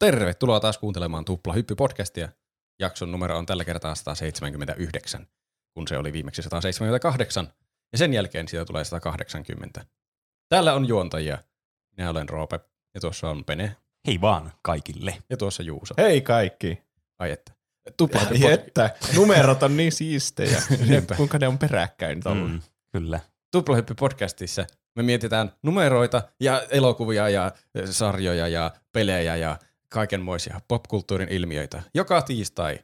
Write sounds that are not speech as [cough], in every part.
Tervetuloa taas kuuntelemaan Tupla Hyppy-podcastia. Jakson numero on tällä kertaa 179, kun se oli viimeksi 178, ja sen jälkeen siitä tulee 180. Täällä on juontajia. Minä olen Roope, ja tuossa on Pene, Hei vaan kaikille. ja tuossa Juuso. Hei kaikki. Ai että. Tupla Ai että, numerot on niin siistejä. [laughs] Kuinka ne on peräkkäin. Mm, kyllä. Tupla Hyppy-podcastissa me mietitään numeroita ja elokuvia ja sarjoja ja pelejä ja kaikenmoisia popkulttuurin ilmiöitä joka tiistai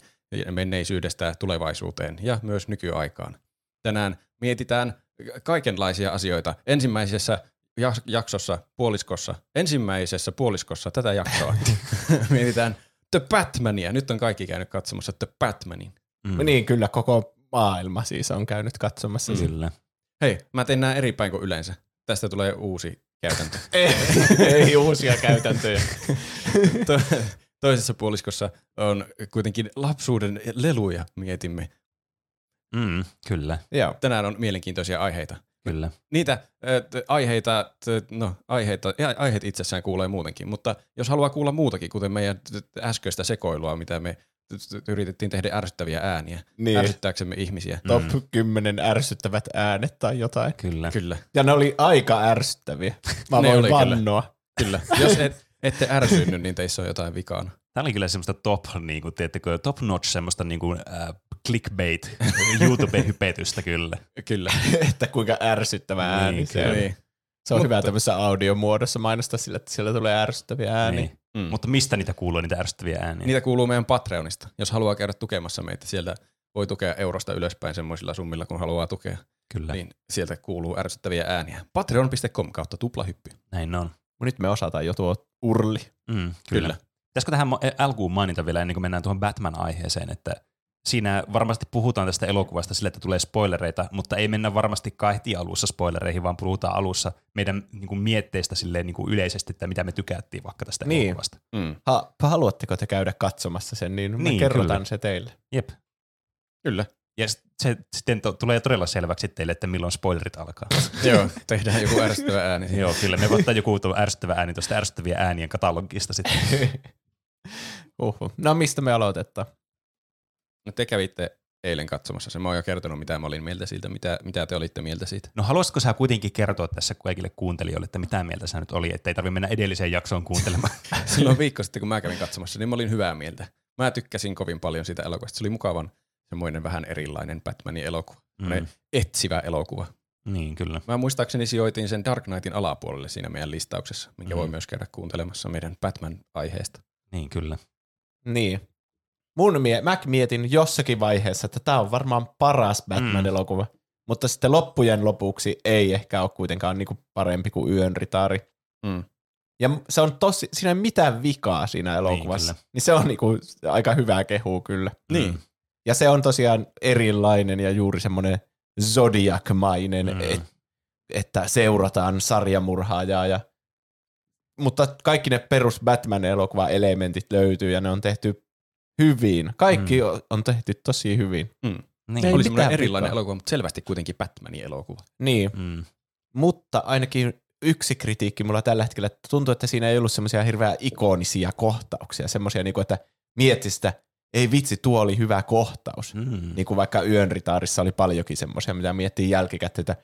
menneisyydestä tulevaisuuteen ja myös nykyaikaan. Tänään mietitään kaikenlaisia asioita. Ensimmäisessä jak- jaksossa, puoliskossa, ensimmäisessä puoliskossa tätä jaksoa [laughs] mietitään The Batmania. Nyt on kaikki käynyt katsomassa The Batmanin. Mm, Niin kyllä koko maailma siis on käynyt katsomassa. Mm. Kyllä. Hei, mä teen nämä eri päin kuin yleensä. Tästä tulee uusi käytäntö. [laughs] Ei, ei uusia käytäntöjä. To- toisessa puoliskossa on kuitenkin lapsuuden leluja, mietimme. Mm, kyllä, Joo. Tänään on mielenkiintoisia aiheita. kyllä. Niitä äh, aiheita, t- no aiheita, ja aiheet itsessään kuulee muutenkin, mutta jos haluaa kuulla muutakin, kuten meidän äskeistä sekoilua, mitä me yritettiin tehdä ärsyttäviä ääniä, Niin. ärsyttääksemme ihmisiä. Top 10 ärsyttävät äänet tai jotain. Kyllä. Kyllä, Ja ne oli aika ärsyttäviä. Mä Ne voin oli kyllä. vannoa. kyllä. Jos et, ette ärsynyt, niin teissä on jotain vikana. Tämä oli kyllä semmoista top, niin kuin, teettekö, top notch semmoista niin kuin, äh, clickbait [laughs] YouTube-hypetystä kyllä. Kyllä. [laughs] että kuinka ärsyttävä Niin, ääni se kyllä. on. niin. Se on Mutta- hyvä tämmöisessä audiomuodossa mainostaa sillä, että siellä tulee ärsyttäviä ääniä. Niin. Mm. Mutta mistä niitä kuuluu, niitä ärsyttäviä ääniä? Niitä kuuluu meidän Patreonista. Jos haluaa käydä tukemassa meitä, sieltä voi tukea eurosta ylöspäin semmoisilla summilla, kun haluaa tukea. Kyllä, Niin sieltä kuuluu ärsyttäviä ääniä. Patreon.com kautta tuplahyppy. näin on. Mut Nyt me osataan jo tuo urli. Mm, kyllä. Kyllä. Pitäisikö tähän alkuun mainita vielä ennen kuin mennään tuohon Batman-aiheeseen, että siinä varmasti puhutaan tästä elokuvasta sille, että tulee spoilereita, mutta ei mennä varmastikaan heti alussa spoilereihin, vaan puhutaan alussa meidän niin kuin, mietteistä silleen, niin kuin yleisesti, että mitä me tykättiin vaikka tästä Niin. elokuvasta. Mm. Ha, haluatteko te käydä katsomassa sen, niin Niin, kerrotaan kyllä. se teille. Jep. Kyllä. Ja se sitten to, tulee todella selväksi teille, että milloin spoilerit alkaa. [laughs] Joo, tehdään joku ärsyttävä ääni. Joo, kyllä. Me ottaa joku tuo ärsyttävä ääni tuosta ärsyttävien äänien katalogista sitten. [laughs] Uhu. No mistä me aloitetaan? No te kävitte eilen katsomassa sen. Mä oon jo kertonut, mitä mä olin mieltä siitä. Mitä, mitä te olitte mieltä siitä? No haluaisitko sä kuitenkin kertoa tässä kaikille kuuntelijoille, että mitä mieltä sä nyt oli, että ei tarvitse mennä edelliseen jaksoon kuuntelemaan? [laughs] Silloin viikko sitten, kun mä kävin katsomassa, niin mä olin hyvää mieltä. Mä tykkäsin kovin paljon siitä elokuvasta. Se oli mukavan semmoinen vähän erilainen Batmanin elokuva. Mm. etsivä elokuva. Niin, kyllä. Mä muistaakseni sijoitin sen Dark Knightin alapuolelle siinä meidän listauksessa, minkä Mm. voi myös käydä kuuntelemassa meidän Batman-aiheesta. Niin, kyllä. Niin. Mun mie- mä mietin jossakin vaiheessa, että tämä on varmaan paras Batman-elokuva. Mutta sitten loppujen lopuksi ei ehkä ole kuitenkaan niinku parempi kuin Yön ritaari. Mm. Ja se on tosi, siinä ei mitään vikaa siinä elokuvassa. kyllä. Niin, niin se on niinku aika hyvää kehua kyllä. Niin. Mm. Ja se on tosiaan erilainen ja juuri semmoinen Zodiac-mainen, Mm. mm. et, että seurataan sarjamurhaajaa. Ja, mutta kaikki ne perus Batman-elokuvan elementit löytyy ja ne on tehty hyvin. Kaikki Mm. on tehty tosi hyvin. Mm. Niin. Ei Oli semmoinen erilainen elokuva, mutta selvästi kuitenkin Batmanin elokuva. Niin, Mm. mutta ainakin yksi kritiikki mulla tällä hetkellä, että tuntuu, että siinä ei ollut semmoisia hirveän ikonisia kohtauksia, semmoisia, niin että mietti sitä, ei vitsi, tuo oli hyvä kohtaus. Mm. Niin kuin vaikka Yön ritaarissa oli paljonkin semmoisia, mitä miettii jälkikäteen, että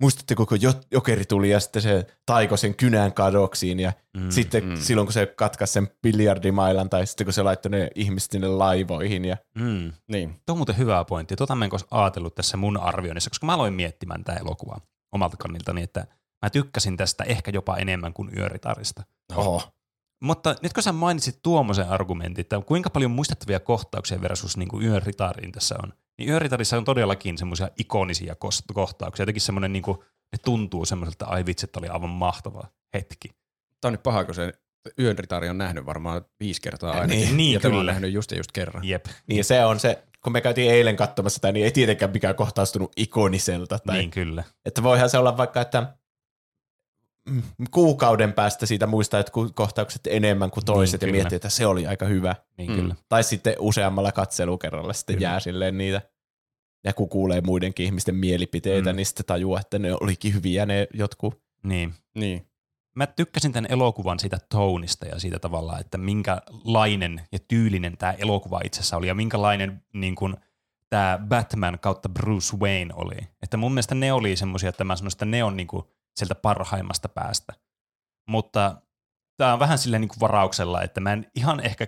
muistatteko, kun jo- jokeri tuli ja sitten se taiko sen kynän kadoksiin ja Mm. sitten mm. silloin, kun se katkaisi sen biljardimailan tai sitten kun se laittoi ne ihmiset sinne laivoihin ja Mm. Niin. Tuo on muuten hyvä pointti. Tuota mä en ajatellut tässä mun arvioinnissa, koska mä aloin miettimään tätä elokuvaa omalta kanniltani, että mä tykkäsin tästä ehkä jopa enemmän kuin Yöritarista. Oho. Mutta nyt kun sä mainitsit tuommoisen argumentin, että kuinka paljon muistettavia kohtauksia versus niin kuin Yön ritariin tässä on, niin Yön ritarissa on todellakin semmoisia ikonisia kohtauksia. Jotenkin semmoinen, niin kuin, ne tuntuu semmoiselta, ai vitsi, että oli aivan mahtava hetki. Tämä on nyt paha, kun se Yön ritari on nähnyt varmaan viisi kertaa ainakin. Niin, niin, ja on kyllä. nähnyt just ja just kerran. Jep, Niin se on se, kun me käytiin eilen katsomassa sitä, niin ei tietenkään mikään kohtaustunut ikoniselta. Tai, niin kyllä. Että voihan se olla vaikka, että kuukauden päästä siitä muistaa jotkut kohtaukset enemmän kuin toiset Niin, ja kyllä. miettii, että se oli aika hyvä. Niin Mm. kyllä. Tai sitten useammalla katselukerralla sitten Kyllä. jää silleen niitä. Ja kun kuulee muidenkin ihmisten mielipiteitä, Mm. mm. niin sitten tajuaa, että ne olikin hyviä ne jotkut. Niin. Niin. mä tykkäsin tämän elokuvan siitä tonista ja siitä tavalla, että minkälainen ja tyylinen tämä elokuva itsessä oli ja minkälainen niin kuin, tämä Batman kautta Bruce Wayne oli. Että mun mielestä ne oli semmoisia, että mä sanoisin, että ne on niin kuin sieltä parhaimmasta päästä. Mutta tämä on vähän silleen niin kuin varauksella, että mä en ihan ehkä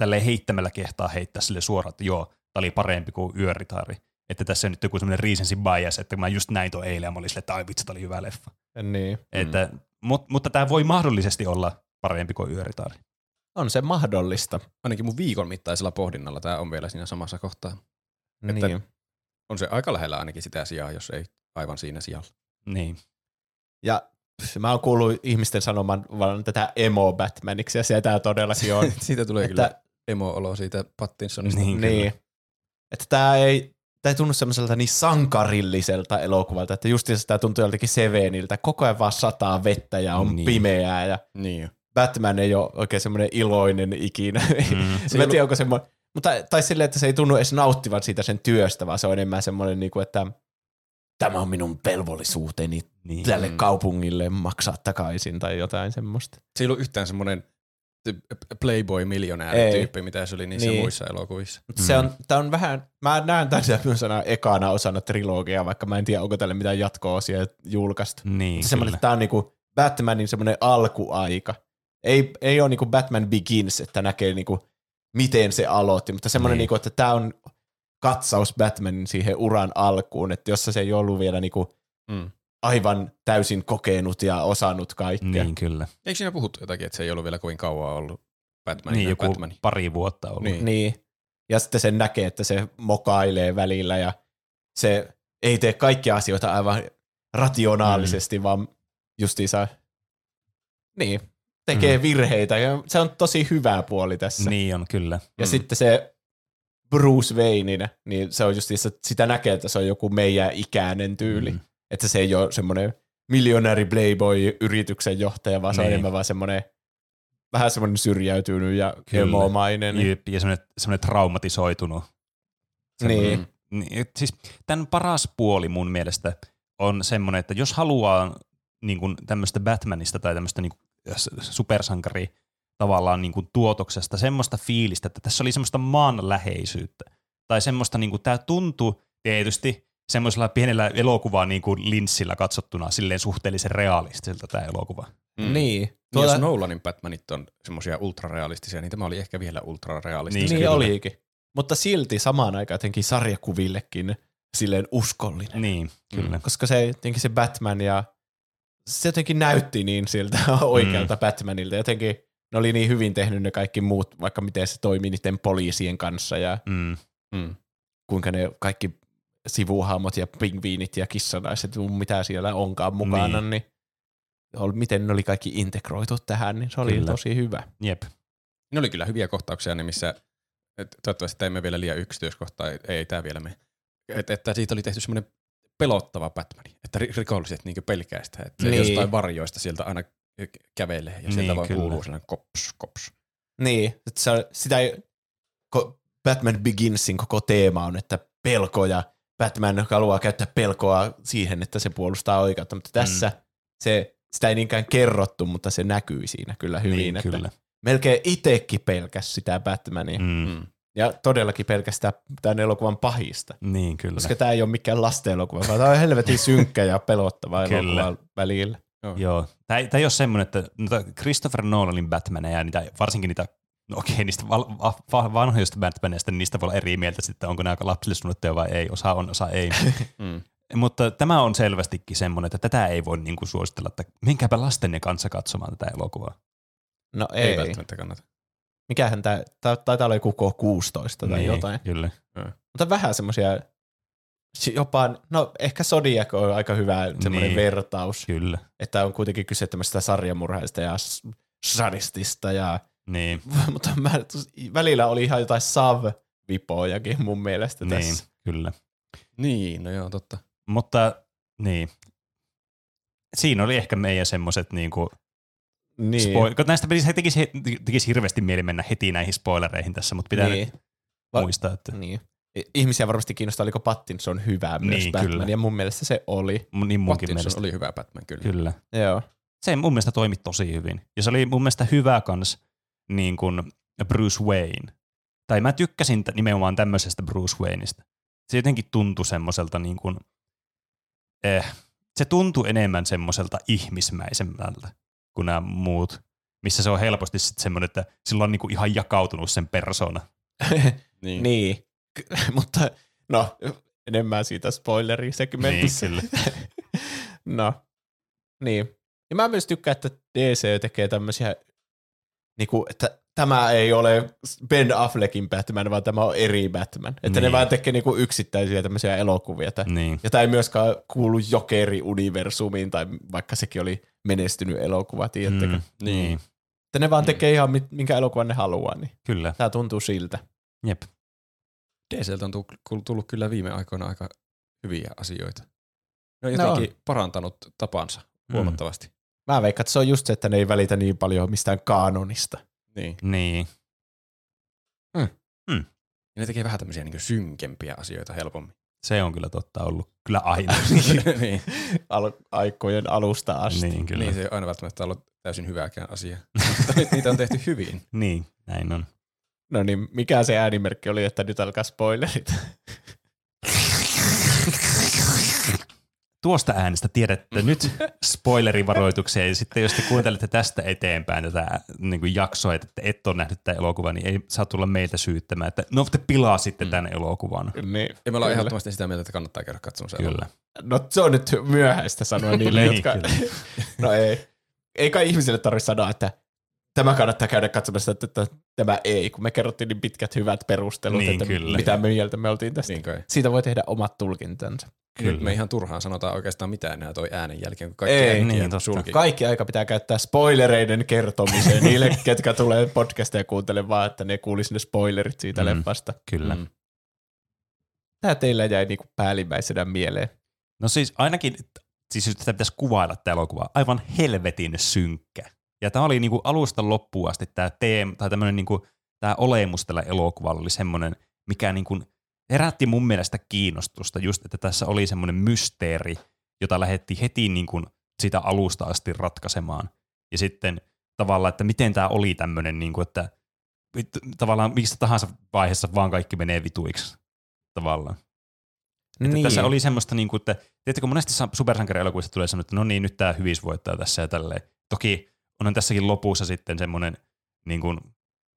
tälle heittämällä kehtaa heittää sille suoraan, että joo, tämä oli parempi kuin Yöritari. Että tässä on nyt joku semmoinen recency bias, että mä just näin tuon eilen ja mä olin silleen, että ai vitsi, tämä oli hyvä leffa. Niin. Että, mut, mutta tämä voi mahdollisesti olla parempi kuin Yöritari. On se mahdollista. Ainakin mun viikon mittaisella pohdinnalla tämä on vielä siinä samassa kohtaa. Että- Niin. On se aika lähellä ainakin sitä sijaa, jos ei aivan siinä sijalla. Niin. Ja pff, mä oon kuullut ihmisten sanoman vaan tätä emo Batmaniksi, ja sitä todellakin on. [laughs] siitä tulee kyllä että, emo-olo siitä Pattinsonista. Niin, niin. Että tää ei, tää ei tunnu semmoiselta niin sankarilliselta elokuvalta, että justiinsa tää tuntuu joltakin Seveniltä. Koko ajan vaan sataa vettä ja on Niin. pimeää ja Niin. Batman ei ole oikein semmoinen iloinen ikinä. Mm. Mä [laughs] en tiedä, onko semmoinen, mutta, tai silleen, että se ei tunnu edes nauttivan siitä sen työstä, vaan se on enemmän semmoinen, niin kuin, että tämä on minun velvollisuuteni Niin. tälle Mm. kaupungille maksaa takaisin tai jotain semmoista. Se ei ollut yhtään semmoinen playboy-miljonääri-tyyppi, mitä se oli niissä Niin. muissa elokuvissa. Mutta se on, tää on vähän, mä näen tämän tämmöisenä ekana osana trilogiaa, vaikka mä en tiedä, onko tälle mitään jatko-osia julkaistu. Niin, Mutta semmoinen, tää on niinku Batmanin semmoinen alkuaika. Ei, ei ole niinku Batman Begins, että näkee niinku, miten se aloitti, mutta semmoinen, Niin. niinku, että tämä on katsaus Batmanin siihen uran alkuun, että jossa se ei ollut vielä niinku Mm. aivan täysin kokenut ja osannut kaikkea. Niin, kyllä. Eikö siinä puhuttu jotakin, että se ei ollut vielä kovin kauan ollut Batman? Niin, joku Batman. pari vuotta ollut. Niin. Niin. Ja sitten sen näkee, että se mokailee välillä ja se ei tee kaikkia asioita aivan rationaalisesti, mm. vaan justiinsa niin, tekee Mm. mm. virheitä ja se on tosi hyvä puoli tässä. Niin on, kyllä. Ja Mm. sitten se Bruce Wayne, niin se on justiinsa, sitä näkee, että se on joku meidän ikäinen tyyli. Mm. Että se ei ole semmoinen miljonääri playboy-yrityksen johtaja, vaan se on Niin. enemmän vaan semmoinen vähän semmoinen syrjäytynyt ja emomainen. Ja semmoinen, semmoinen traumatisoitunut. Niin. Mm. Niin, et siis tämän paras puoli mun mielestä on semmoinen, että jos haluaa niin kuin tämmöistä Batmanista tai tämmöistä niin kuin supersankari tavallaan niin kuin tuotoksesta semmoista fiilistä, että tässä oli semmoista maanläheisyyttä. Tai semmoista, niin kuin, tämä tuntui tietysti semmoisella pienellä elokuvaa niin kuin linssillä katsottuna silleen suhteellisen realistiselta tämä elokuva. Mm. Niin. Tuota... Tuolla, Jos Nolanin Batmanit on semmoisia ultrarealistisia, niin tämä oli ehkä vielä ultrarealistisia. Niin, niin olikin. Mutta silti samaan aikaan jotenkin sarjakuvillekin silleen uskollinen. Niin, kyllä. Koska se jotenkin se Batman ja se jotenkin näytti niin siltä [laughs] oikealta mm. Batmanilta. Jotenkin ne oli niin hyvin tehnyt ne kaikki muut, vaikka miten se toimi niiden poliisien kanssa ja Mm. Mm. kuinka ne kaikki sivuhahmot ja pingviinit ja kissanaiset, mitä siellä onkaan mukana, niin, niin oli- miten ne oli kaikki integroitu tähän, niin se oli Kyllä. tosi hyvä. Jep. Ne oli kyllä hyviä kohtauksia ne, missä et, toivottavasti tämä ei mene vielä liian yksityiskohtaa, ei, ei tämä vielä mene. Et, että siitä oli tehty semmoinen pelottava Batman, että ri- rikolliset niin pelkää sitä, että se Niin. jostain varjoista sieltä aina kävelee ja sieltä Niin, vaan kyllä. kuuluu sellainen kops, kops. Niin, että se, sitä ei, Batman Beginsin koko teema on, että pelko ja Batman haluaa käyttää pelkoa siihen, että se puolustaa oikeutta, mutta tässä mm. se, sitä ei niinkään kerrottu, mutta se näkyi siinä kyllä hyvin, Niin, että kyllä. melkein itsekin pelkäs sitä Batmania. Mm. Mm. Mm. Ja todellakin pelkästään tämän elokuvan pahista. Niin, kyllä. Koska tämä ei ole mikään lastenelokuva, vaan tämä on helvetin synkkä ja pelottava elokuva välillä. Joo. Tämä ei, tämä ei ole semmoinen, että noita Christopher Nolanin Batmaneja ja niitä, varsinkin niitä, no okei, niistä val, va, va, vanhoista Batmaneista, niin niistä voi olla eri mieltä sitten, onko nämä lapsille suunnittuja vai ei. Osa on, osa ei. [laughs] Mm. Mutta tämä on selvästikin semmoinen, että tätä ei voi niinku suositella, että menkääpä lastenne kanssa katsomaan tätä elokuvaa. No Ei, ei. välttämättä kannata. Mikähän tämä, tää taitaa olla joku K16 tai niin, jotain. Kyllä. Mutta vähän semmoisia, jopa, no ehkä Zodiac on aika hyvä semmoinen Niin. vertaus, Kyllä. että on kuitenkin kyse tämmöistä sarjamurhaista ja sadistista, ja, Niin, [laughs] mutta mä, välillä oli ihan jotain sav-vipojakin mun mielestä niin tässä. kyllä. Niin, no joo, totta. Mutta niin. Siinä oli ehkä meidän semmoiset niinku Niin. Spoil- kun näistä tekisi, tekisi, tekisi hirveästi mieli mennä heti näihin spoilereihin tässä, mutta pitää niin. nyt Va- muistaa, että niin. Ihmisiä varmasti kiinnostaa, oliko Pattinson hyvä myös Niin, Batman, kyllä. ja mun mielestä se oli. niin munkin Pattinson mielestä. oli hyvä Batman kyllä. Kyllä. Joo. se mun mielestä toimi tosi hyvin. Ja se oli mun mielestä hyvä kans niin kuin Bruce Wayne. Tai mä tykkäsin t- nimenomaan tämmöisestä Bruce Wayneista. Se jotenkin tuntui semmoiselta niin kuin, eh, se tuntui enemmän semmoiselta ihmismäisemmältä kuin nämä muut, missä se on helposti sitten semmoinen, että sillä on niin kuin ihan jakautunut sen persona. [laughs] Niin. niin. [laughs] Mutta no, enemmän siitä spoilerisegmentissä. Niin, [laughs] no, niin. Ja mä myös tykkään, että DC tekee tämmöisiä, niinku, että tämä ei ole Ben Affleckin Batman, vaan tämä on eri Batman. Että Niin. ne vaan tekee niinku yksittäisiä tämmöisiä elokuvia. Että, niin. ja tämä ei myöskään kuulu Jokeri-universumiin, tai vaikka sekin oli menestynyt elokuva, tiedättekö. Mm. Niin, Että ne vaan tekee ihan minkä elokuvan ne haluaa, niin kyllä. tämä tuntuu siltä. Jep. DCltä on tu- tullut kyllä viime aikoina aika hyviä asioita. Ne on jotenkin parantanut tapansa Mm. huomattavasti. Mä veikkaan, että se on just se, että ne ei välitä niin paljon mistään kaanonista. Niin. Niin. Ja ne tekee vähän tämmöisiä niin synkempiä asioita helpommin. Se on kyllä totta ollut. Kyllä aina. [laughs] niin. Al- aikojen alusta asti. niin, kyllä. niin, se ei aina välttämättä ollut täysin hyvääkään asia. Mutta nyt [laughs] niitä on tehty hyvin. Niin, näin on. No niin, mikä se äänimerkki oli, että nyt alkaa spoilerit? Tuosta äänestä tiedätte nyt spoilerivaroituksia, ja sitten jos te kuuntelette tästä eteenpäin tätä niin kuin jaksoa, että et ole nähnyt tätä elokuvaa, niin ei saa tulla meiltä syyttämään, että no te pilasitte tämän elokuvan. niin, Ja me ollaan ehdottomasti sitä mieltä, että kannattaa käydä katsomassa. Kyllä. No se on nyt myöhäistä sanoa [laughs] niille, Niin, jotka... kyllä. [laughs] no ei. Ei kai ihmisille tarvitse sanoa, että tämä kannattaa käydä katsomassa, että tämä ei, kun me kerrottiin niin pitkät hyvät perustelut, Niin, että kyllä. mitä me mieltä me oltiin tästä. Niin kai. Siitä voi tehdä omat tulkintansa. Nyt me ihan turhaan sanotaan oikeastaan mitään enää toi äänen jälkeen, kun kaikki Ei, niin, totta. sulki. Kaikki aika pitää käyttää spoilereiden kertomiseen [laughs] niille, ketkä tulee podcasteja kuuntelemaan, että ne kuulisi ne spoilerit siitä Mm. mm. leffasta. Kyllä. Mm. Tämä teillä jäi niinku päällimmäisenä mieleen. No siis ainakin, siis jos tätä pitäisi kuvailla tämä elokuva, aivan helvetin synkkä. Ja tämä oli niinku alusta loppuun asti tämä teema, tai tämmöinen niinku, tämä olemus tällä elokuvalla oli semmoinen, mikä niinku herätti mun mielestä kiinnostusta just, että tässä oli semmoinen mysteeri, jota lähdettiin heti niinku siitä alusta asti ratkaisemaan. Ja sitten tavallaan, että miten tämä oli tämmöinen, niinku, että tavallaan mistä tahansa vaiheessa vaan kaikki menee vituiksi tavallaan. Että Niin. Tässä oli semmoista, niin kuin, että tiedätkö, monesti sa- supersankarielokuvista tulee semmoista, että no niin, nyt tämä hyvis voittaa tässä ja tälleen. Toki onhan tässäkin lopussa sitten semmoinen niin kuin,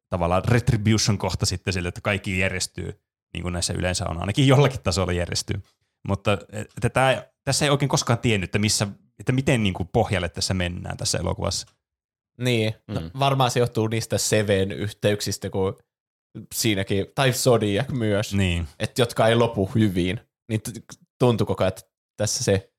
tavallaan retribution-kohta sitten sille, että kaikki järjestyy, niin kuin näissä yleensä on, ainakin jollakin tasolla järjestyy. Mutta että tämä, tässä ei oikein koskaan tiennyt, että, missä, että miten niin kuin pohjalle tässä mennään tässä elokuvassa. Niin, no, Mm. varmaan se johtuu niistä Seven yhteyksistä, kun siinäkin, tai Zodiac myös, Niin, että jotka ei lopu hyvin, niin tuntuu koko ajan, että tässä se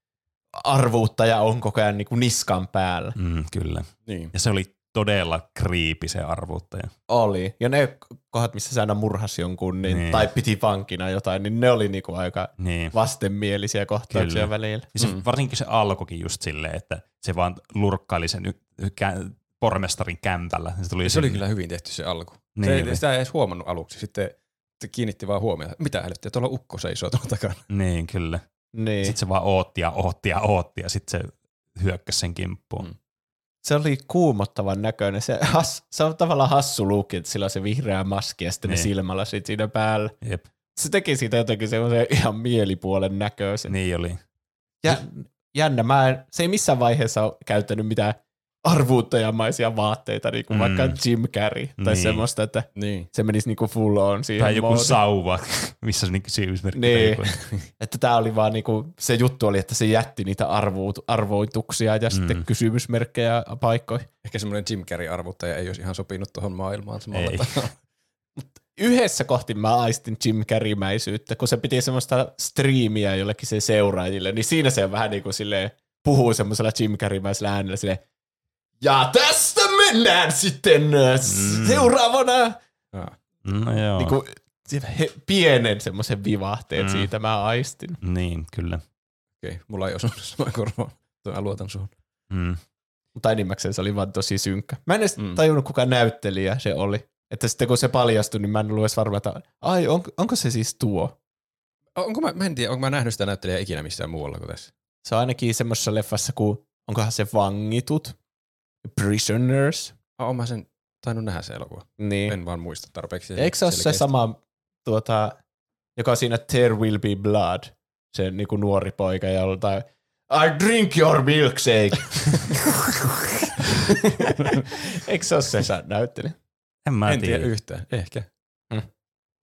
arvuuttaja on koko ajan niin kuin niskan päällä. mm, kyllä. Niin. Ja se oli todella kriipi se arvuuttaja. Oli. Ja ne kohdat, missä se aina murhasi jonkun, niin, Niin. niin. tai piti vankina jotain, niin ne oli niinku aika Niin. vastenmielisiä kohtauksia Kyllä. välillä. Ja se, Mm. varsinkin se alkoikin just silleen, että se vaan lurkkaili sen y- kä- pormestarin kämpällä. Se, tuli Se oli kyllä hyvin tehty se alku. Niin se ei, oli. sitä ei edes huomannut aluksi. Sitten se kiinnitti vaan huomiota. Mitä helvettiä, tuolla ukko seisoo tuolla takana. Niin, kyllä. Niin. Sitten se vaan ootti ja ootti ja ootti ja sitten se hyökkäsi sen kimppuun. Mm. Se oli kuumottavan näköinen. Se, has, se on tavallaan hassu luukki, että sillä on se vihreä maski ja sitten niin. ne silmälasit siinä päällä. Jep, Se teki siitä jotenkin semmoisen ihan mielipuolen näköisen. niin oli. Ja, jännä, mä en, se ei missään vaiheessa ole käyttänyt mitään arvuuttajamaisia vaatteita, niin kuin Mm. vaikka Jim Carrey tai Niin. niin. semmoista, että Niin. se menisi niin kuin full on siihen Tai joku moodiin. sauva, [laughs] missä se niin kysymysmerkki. tai Niin. [laughs] Että tämä oli vaan niinku, se juttu oli, että se jätti niitä arvout, arvoituksia ja mm. sitten kysymysmerkkejä paikkoihin. Ehkä semmoinen Jim Carrey-arvuttaja ei olisi ihan sopinut tuohon maailmaan samalla Ei. tavalla. [laughs] Yhdessä kohti mä aistin Jim Carreymäisyyttä, kun se piti semmoista striimiä jollekin se seuraajille, niin siinä se vähän niin kuin silleen puhuu semmoisella Jim Carreymäisellä äänellä silleen, ja tästä mennään sitten mm. seuraavana. No joo. Niin kuin, he, pienen semmoisen vivahteen Mm. siitä mä aistin. Niin, kyllä. Okei, mulla ei osunut [laughs] samaan korvaan. Mä luotan suhun. Mm. Mutta enimmäkseen se oli vaan tosi synkkä. Mä en edes mm. tajunnut, kuka näyttelijä se oli. Että sitten kun se paljastui, niin mä en ollut edes varma, että ai, on, onko se siis tuo? Onko mä, mä en tiedä, onko mä nähnyt sitä näyttelijää ikinä missään muualla kuin tässä. Se on ainakin semmoisessa leffassa kuin onkohan se vangitut, prisoners, oon mä sen tainnut nähdä se elokuva. niin. En vaan muista tarpeeksi. Eikö se ole se sama, tuota, joka on siinä There Will Be Blood, se niinku nuori poika, jolta I drink your milkshake. [laughs] Eikö se ole se sä näytteli? En mä En tiedä tiedä. yhtään. Ehkä.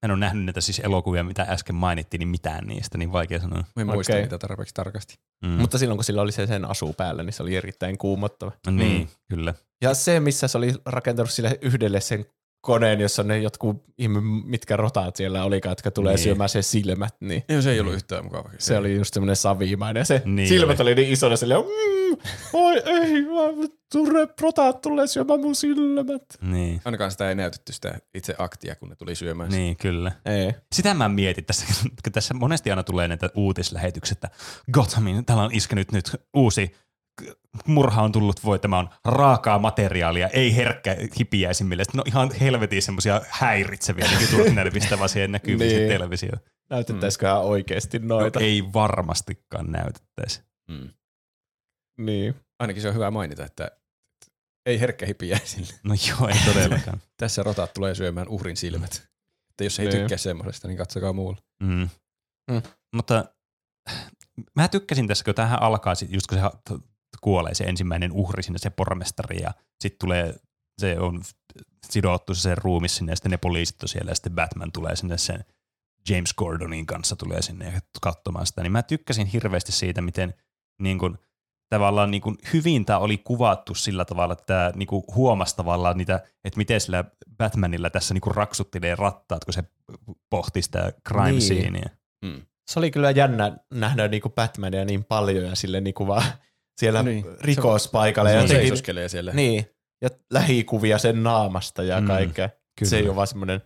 En ole nähnyt näitä siis elokuvia, mitä äsken mainittiin, niin mitään niistä, niin vaikea sanoa. Mä en muista Okei. niitä tarpeeksi tarkasti. Mm. Mutta silloin kun sillä oli se sen asu päällä, niin se oli erittäin kuumottava. niin, Mm. kyllä. Ja se, missä se oli rakentanut sille yhdelle sen koneen, jossa ne jotkut ihme, mitkä rotaat siellä olikaan, jotka tulee Niin. syömään sen silmät, niin Ei, se ei ollut yhtään mukava. se oli just semmoinen savimainen. Ja se Niin silmät oli. oli. niin isona silleen, mm, oi ei, mä- ture, rotaat tulee syömään mun silmät. Niin. Ainakaan sitä ei näytetty sitä itse aktia, kun ne tuli syömään. sitä. Niin, kyllä. Ei. Sitä mä mietin tässä, [laughs] kun tässä monesti aina tulee näitä uutislähetyksiä, että Gothamin, täällä on iskenyt nyt uusi murha on tullut, voi tämä on raakaa materiaalia, ei herkkä hipiäisimmille. Sitten ne on ihan helvetin semmoisia häiritseviä niin tunnelmista [laughs] vaan siihen näkyy niin. Niin. televisio. Näytettäisiköhän oikeasti No, noita. ei varmastikaan näytettäisi. Mm. Niin. Ainakin se on hyvä mainita, että ei herkkä hipiäisille. No joo, ei [laughs] todellakaan. Tässä rotat tulee syömään uhrin silmät. Että jos ei Niin. tykkää semmoisesta, niin katsokaa muulla. Mm. Mm. Mutta mä tykkäsin tässä, kun tähän alkaa, sit just kun se kuolee se ensimmäinen uhri sinne, se pormestari, ja sitten tulee, se on sidottu se sen ruumi sinne, ja sitten ne poliisit on siellä, ja sitten Batman tulee sinne sen James Gordonin kanssa tulee sinne katsomaan sitä, niin mä tykkäsin hirveästi siitä, miten niin kun, tavallaan niin kun hyvin tämä oli kuvattu sillä tavalla, että tämä niin kun huomasi tavallaan niitä, että miten sillä Batmanilla tässä niin kun raksuttelee rattaat, kun se pohti sitä crime Niin. sceneä. Mm. Se oli kyllä jännä nähdä niinku Batmania niin paljon ja sille niinku vaan siellä Niin. niin. rikospaikalla. Se Ja jotenkin, seisoskelee siellä. niin, ja lähikuvia sen naamasta ja Mm, kaikkea. kyllä. Se ei ole vaan semmoinen,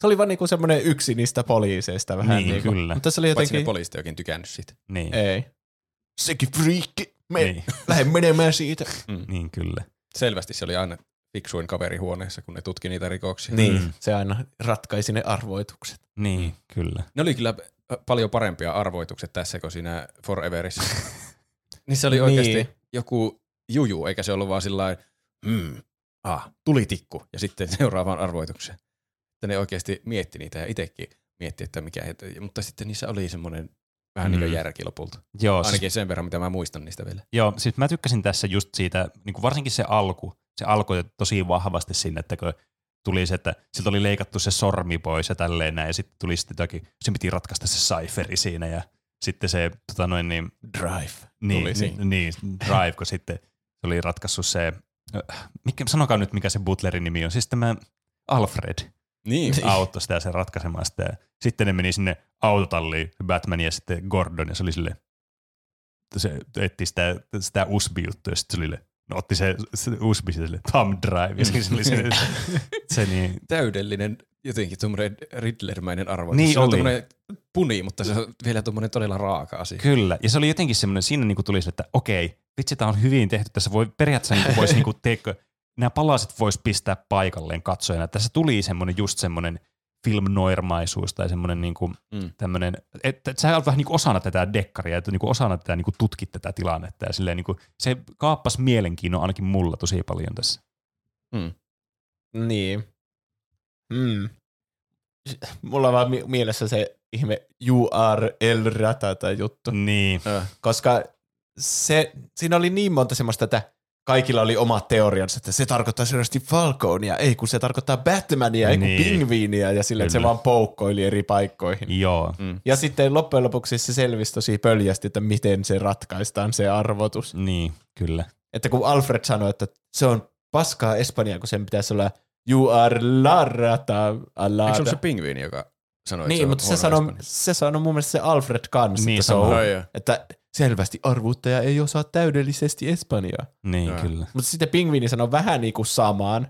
se oli vaan niinku semmoinen yksi niistä poliiseista vähän Niin, niinku. kyllä. Mutta se oli Paitsi ne jotenkin, poliisit ei oikein tykännyt siitä. Niin, ei. Sekin friikki, me niin, [laughs] niin. lähde menemään siitä. niin kyllä. Selvästi se oli aina fiksuin kaveri huoneessa, kun ne tutki niitä rikoksia. Niin, Mm. mm. se aina ratkaisi ne arvoitukset. Niin, kyllä. Ne oli kyllä paljon parempia arvoitukset tässä kuin siinä Foreverissa. [laughs] Niissä oli oikeasti Niin. joku juju, eikä se ollut vaan sillä hmm, ah, tuli tikku, ja sitten [laughs] seuraavaan arvoitukseen. Että ne oikeasti mietti niitä ja itsekin mietti, että mikä, mutta sitten niissä oli semmoinen vähän niin Mm. kuin järki lopulta. Joo, siis, Ainakin sen verran, mitä mä muistan niistä vielä. joo, siis mä tykkäsin tässä just siitä, niin kuin varsinkin se alku, se alkoi tosi vahvasti sinne, että kun tuli se, että siltä oli leikattu se sormi pois ja tälleen näin, ja sitten tuli sitten jotakin, sen piti ratkaista se cypheri siinä, ja sitten se, tota noin niin, Drive. niin, tuli niin, niin, Drive, kun sitten se oli ratkaissut se, mikä, sanokaa nyt mikä se Butlerin nimi on, siis tämä Alfred Niin, auttoi sitä sen ratkaisemaan sitä. Sitten ne meni sinne autotalliin, Batman ja sitten Gordon, ja se oli sille, se etsi sitä, sitä USB-juttua, ja sitten se oli sille, no otti se, se USB sille thumb drive, ja se oli se, se niin, täydellinen jotenkin tuommoinen Riddler-mäinen arvoitus. Niin se on oli. tuommoinen puni, mutta se on vielä tuommoinen todella raaka asia. Kyllä, ja se oli jotenkin semmoinen, siinä niinku tuli se, että okei, vitsi, tämä on hyvin tehty, tässä voi periaatteessa niinku voisi [laughs] niinku, teikö, nämä palaset voisi pistää paikalleen katsojana. Tässä tuli semmoinen just semmoinen film noirmaisuus tai semmoinen niinku, Mm. tämmöinen, että, että sä olet vähän niinku osana tätä dekkaria, että niinku osana tätä niinku tutkit tätä tilannetta ja silleen niinku, se kaappas mielenkiinnon ainakin mulla tosi paljon tässä. Niin. Mm. Mulla on vaan mi- mielessä se ihme URL ratata juttu. Niin, Äh. Koska se, siinä oli niin monta semmoista, että kaikilla oli omat teoriansa, että se tarkoittaa selvästi Falconia, ei kun se tarkoittaa Batmania, ei kun Niin. pingviiniä, ja sillä, että se vaan poukkoili eri paikkoihin. joo, Mm. Ja sitten loppujen lopuksi se selvisi tosi pöljästi, että miten se ratkaistaan se arvotus. niin, kyllä. Että kun Alfred sanoi, että se on paskaa Espanjaa, kun sen pitäisi olla you are la rata Eikö se ollut alada. se pingviini, joka sanoi, että Niin, se mutta se sanoi, se sanoi mun mielestä se Alfred kanssa, Niin että, se on, joo. että selvästi arvuuttaja ei osaa täydellisesti Espanjaa. Niin, Joo. kyllä. Mutta sitten pingviini sanoi vähän niin kuin samaan,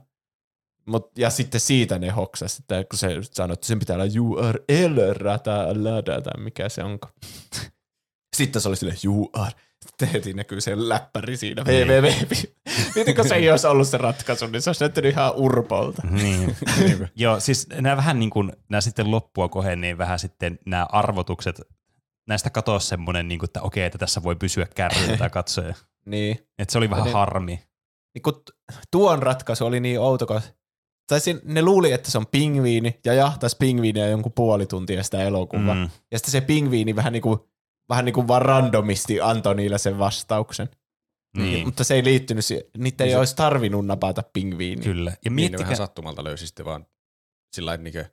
mut, ja sitten siitä ne hoksas, että kun se sanoi, että sen pitää olla URL rata alada, tai mikä se onko. [laughs] Sitten se oli silleen UR. Sitten heti näkyy se läppäri siinä. Niin. www. Mietin, se ei olisi ollut se ratkaisu, niin se olisi näyttänyt ihan urpolta. Niin. [laughs] Joo, siis nämä vähän niin kuin, nämä sitten loppua kohden, niin vähän sitten nämä arvotukset, näistä katoaa semmoinen, niin kuin, että okei, että tässä voi pysyä kärryllä tämä katsoja. [laughs] Niin. Et se oli vähän niin- harmi. niin kun tuon ratkaisu oli niin outo, kun tai siinä- ne luuli, että se on pingviini ja jahtaisi pingviiniä jonkun puoli tuntia sitä elokuvaa. Mm. Ja sitten se pingviini vähän niin kuin, vähän niin kuin vaan randomisti antoi niille sen vastauksen. niin, Mutta se ei liittynyt, siihen. niitä ei Niin se- olisi tarvinnut napata pingviiniä. kyllä. Ja Niin ne miettikää, vähän sattumalta löysi sitten vaan sillä niin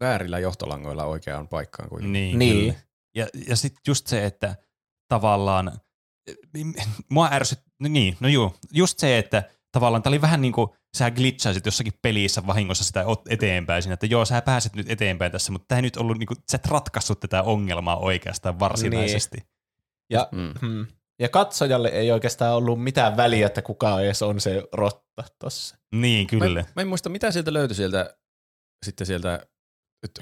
väärillä johtolangoilla oikeaan paikkaan kuitenkin. Niin, Niin. niin. Kyllä. Ja, ja sitten just se, että tavallaan, mua ärsyt, no niin, no juu, just se, että tavallaan tämä oli vähän niin kuin sä glitchasit jossakin pelissä vahingossa sitä eteenpäin siinä, että joo, sä pääset nyt eteenpäin tässä, mutta tämä ei nyt ollut, niin kuin, sä et ratkaissut tätä ongelmaa oikeastaan varsinaisesti. Ja, Mm. hmm. ja katsojalle ei oikeastaan ollut mitään väliä, että kuka edes on se rotta tossa. Niin, kyllä. Mä, mä en muista, mitä sieltä löytyi sieltä, sitten sieltä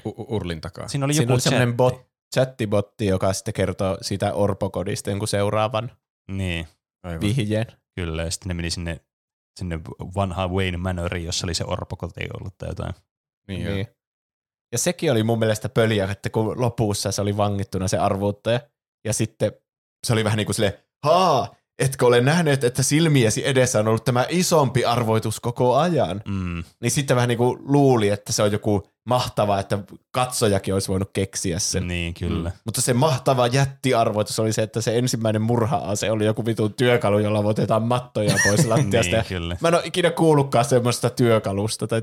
u- urlin takaa. Siinä oli Siinä joku oli semmoinen bot, chattibotti, joka sitten kertoo siitä orpokodista jonkun seuraavan Niin, Aivan. vihjeen. kyllä. Ja sitten ne meni sinne, sinne vanhaan Wayne Manoriin, jossa oli se orpokoti ollut tai jotain. Niin, niin. Niin. Ja sekin oli mun mielestä pöliä, että kun lopussa se oli vangittuna se arvuuttaja, ja sitten se oli vähän niin kuin silleen, haa, etkö ole nähnyt, että silmiesi edessä on ollut tämä isompi arvoitus koko ajan? Mm, Niin sitten vähän niin kuin luuli, että se on joku mahtava, että katsojakin olisi voinut keksiä sen. niin, kyllä. Mm. Mutta se mahtava jättiarvoitus oli se, että se ensimmäinen murha-ase oli joku vitun työkalu, jolla otetaan mattoja pois [laughs] lattiasta. niin, kyllä. Mä en ole ikinä kuullutkaan semmoista työkalusta. Tai,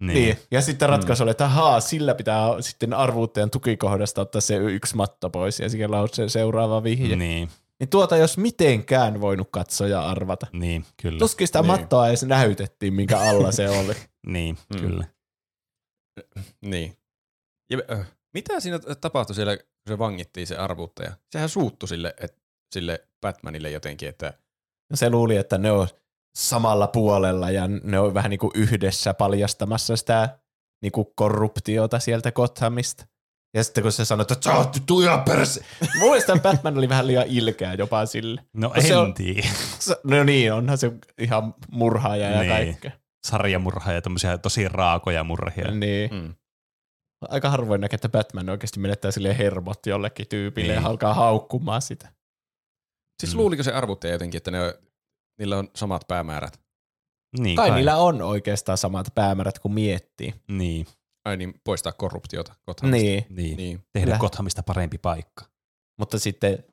niin. Niin. Ja sitten ratkaisu oli, että ahaa, sillä pitää sitten arvuuttajan tukikohdasta ottaa se yksi matto pois ja siellä on se seuraava vihje. Niin. Niin, tuota jos mitenkään voinut katsoja arvata. niin, kyllä. Tuskin sitä Niin. mattoa edes näytettiin, minkä alla se oli. [laughs] Niin, Mm. kyllä. niin. Ja, äh, mitä siinä tapahtui siellä, kun se vangittiin se arvuuttaja? Sehän suuttui sille, et, sille Batmanille jotenkin, että No se luuli, että ne on samalla puolella ja ne on vähän niin kuin yhdessä paljastamassa sitä niin kuin korruptiota sieltä Gothamista. Ja sitten kun se sanoi, että sä oot tuja perse. Mun mielestä Batman oli vähän liian ilkeä jopa sille. No No en on- tiedä. Se- No niin, onhan se ihan murhaaja ja Niin. kaikkea. Sarjamurhaa ja tämmöisiä tosi raakoja murhia. Niin. mm. Aika harvoin näkee, että Batman oikeasti menettää sille hermot jollekin tyypille Niin. ja alkaa haukkumaan sitä. Siis Mm. luuliko se arvuuttaja jotenkin, että ne on, niillä on samat päämäärät? Niin, Kai niillä on oikeastaan samat päämäärät kuin miettii. Niin, Ai niin, poistaa korruptiota Gothamista. Niin, niin. niin. Tehdä Kyllä. Gothamista parempi paikka. mutta sitten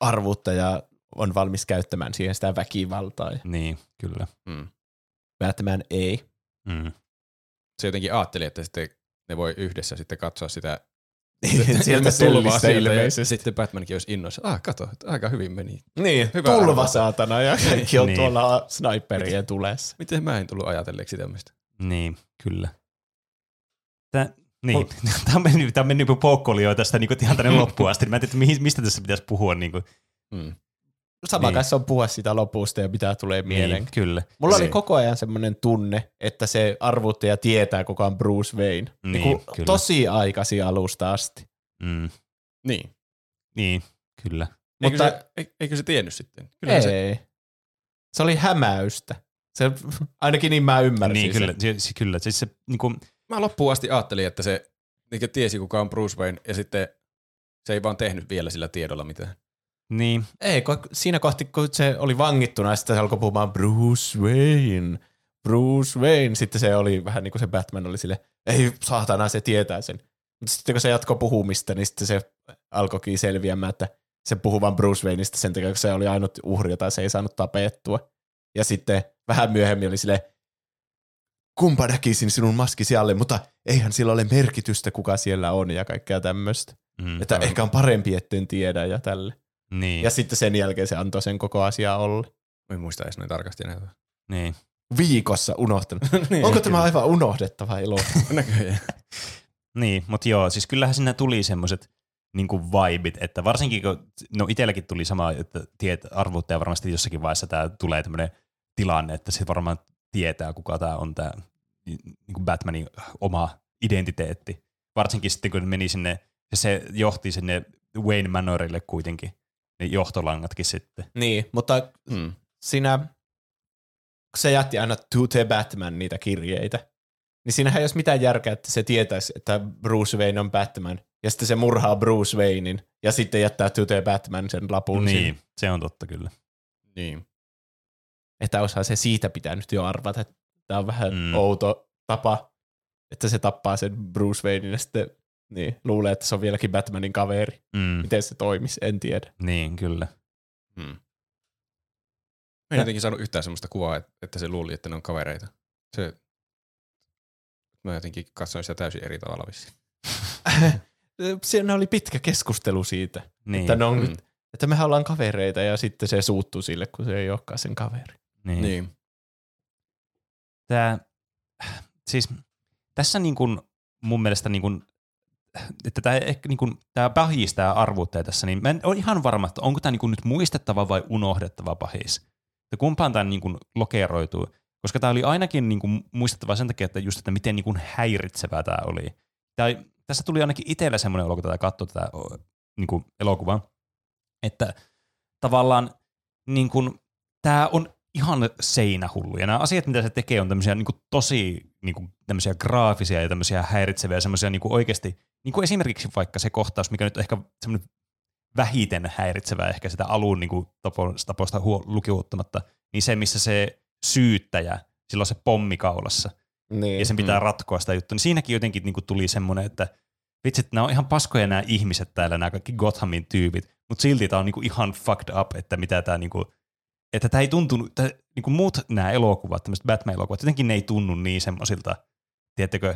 arvuuttaja on valmis käyttämään siihen sitä väkivaltaa. ja Niin, kyllä. Mm. Batman ei. Mm. Se jotenkin ajatteli, että sitten ne voi yhdessä sitten katsoa sitä [laughs] Sieltä [laughs] tulvaa tulvaa sieltä ja sitten Batmankin olisi innoissa. Ah, kato, että aika hyvin meni. Niin, Hyvä tulva arvata. saatana ja kaikki on Niin. tuolla sniperien tulessa. Miten mä en tullut ajatelleeksi tämmöistä? Niin, kyllä. Tää, niin, [laughs] tämä on mennyt, tämä on mennyt poukkoilijoita tästä niin ihan tänne [laughs] loppuun asti. Mä en tiedä, mistä tässä pitäisi puhua. Niin, kuin, Mm. Sama Niin. kanssa on puhua sitä lopusta ja mitä tulee mieleen. niin, kyllä. Mulla oli Niin. koko ajan semmoinen tunne, että se arvuuttaja tietää, kuka on Bruce Wayne. Niin, Niinku kyllä. tosi aikaisin alusta asti. Mm, Niin. niin, kyllä. Eikö, Mutta se, eik- eikö se tiennyt sitten? Kyllähän ei. Se, Se... oli hämäystä. Se, [laughs] ainakin niin mä ymmärsin Niin, sen. kyllä. Se, se, kyllä. Siis se, niin kuin, mä loppuun asti ajattelin, että se niin tiesi, kuka on Bruce Wayne, ja sitten se ei vaan tehnyt vielä sillä tiedolla mitään. niin, Ei, kun siinä kohti, kun se oli vangittuna, ja sitten se alkoi puhumaan Bruce Wayne, Bruce Wayne. Sitten se oli vähän niin kuin se Batman oli sille, ei saatana, se tietää sen. Mutta sitten kun se jatkoi puhumista, niin sitten se alkoikin selviämään, että se puhuu vaan Bruce Wayneista sen takia, kun se oli ainut uhri, jota se ei saanut tapettua. Ja sitten vähän myöhemmin oli sille, kumpa näkisin sinun maskisi alle, mutta eihän sillä ole merkitystä, kuka siellä on ja kaikkea tämmöistä. mm, Että ehkä on parempi, etten tiedä ja tälle. niin, Ja sitten sen jälkeen se antoi sen koko asiaa olla. En muista edes noin tarkasti enää. niin. Viikossa unohtanut. [laughs] niin, Onko tämä aivan unohdettava ilo? [laughs] Näköjään. Niin, mutta joo, siis kyllähän siinä tuli semmoiset niin kuin vibit, että varsinkin kun, no itselläkin tuli sama, että tiet, arvuuttaja varmasti jossakin vaiheessa tämä tulee tämmöinen tilanne, että se varmaan tietää, kuka tämä on tämä niin kuin Batmanin oma identiteetti. Varsinkin sitten, kun meni sinne, ja se johti sinne Wayne Manorille kuitenkin, ne johtolangatkin sitten. niin, mutta Hmm. siinä, kun se jätti aina To the Batman niitä kirjeitä, niin siinähän ei olisi mitään järkeä, että se tietäisi, että Bruce Wayne on Batman, ja sitten se murhaa Bruce Waynein, ja sitten jättää To the Batman sen lapun Niin, sinne. se on totta kyllä. Niin. Että osaa se siitä pitänyt jo arvata, että tämä on vähän Mm. mm. outo tapa, että se tappaa sen Bruce Waynein ja sitten niin, luulee, että se on vieläkin Batmanin kaveri. Mm, Miten se toimisi, en tiedä. niin, kyllä. Hmm. Mä en jotenkin saanut yhtään semmoista kuvaa, et- että se luuli, että ne on kavereita. Se, mä jotenkin katsoin sitä täysin eri tavalla vissiin. [laughs] Siinä oli pitkä keskustelu siitä, Niin, että, ne on, Mm. mm. että mehän ollaan kavereita ja sitten se suuttuu sille, kun se ei olekaan sen kaveri. Niin. Niin. Tää, siis tässä niin kuin mun mielestä niin kuin, että tämä ehkä niin kuin, tämä pahis, tämä arvuuttaja tässä, niin mä en ole ihan varma, että onko tämä niin kuin nyt muistettava vai unohdettava pahis. Että kumpaan tämä niin kuin lokeroituu, koska tämä oli ainakin niin kuin muistettava sen takia, että just, että miten niin kuin häiritsevää tämä oli. Tää, tässä tuli ainakin itsellä semmoinen olo, kun tätä katsoi tätä niin kuin elokuvaa, että tavallaan niin kuin, tämä on ihan seinähullu. Ja nämä asiat, mitä se tekee, on tämmöisiä niin kuin tosi niin kuin, tämmöisiä graafisia ja tämmöisiä häiritseviä, semmoisia niin kuin oikeasti, niin kuin esimerkiksi vaikka se kohtaus, mikä nyt ehkä semmoinen vähiten häiritsevää ehkä sitä alun niin kuin tapo- taposta huo- niin se, missä se syyttäjä, sillä on se pommi kaulassa, Niin. ja sen pitää ratkoa sitä juttua, niin siinäkin jotenkin niin kuin tuli semmoinen, että vitsi, että nämä on ihan paskoja nämä ihmiset täällä, nämä kaikki Gothamin tyypit, mutta silti tämä on niin kuin ihan fucked up, että mitä tämä niin kuin, että tämä ei tuntunut, tää, niin kuin muut nämä elokuvat, tämmöiset Batman-elokuvat, jotenkin ne ei tunnu niin semmoisilta, tiedättekö,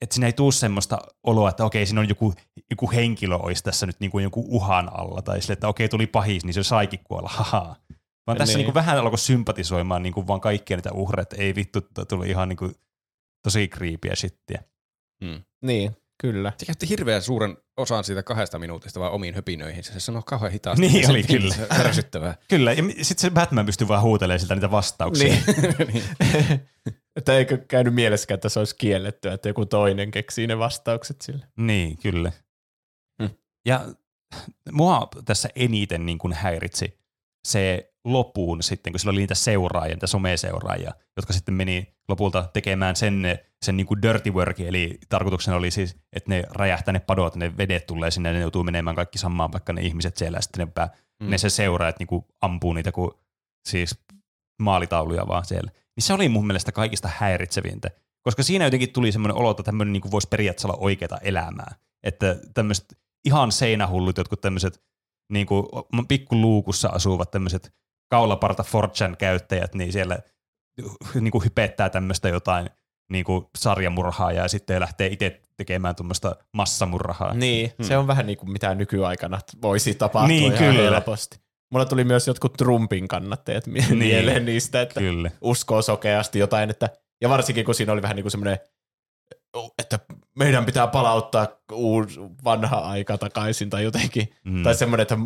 että siinä ei tuu semmoista oloa, että okei, siinä on joku, joku henkilö olisi tässä nyt niin kuin joku uhan alla, tai sille, että okei, tuli pahis, niin se saikin kuolla, haha. Vaan tässä Niin. niin kuin vähän alkoi sympatisoimaan niin kuin vaan kaikkia niitä uhreja, että ei vittu, tuli ihan niin kuin tosi creepyä shittiä. Hmm. Niin, kyllä. Se käytti hirveän suuren osan siitä kahdesta minuutista vaan omiin höpinöihin. Se sanoi kauhean hitaasti. Niin Se oli kyllä. Ärsyttävää. [laughs] Kyllä, ja sitten se Batman pystyy vaan huutelemaan siltä niitä vastauksia. Niin. [laughs] [laughs] että eikö käynyt mielessäkään, että se olisi kielletty, että joku toinen keksii ne vastaukset sille. Niin, kyllä. Hmm. Ja mua tässä eniten niin kuin häiritsi se lopuun sitten, kun sillä oli niitä seuraajia, niitä someseuraajia, jotka sitten meni lopulta tekemään sen, sen niin kuin dirty work, eli tarkoituksena oli siis, että ne räjähtää ne padot, ne vedet tulee sinne, ja ne joutuu menemään kaikki samaan, vaikka ne ihmiset siellä, ja sitten ne, pää, Mm. ne se seuraajat niin kuin ampuu niitä kuin siis maalitauluja vaan siellä. Niin se oli mun mielestä kaikista häiritsevintä, koska siinä jotenkin tuli semmoinen olo, että tämmöinen niin voisi periaatteessa olla oikeata elämää. Että tämmöiset ihan seinähullut jotkut tämmöiset niin kuin pikkuluukussa asuvat tämmöiset kaulaparta Fortune käyttäjät, niin siellä niin kuin hypettää tämmöistä jotain niin kuin sarjamurhaa ja sitten lähtee itse tekemään tuommoista massamurhaa. Niin, Hmm. se on vähän niin kuin mitä nykyaikana voisi tapahtua Niin, ihan kyllä. helposti. Mulla tuli myös jotkut Trumpin kannattajat Niin. mieleen niistä, että Kyllä. uskoo sokeasti jotain, että, ja varsinkin kun siinä oli vähän niin kuin semmoinen, että meidän pitää palauttaa uus, vanha aika takaisin tai jotenkin, Mm. tai semmoinen, että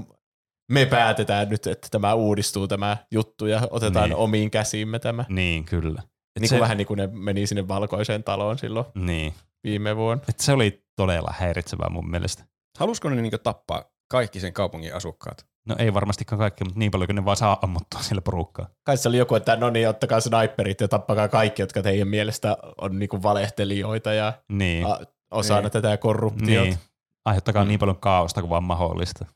me päätetään nyt, että tämä uudistuu tämä juttu ja otetaan Niin. niin. omiin käsiimme tämä. Niin, kyllä. Et Niin se, vähän niin kuin ne meni sinne valkoiseen taloon silloin Niin. viime vuonna. Et se oli todella häiritsevää mun mielestä. Halusko ne niinku tappaa kaikki sen kaupungin asukkaat? No ei varmastikaan kaikki, mutta niin paljon kuin ne vaan saa ammuttua sillä porukkaa. Kai se oli joku, että no niin, ottakaa sniperit ja tappakaa kaikki, jotka teidän mielestä on niinku valehtelijoita ja Niin. a, osana Niin. tätä korruptiota. niin. Aiheuttakaa mm. niin paljon kaaosta kuin vaan mahdollista.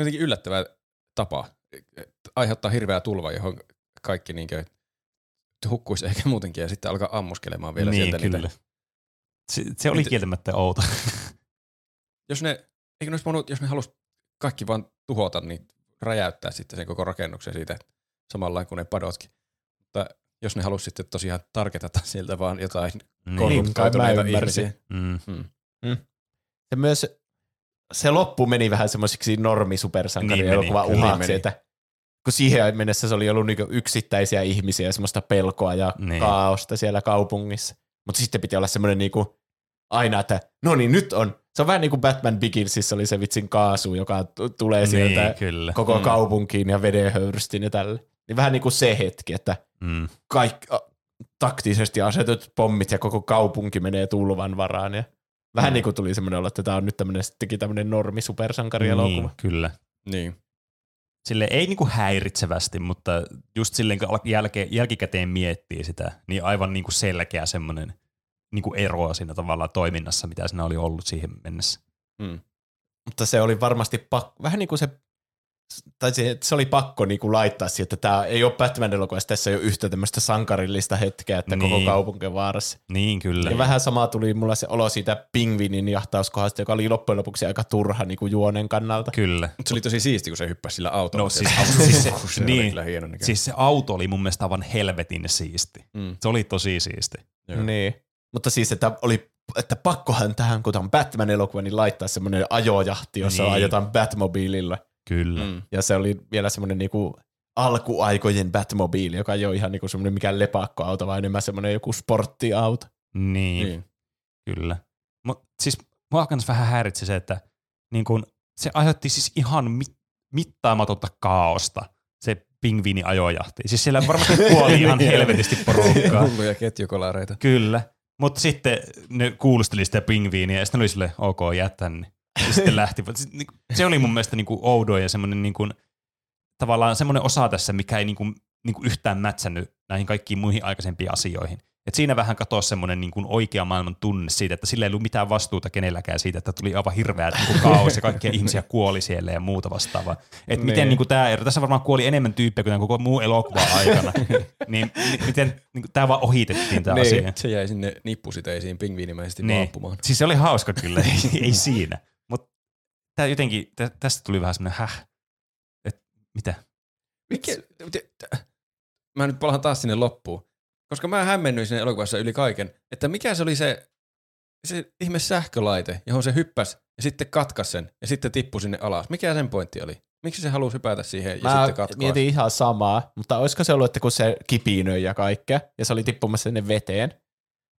Se on jotenkin yllättävä tapa. Aiheuttaa hirveää tulva, johon kaikki niinkö hukkuisi ehkä muutenkin ja sitten alkaa ammuskelemaan vielä niin, sieltä kyllä. niitä. Se, se oli Miten- kieltämättä outo. [laughs] Jos ne, eikö ne voinut, jos ne halus kaikki vaan tuhota, niin räjäyttää sitten sen koko rakennuksen siitä samalla kuin ne padotkin. Mutta jos ne halusi sitten tosiaan targetata sieltä vaan jotain niin. korruptoituneita mä ymmärsin. ihmisiä. Mm. Hmm. Se myös, se loppu meni vähän semmoisiksi normi supersankari Niin elokuva uhaksi, että kun siihen mennessä se oli ollut niinku yksittäisiä ihmisiä ja semmoista pelkoa ja Niin. kaaosta siellä kaupungissa. Mutta sitten piti olla semmoinen niinku aina, että no niin nyt on. Se on vähän niin kuin Batman Beginsissä oli se vitsin kaasu, joka t- tulee sieltä Niin, kyllä. koko Mm. kaupunkiin ja vedenhöyrstin ja tälle. Niin vähän niin kuin se hetki, että Mm. kaikki taktisesti asetut pommit ja koko kaupunki menee tulvan varaan. Ja vähän niin kuin tuli semmoinen olla, että tämä on nyt tämmöinen sittenkin tämmöinen normi supersankarielokuva. Niin, kyllä. Niin. Sille ei niinku häiritsevästi, mutta just silleen, kun jälke, jälkikäteen miettii sitä, niin aivan niinku selkeä semmoinen niinku eroa siinä tavallaan toiminnassa, mitä siinä oli ollut siihen mennessä. Mm. Mutta se oli varmasti pak- vähän niin kuin se tai se, että se oli pakko niinku laittaa siihen, että tämä ei ole Batman elokuvassa, tässä ei ole yhtä tämmöistä sankarillista hetkeä, että niin. koko kaupunki on vaarassa. Niin kyllä. Ja vähän samaa tuli mulla se olo siitä pingvinin jahtauskohdasta, joka oli loppujen lopuksi aika turha niinku juonen kannalta. Kyllä. Mutta se oli tosi siisti, kun se hyppäsi sillä autolla. No siis, [laughs] siis se, se oli niin, kyllä hieno siis se auto oli mun mielestä aivan helvetin siisti. Mm. Se oli tosi siisti. Joo. Niin. Mutta siis, että oli että pakkohan tähän, kun tämä on Batman-elokuva, niin laittaa semmoinen ajojahti, jossa Niin. niin. ajetaan Batmobiililla. Kyllä. Mm. Ja se oli vielä semmoinen niinku alkuaikojen Batmobile, joka ei ole ihan niinku semmoinen mikään lepakkoauto, vaan enemmän semmoinen joku sporttiauto. Niin, niin, Niin. kyllä. Mut siis mua kans vähän häiritsi se, että niin kun, se aiheutti siis ihan mit, mittaamatonta kaaosta, se pingviini ajojahti. Siis siellä varmasti [laughs] kuoli ihan helvetisti porukkaa. [laughs] Hulluja ketjukolareita. Kyllä. Mutta sitten ne kuulusteli sitä pingviiniä ja sitten ne oli silleen, ok, jätä tänne. Ja sitten lähti. Niinku- Se oli mun mielestä niinku oudoin ja semmoinen niinku, tavallaan semmoinen osa tässä, mikä ei niinku, niinku yhtään mätsännyt näihin kaikkiin muihin aikaisempiin asioihin. Et siinä vähän katosi semmoinen niinku oikea maailman tunne siitä, että sillä ei ollut mitään vastuuta kenelläkään siitä, että tuli aivan hirveä niinku kaos ja kaikkia ihmisiä kuoli siellä ja muuta vastaavaa. Et miten Niin. niinku tämä ero, tässä varmaan kuoli enemmän tyyppejä kuin koko muu elokuva aikana, [laughs] niin mi- miten niinku, tämä vaan ohitettiin tämä Niin. asia. Se jäi sinne nippusiteisiin pingviinimäisesti Niin. vaappumaan. Siis se oli hauska kyllä, ei, ei siinä. Tää jotenkin, tä, tästä tuli vähän semmoinen häh. Et, mitä? Mikä, mä nyt palaan taas sinne loppuun. Koska mä hämmennyin sinne elokuvassa yli kaiken, että mikä se oli se, se ihme sähkölaite, johon se hyppäsi ja sitten katkas sen ja sitten tippui sinne alas. Mikä sen pointti oli? Miksi se halusi hypätä siihen ja Mä sitten katkoa? mietin ihan samaa, mutta olisiko se ollut, että kun se kipinöi ja kaikkea, ja se oli tippumassa sinne veteen,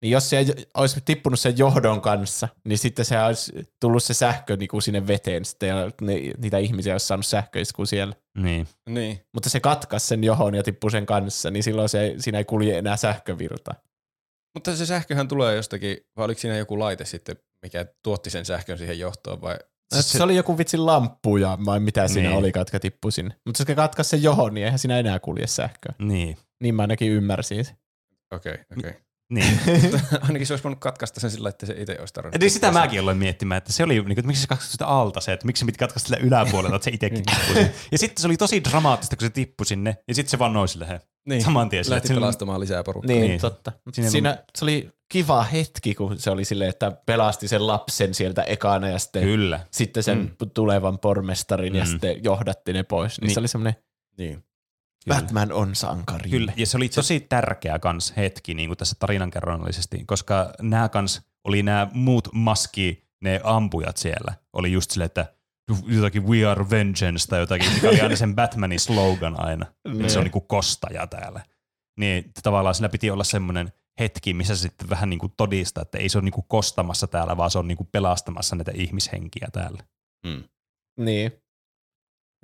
niin jos se olisi tippunut sen johdon kanssa, niin sitten se olisi tullut se sähkö niin kuin sinne veteen sitten, ja ne, niitä ihmisiä olisi saanut sähköiskua siellä. Niin. Niin. Mutta se katkas sen johon ja tippui sen kanssa, niin silloin se, siinä ei kulje enää sähkövirta. Mutta se sähköhän tulee jostakin, vai oliko siinä joku laite sitten, mikä tuotti sen sähkön siihen johtoon vai? Se, se oli joku vitsin lamppuja, vai mitä siinä Niin. oli, jotka tippui sinne. Mutta jos se katkas sen johon, niin eihän siinä enää kulje sähköä. Niin. Niin mä ainakin ymmärsin. Okei, okay, okei. Okay. Niin. [laughs] Ainakin se olisi voinut katkaista sen sillä, että se itse olisi tarvinnut. niin sitä mäkin aloin miettimään, että se oli, niin kuin, että miksi se katsoi sitä alta se, että miksi se piti katkaista sillä yläpuolella, että se itsekin tippui sinne. Ja sitten se oli tosi dramaattista, kun se tippui sinne, ja sitten se vaan nousi sille he. Niin. Saman tien sille, Lähti sillä- pelastamaan lisää porukkaa. Niin, Niin. niin. totta. Siinä Siinä, Siinä se oli kiva hetki, kun se oli silleen, että pelasti sen lapsen sieltä ekana ja sitten, Kyllä. sitten sen mm. tulevan pormestarin mm. ja sitten johdatti ne pois. Niin, Niin. niin. se oli semmoinen, Niin. Kyllä. Batman on sankari. Kyllä, ja se oli tosi tärkeä kans hetki niin kuin tässä tarinankerronnallisesti, koska nämä kans oli nämä muut maski, ne ampujat siellä, oli just silleen, että jotakin We are vengeance tai jotakin, mikä oli aina sen Batmanin slogan aina, että se on niinku kostaja täällä. Niin tavallaan sillä piti olla semmoinen hetki, missä se sitten vähän niinku todistaa, että ei se ole niinku kostamassa täällä, vaan se on niinku pelastamassa näitä ihmishenkiä täällä. Mm. Niin.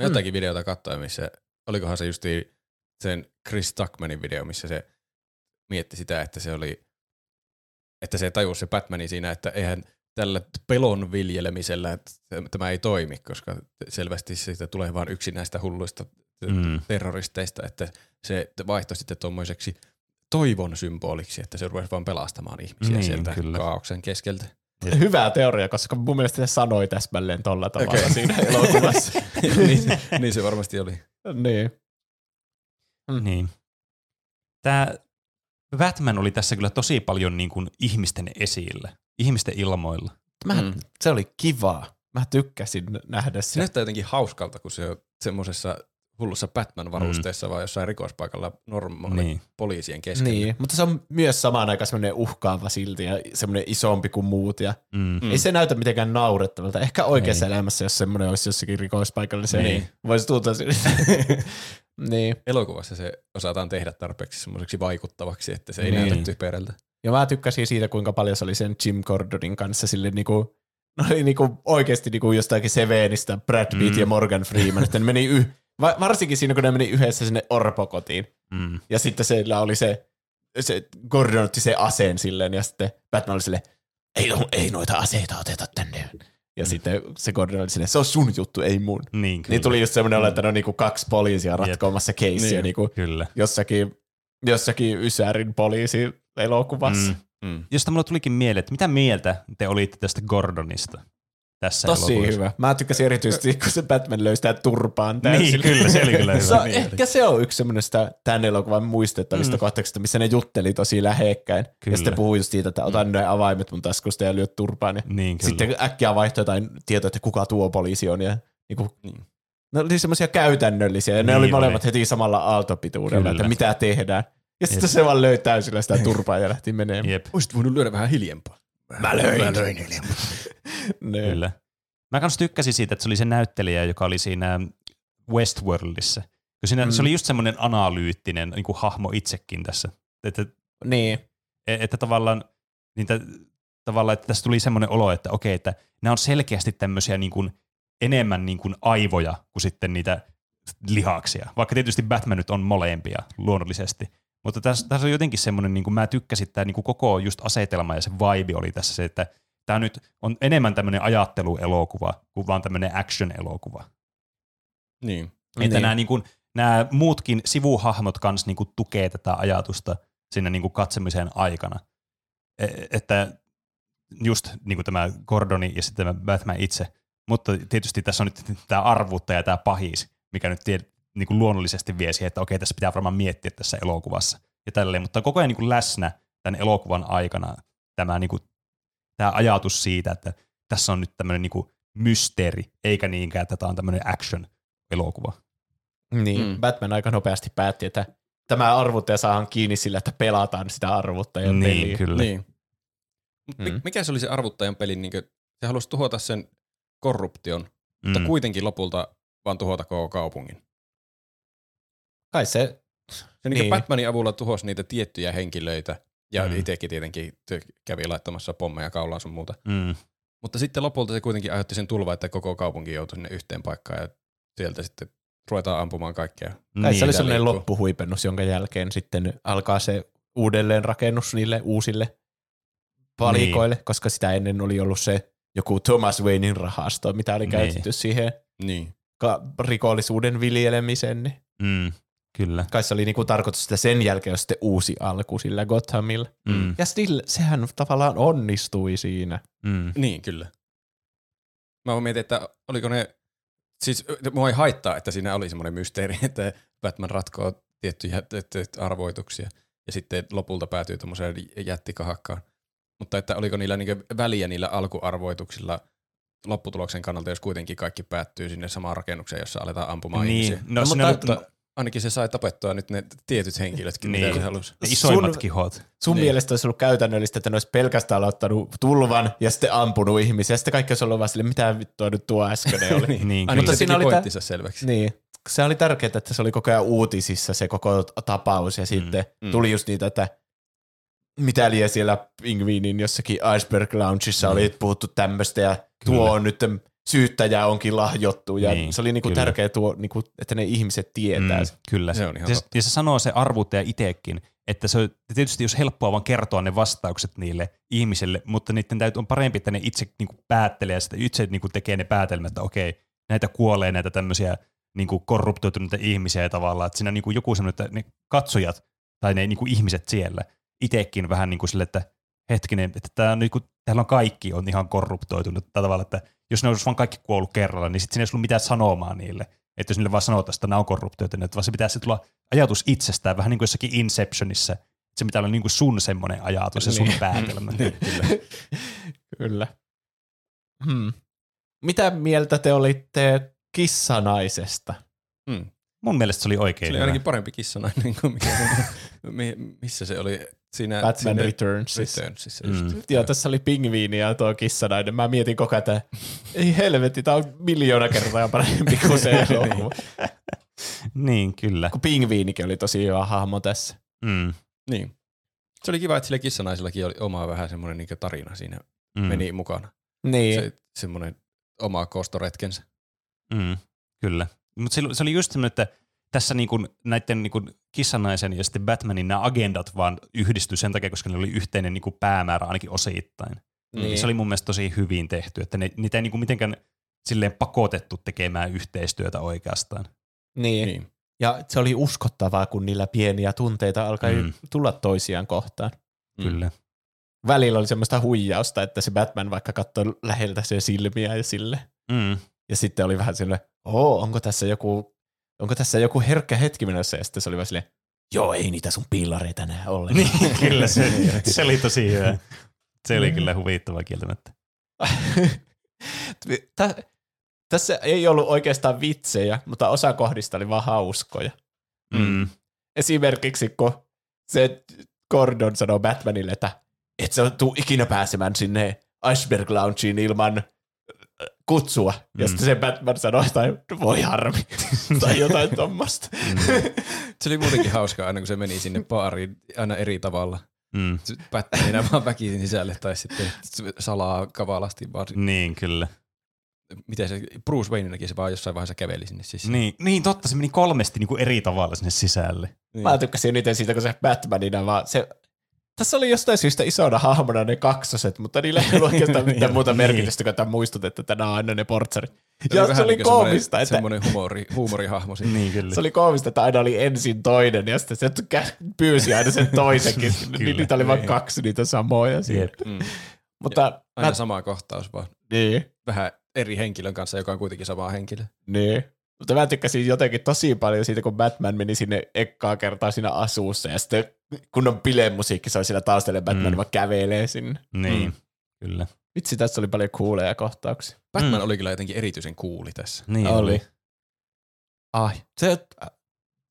Jotakin videota katsoin, missä, olikohan se justi sen Chris Tuckmanin video, missä se mietti sitä, että se oli, että se tajusi se Batmani siinä, että eihän tällä pelon viljelemisellä että tämä ei toimi, koska selvästi siitä tulee vain yksi näistä hulluista Mm. terroristeista, että se vaihtoi sitten tuommoiseksi toivon symboliksi, että se rupesi vaan pelastamaan ihmisiä Niin, sieltä kyllä. kaauksen keskeltä. Hyvä teoria, koska mun mielestä se sanoi täsmälleen tolla tavalla okay. siinä elokuvassa. [laughs] niin, niin se varmasti oli. niin. Niin. Tämä Batman oli tässä kyllä tosi paljon niin kuin ihmisten esillä, ihmisten ilmoilla. Mä, Mm. mm. Se oli kivaa. Mä tykkäsin nähdä Se se. näyttää jotenkin hauskalta, kun se on semmoisessa hullussa Batman-varusteessa, mm. vai jossain rikospaikalla normaalin Niin. niin. poliisien keskellä. Niin, mutta se on myös samaan aikaan semmoinen uhkaava silti ja semmoinen isompi kuin muut. Ja Mm. mm. Ei se näytä mitenkään naurettavalta. Ehkä oikeassa Ei. elämässä, jos semmoinen olisi jossakin rikospaikalla, niin se Niin. niin. voisi tuntua [laughs] niin. Elokuvassa se osataan tehdä tarpeeksi semmoiseksi vaikuttavaksi, että se ei Niin. näytä typerältä. Ja mä tykkäsin siitä, kuinka paljon se oli sen Jim Gordonin kanssa sille niinku, no oli niinku oikeasti niinku jostakin Sevenistä Brad Pitt Mm. mm. ja Morgan Freeman, että ne meni yh, va- varsinkin siinä, kun ne meni yhdessä sinne orpokotiin. Mm. Ja sitten siellä oli se, se Gordon otti se aseen silleen, ja sitten Batman oli silleen, ei, ei noita aseita oteta tänne. Ja mm. sitten se Gordon oli silleen, se on sun juttu, ei mun. Niin, kyllä. Niin tuli just semmoinen olo, että ne on niinku kaksi poliisia ratkoamassa keissiä Niin. niinku Kyllä. jossakin, jossakin Ysärin poliisi elokuvassa. Mm. Mm. Josta mulle tulikin mieleen, että mitä mieltä te olitte tästä Gordonista? Tässä Tosi elokuvassa. hyvä. Mä tykkäsin erityisesti, kun se Batman löystää turpaan täysin. Niin, kyllä, se oli kyllä hyvä. [laughs] Se on, Niin oli. ehkä se on yksi semmoista tämän elokuvan muistettavista mm. kohtauksista, missä ne jutteli tosi lähekkäin. Kyllä. Ja sitten puhui just siitä, että otan mm. ne avaimet mun taskusta ja lyöt turpaan. Ja Niin, kyllä. sitten äkkiä vaihtoi jotain tietoa, että kuka tuo poliisi on. Ja niin kuin, Niin. ne oli semmoisia käytännöllisiä, ja ne Niin oli oli. molemmat heti samalla aaltopituudella, Kyllä. että mitä tehdään. Ja sitten Jep. se vaan löi täysillä sitä turpaa ja lähti menemään. Jep, Olisit voinut lyödä vähän hiljempaa. Mä löin. Mä löin. [laughs] Ne. kyllä. Mä kans tykkäsin siitä, että se oli se näyttelijä, joka oli siinä Westworldissa. Kun siinä, Mm. Se oli just semmoinen analyyttinen niin kuin hahmo itsekin tässä. Että, Niin. että tavallaan, niitä, tavallaan, että tässä tuli semmoinen olo, että okei, että nämä on selkeästi tämmöisiä niin kuin, enemmän niin kuin aivoja kuin sitten niitä lihaksia. Vaikka tietysti Batman nyt on molempia luonnollisesti. Mutta tässä, tässä on jotenkin semmoinen, niin kuin mä tykkäsin, tämä niin kuin koko just asetelma ja se vibe oli tässä se, että tämä nyt on enemmän tämmöinen ajatteluelokuva kuin vaan tämmöinen action-elokuva. Niin. Että Niin. nämä, niin kuin, nämä muutkin sivuhahmot kanssa niin kuin tukee tätä ajatusta siinä niin kuin katsemisen aikana. E- että just niin kuin tämä Gordoni ja sitten tämä Batman itse, mutta tietysti tässä on nyt tämä arvuuttaja ja tämä pahis, mikä nyt niin kuin luonnollisesti vie siihen, että okei, tässä pitää varmaan miettiä tässä elokuvassa ja tälleen, mutta koko ajan niin kuin läsnä tämän elokuvan aikana tämä, niin kuin, tämä ajatus siitä, että tässä on nyt tämmöinen niin kuin mysteeri, eikä niinkään, että tämä on tämmöinen action-elokuva. Niin, Mm. Batman aika nopeasti päätti, että tämä arvuttaja saadaan kiinni sillä, että pelataan sitä arvuttajan Niin, peliä. kyllä. Niin. Mm. Mikä se oli se arvuttajan pelin, niin se halusi tuhota sen korruption, mutta Mm. kuitenkin lopulta vaan tuhota koko kaupungin. Kai se, Se niin. Niin. Batmanin avulla tuhosi niitä tiettyjä henkilöitä, ja Mm. itsekin tietenkin kävi laittamassa pommeja kaulaan sun muuta. Mm. Mutta sitten lopulta se kuitenkin aiheutti sen tulva, että koko kaupunki joutui sinne yhteen paikkaan, ja sieltä sitten ruvetaan ampumaan kaikkea. kai Niin, se oli sellainen liikkuu. loppuhuipennus, jonka jälkeen sitten alkaa se uudelleenrakennus niille uusille palikoille, niin. koska sitä ennen oli ollut se joku Thomas Waynein rahasto, mitä oli Niin. käytetty siihen Niin. ka- rikollisuuden viljelemiseen. Niin Mm. Kyllä. kai se oli niinku tarkoitus, että sen jälkeen on sitten uusi alku sillä Gothamilla. Mm. Ja still, sehän tavallaan onnistui siinä. Mm. Niin, kyllä. Mä mietin, että oliko ne, siis mua ei haittaa, että siinä oli semmoinen mysteeri, [laughs] että Batman ratkoo tiettyjä tiettyjä arvoituksia ja sitten lopulta päätyy tuommoiseen jättikahakkaan. Mutta että oliko niillä niinku väliä niillä alkuarvoituksilla lopputuloksen kannalta, jos kuitenkin kaikki päättyy sinne samaan rakennukseen, jossa aletaan ampumaan Niin, ihmisiä. no, No, mutta- Mutta ainakin se sai tapettua nyt ne tietyt henkilötkin, Niin. mitä se halusi. ne isoimmat sun- kihot. Sun Niin. niin. mielestä olisi ollut käytännöllistä, että ne olisi pelkästään aloittanut tulvan ja sitten ampunut ihmisiä. Ja sitten kaikki olisi ollut vaan sille, mitä vittua nyt tuo äskeinen oli. [laughs] Niin, Ainakin kyllä. Mutta se siinä oli pointtinsa selväksi. niin. Se oli tärkeää, että se oli koko ajan uutisissa se koko tapaus ja sitten mm. tuli just niitä, että mitä liian siellä Pingviinin jossakin Iceberg Loungeissa Mm. oli puhuttu tämmöistä ja Kyllä. tuo on nyt syyttäjä onkin lahjottu ja Niin, se oli niinku kyllä. tärkeää, tuo, niinku, että ne ihmiset tietää. Mm, kyllä. Se on ihan ja, totta. ja se sanoo se arvuuttaja itsekin, että se on tietysti jos helppoa vaan kertoa ne vastaukset niille ihmisille, mutta niiden täytyy on parempi, että ne itse niin kuin päättelee ja sitten itse niin kuin tekee ne päätelmät, että okei, näitä kuolee näitä tämmöisiä niin kuin korruptoituneita ihmisiä tavallaan, että siinä on niin kuin joku semmoinen, että ne katsojat tai ne niin kuin ihmiset siellä itsekin vähän niin kuin sille, että hetkinen, että tämä on niin kuin, täällä on kaikki on ihan korruptoitunut tällä tavalla, että jos ne olisi vaan kaikki kuollut kerralla, niin sitten siinä ei olisi ollut mitään sanomaa niille. Että jos niille vaan sanotaan, että nämä on korruptoituneet, vaan se pitäisi tulla ajatus itsestään, vähän niin kuin jossakin Inceptionissa. että Se pitää olla niin kuin sun semmoinen ajatus ja sun Niin. päätelmä. [laughs] Kyllä. Kyllä. Hmm. Mitä mieltä te olitte kissanaisesta? Mm. Mun mielestä se oli Se oikein oli hyvä. ainakin parempi kissanainen kuin mikä se, [laughs] mi- missä se oli siinä Batman siinä Returnsissa. Returnsissa. Mm. Just. Joo, tässä oli pingviini ja tuo kissanainen. Mä mietin koko ajan, että ei helvetti, tää on miljoona kertaa parempi kuin se [laughs] elokuva. Niin, kyllä. Kun pingviinikin oli tosi hyvä hahmo tässä. Mm. Niin. Se oli kiva, että sillä kissanaisellakin oli oma vähän semmoinen niin tarina siinä Mm. meni mukana. Niin. Se, semmoinen oma kostoretkensä. Mm. Kyllä. Mutta se, se oli just semmoinen, että tässä niinku näiden niinku kissanaisen ja sitten Batmanin nämä agendat vaan yhdistyi sen takia, koska ne oli yhteinen niinku päämäärä ainakin osittain. niin. Se oli mun mielestä tosi hyvin tehty, että ne, niitä ei niinku mitenkään silleen pakotettu tekemään yhteistyötä oikeastaan. niin. Niin. Ja se oli uskottavaa, kun niillä pieniä tunteita alkaa Mm. tulla toisiaan kohtaan. Mm. Kyllä. välillä oli semmoista huijausta, että se Batman vaikka katsoi läheltä sen silmiä ja sille. Mm. Ja sitten oli vähän silleen, oo, onko tässä joku, onko tässä joku herkkä hetki menossa? Ja sitten se oli vähän silleen, joo, ei niitä sun pillareita enää ole. Niin, kyllä se, [laughs] se oli tosi hyvä. Se oli kyllä huvittava kieltämättä. [laughs] Tä, tässä ei ollut oikeastaan vitsejä, mutta osa kohdista oli vaan hauskoja. Mm. Esimerkiksi kun se Gordon sanoo Batmanille, että et sä tuu ikinä pääsemään sinne Iceberg Loungeen ilman kutsua. Mm. Ja sitten se Batman sanoi, että voi harmi, [laughs] tai jotain tuommoista. Mm. Se oli muutenkin hauskaa aina, kun se meni sinne baariin aina eri tavalla. Mm. Batmanina vaan väkisin sisälle tai sitten salaa kavalasti vaan. Niin, kyllä. Miten se, Bruce Wayneinakin se vaan jossain vaiheessa käveli sinne sisään. Niin, niin totta, se meni kolmesti niin kuin eri tavalla sinne sisälle. Niin. Mä tykkäsin eniten siitä, kun se Batmanina vaan, se, tässä oli jostain syystä isona hahmona ne kaksoset, mutta niillä ei ollut oikeastaan [laughs] mitään muuta Niin. merkitystä, kun tämä muistut, että tänään on aina ne portsarit. Se Ja vähän se oli niin koomista, että Semmoinen humori, huumorihahmo. [laughs] Niin, kyllä. Se oli koomista, että aina oli ensin toinen ja sitten se pyysi aina sen toisenkin. [laughs] Niin niitä oli vain Niin. kaksi niitä samoja. Siinä. Jep. Mm. Mutta Aina mä, sama kohtaus vaan. niin, Vähän eri henkilön kanssa, joka on kuitenkin sama henkilö. niin. Mutta mä tykkäsin jotenkin tosi paljon siitä, kun Batman meni sinne ekkaa kertaa siinä asuussa ja sitten kun on bilemusiikki, se on siellä taustalla ja Batman Mm. vaan kävelee sinne. Niin, Mm. kyllä. Vitsi, tässä oli paljon kuuleja kohtauksia. Batman Mm. oli kyllä jotenkin erityisen kuuli tässä. Niin oli. Ai, se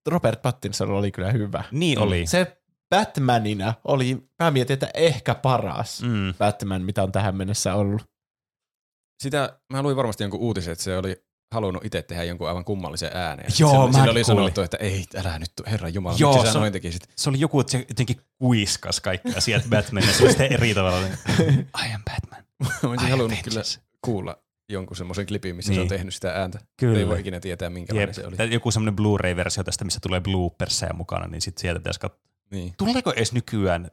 Robert Pattinson oli kyllä hyvä. Niin oli. Se Batmanina oli, mä mietin, että ehkä paras Mm. Batman, mitä on tähän mennessä ollut. Sitä, mä luin varmasti jonkun uutisen, että se oli halunnut itse tehdä jonkun aivan kummallisen ääneen. Joo, sillä, mä sillä oli kuulin. sanottu, että ei, älä nyt, herra jumala, Joo, sä se on- noin tekisit? Se oli joku, että se jotenkin kuiskas kaikki asiat Batmanille. Se oli sitten eri tavalla. [laughs] I am Batman. Mä olisin halunnut kyllä kuulla jonkun semmoisen klipin, missä se on Niin. tehnyt sitä ääntä. Kyllä. Ei voi ikinä tietää, minkälainen Jep. se oli. Joku semmoinen Blu-ray-versio tästä, missä tulee blooperseja mukana, niin sitten sieltä pitäisi katsoa. Niin. Tuleeko edes nykyään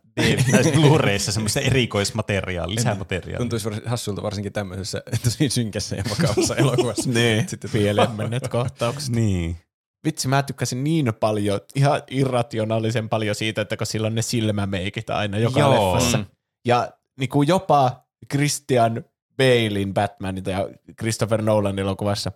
näissä Blu-rayissa semmoista erikoismateriaalia, lisämateriaalia? Tuntuisi varsin hassulta varsinkin tämmöisessä tosi synkässä ja vakavassa [laughs] elokuvassa. Niin, Sitten pieleen menneet kohtaukset. Niin. Vitsi, mä tykkäsin niin paljon, ihan irrationaalisen paljon siitä, että kun sillä on ne silmämeikit aina joka Joo. leffassa. Mm. Ja niin kuin jopa Christian Balein Batmanita ja Christopher Nolan elokuvassa,